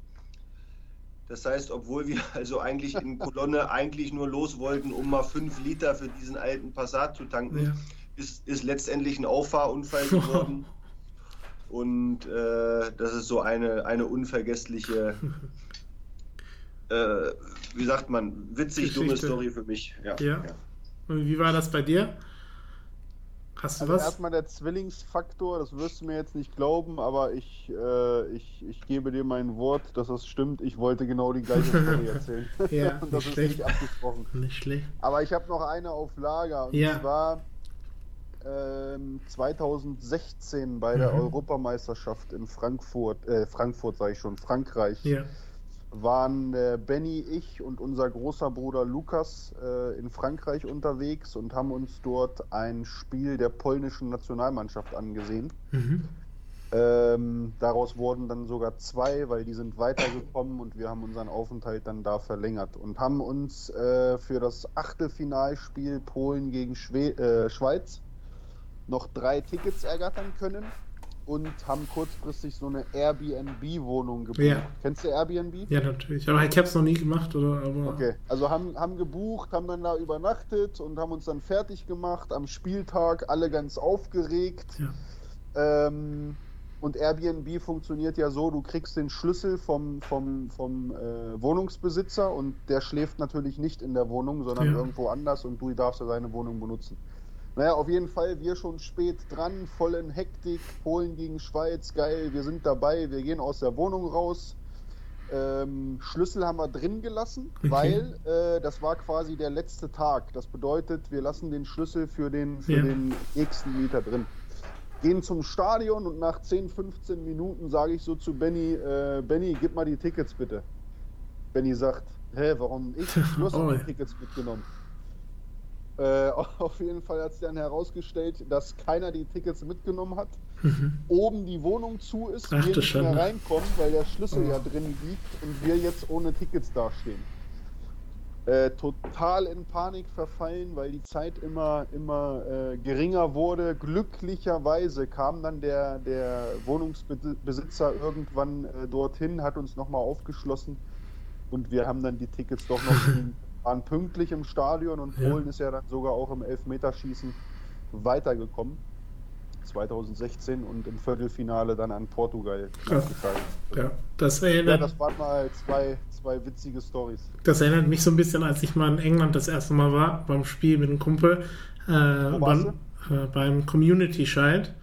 Das heißt, obwohl wir also eigentlich in Kolonne eigentlich nur los wollten, um mal fünf Liter für diesen alten Passat zu tanken, ja. ist, ist letztendlich ein Auffahrunfall geworden. und äh, das ist so eine, eine unvergessliche, äh, wie sagt man, witzig Geschichte. dumme Story für mich. Ja. ja. ja. Und wie war das bei dir? Hast du also was? Erstmal der Zwillingsfaktor, das wirst du mir jetzt nicht glauben, aber ich, äh, ich, ich gebe dir mein Wort, dass das stimmt. Ich wollte genau die gleiche Story erzählen. ja, und das ist schlecht. nicht abgesprochen. Nicht schlecht. Aber ich habe noch eine auf Lager. Und ja. zwar ähm, 2016 bei der mhm. Europameisterschaft in Frankfurt, äh, Frankfurt sage ich schon, Frankreich. Ja waren äh, Benny, ich und unser großer Bruder Lukas äh, in Frankreich unterwegs und haben uns dort ein Spiel der polnischen Nationalmannschaft angesehen. Mhm. Ähm, daraus wurden dann sogar zwei, weil die sind weitergekommen und wir haben unseren Aufenthalt dann da verlängert und haben uns äh, für das Achtelfinalspiel Polen gegen Schwe äh, Schweiz noch drei Tickets ergattern können und haben kurzfristig so eine Airbnb-Wohnung gebucht. Ja. Kennst du Airbnb? Ja, natürlich. Aber ich habe es noch nie gemacht, oder? Aber... Okay, also haben, haben gebucht, haben dann da übernachtet und haben uns dann fertig gemacht am Spieltag, alle ganz aufgeregt. Ja. Ähm, und Airbnb funktioniert ja so, du kriegst den Schlüssel vom, vom, vom äh, Wohnungsbesitzer und der schläft natürlich nicht in der Wohnung, sondern ja. irgendwo anders und du darfst ja seine Wohnung benutzen. Naja, auf jeden Fall, wir schon spät dran, voll in Hektik, Polen gegen Schweiz, geil, wir sind dabei, wir gehen aus der Wohnung raus. Ähm, Schlüssel haben wir drin gelassen, okay. weil äh, das war quasi der letzte Tag. Das bedeutet, wir lassen den Schlüssel für den, für ja. den nächsten Mieter drin. Gehen zum Stadion und nach 10, 15 Minuten sage ich so zu Benny, äh, Benny, gib mal die Tickets bitte. Benny sagt, hä, warum ich? Hast oh, die Tickets mitgenommen. Äh, auf jeden Fall hat sich dann herausgestellt, dass keiner die Tickets mitgenommen hat. Mhm. Oben die Wohnung zu ist, Ach, wir nicht mehr reinkommen, weil der Schlüssel oh. ja drin liegt und wir jetzt ohne Tickets dastehen. Äh, total in Panik verfallen, weil die Zeit immer, immer äh, geringer wurde. Glücklicherweise kam dann der, der Wohnungsbesitzer irgendwann äh, dorthin, hat uns nochmal aufgeschlossen und wir haben dann die Tickets doch noch waren pünktlich im Stadion und Polen ja. ist ja dann sogar auch im Elfmeterschießen weitergekommen. 2016 und im Viertelfinale dann an Portugal Krass. Ja, das erinnert. Ja, das waren mal zwei, zwei witzige Stories. Das erinnert mich so ein bisschen, als ich mal in England das erste Mal war, beim Spiel mit einem Kumpel, äh, beim, äh, beim Community Shield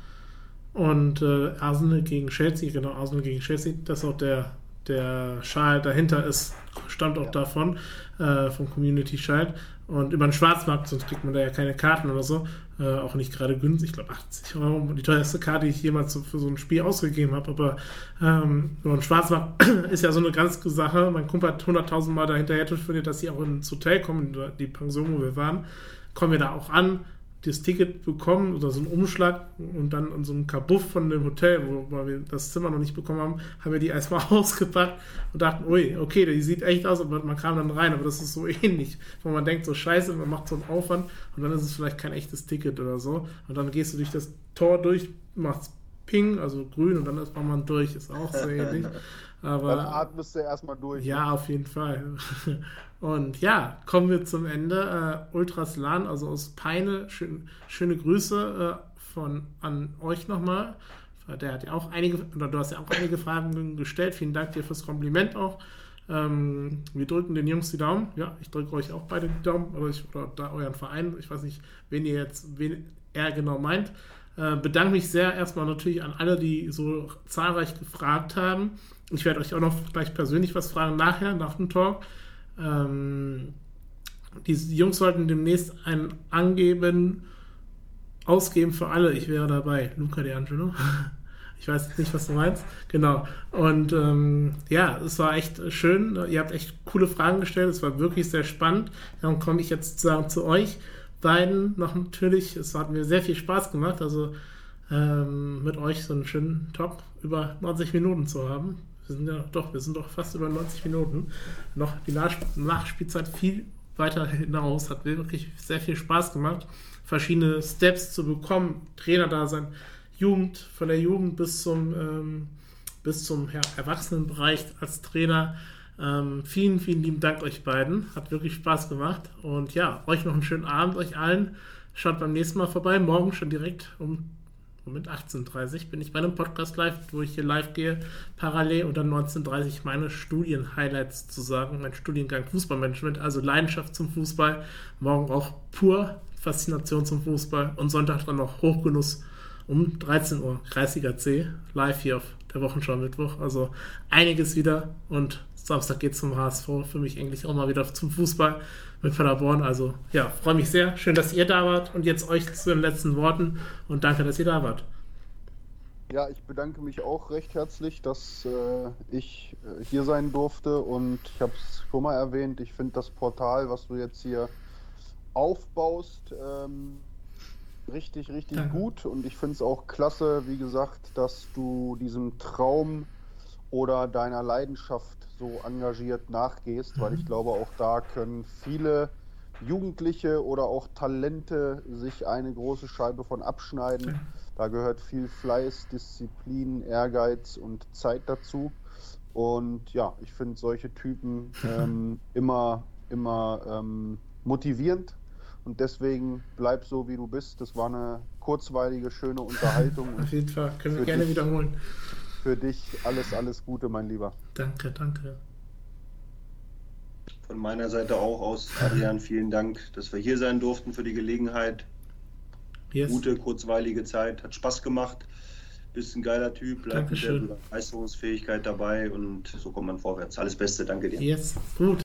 und äh, Arsenal gegen Chelsea, genau, Arsenal gegen Chelsea, das ist auch der der Schal dahinter ist, stammt auch ja. davon, äh, vom Community Child. Und über den Schwarzmarkt, sonst kriegt man da ja keine Karten oder so. Äh, auch nicht gerade günstig, ich glaube 80 Euro. Die teuerste Karte, die ich jemals so für so ein Spiel ausgegeben habe. Aber ähm, über den Schwarzmarkt ist ja so eine ganz Sache. Mein Kumpel hat 100.000 Mal dahinterher telefoniert, dass sie auch ins Hotel kommen, die Pension, wo wir waren. Kommen wir da auch an das Ticket bekommen oder so einen Umschlag und dann in so einem Kabuff von dem Hotel, wo, wo wir das Zimmer noch nicht bekommen haben, haben wir die erstmal ausgepackt und dachten, ui, okay, die sieht echt aus, aber man kam dann rein, aber das ist so ähnlich, wo man denkt, so scheiße, man macht so einen Aufwand und dann ist es vielleicht kein echtes Ticket oder so und dann gehst du durch das Tor durch, machst Ping, also grün und dann ist man durch, ist auch so ähnlich. Aber, dann atmest du erstmal durch. Ja, ne? auf jeden Fall. Und ja, kommen wir zum Ende. Äh, Ultras LAN, also aus Peine, schön, schöne Grüße äh, von an euch nochmal. Der hat ja auch einige, oder du hast ja auch einige Fragen gestellt. Vielen Dank dir fürs Kompliment auch. Ähm, wir drücken den Jungs die Daumen. Ja, ich drücke euch auch beide die Daumen, oder, ich, oder da euren Verein. Ich weiß nicht, wen ihr jetzt, wen er genau meint. Äh, bedanke mich sehr erstmal natürlich an alle, die so zahlreich gefragt haben. Ich werde euch auch noch gleich persönlich was fragen nachher, nach dem Talk. Ähm, die Jungs sollten demnächst ein Angeben, ausgeben für alle. Ich wäre dabei. Luca D'Angelo. Ich weiß nicht, was du meinst. Genau. Und ähm, ja, es war echt schön. Ihr habt echt coole Fragen gestellt. Es war wirklich sehr spannend. Dann komme ich jetzt sozusagen zu euch beiden noch natürlich. Es hat mir sehr viel Spaß gemacht. Also ähm, mit euch so einen schönen Top über 90 Minuten zu haben. Wir sind ja doch, wir sind doch fast über 90 Minuten. Noch die Nachspielzeit viel weiter hinaus. Hat wirklich sehr viel Spaß gemacht, verschiedene Steps zu bekommen. Trainer da sein, Jugend, von der Jugend bis zum, ähm, bis zum ja, Erwachsenenbereich als Trainer. Ähm, vielen, vielen lieben Dank euch beiden. Hat wirklich Spaß gemacht. Und ja, euch noch einen schönen Abend, euch allen. Schaut beim nächsten Mal vorbei. Morgen schon direkt um Moment, 18.30 bin ich bei einem Podcast live, wo ich hier live gehe, parallel und dann 19.30 meine Studien-Highlights zu sagen, mein Studiengang Fußballmanagement, also Leidenschaft zum Fußball, morgen auch pur Faszination zum Fußball und Sonntag dann noch Hochgenuss um 13 Uhr, Kreisiger C, live hier auf der Wochenschau Mittwoch, also einiges wieder und Samstag geht es zum HSV, für mich eigentlich auch mal wieder zum Fußball mit Paderborn. Also ja, freue mich sehr. Schön, dass ihr da wart und jetzt euch zu den letzten Worten und danke, dass ihr da wart. Ja, ich bedanke mich auch recht herzlich, dass äh, ich äh, hier sein durfte und ich habe es schon mal erwähnt, ich finde das Portal, was du jetzt hier aufbaust, ähm, richtig, richtig danke. gut und ich finde es auch klasse, wie gesagt, dass du diesem Traum oder deiner Leidenschaft so engagiert nachgehst, mhm. weil ich mhm. glaube, auch da können viele Jugendliche oder auch Talente sich eine große Scheibe von abschneiden. Ja. Da gehört viel Fleiß, Disziplin, Ehrgeiz und Zeit dazu. Und ja, ich finde solche Typen ähm, immer, immer ähm, motivierend. Und deswegen bleib so, wie du bist. Das war eine kurzweilige, schöne Unterhaltung. Auf jeden Fall, können wir gerne dich, wiederholen für dich alles, alles Gute, mein Lieber. Danke, danke. Von meiner Seite auch aus, Adrian, vielen Dank, dass wir hier sein durften für die Gelegenheit. Yes. Gute, kurzweilige Zeit, hat Spaß gemacht. Bist ein geiler Typ, bleibt mit der Leistungsfähigkeit dabei und so kommt man vorwärts. Alles Beste, danke dir. Yes, gut.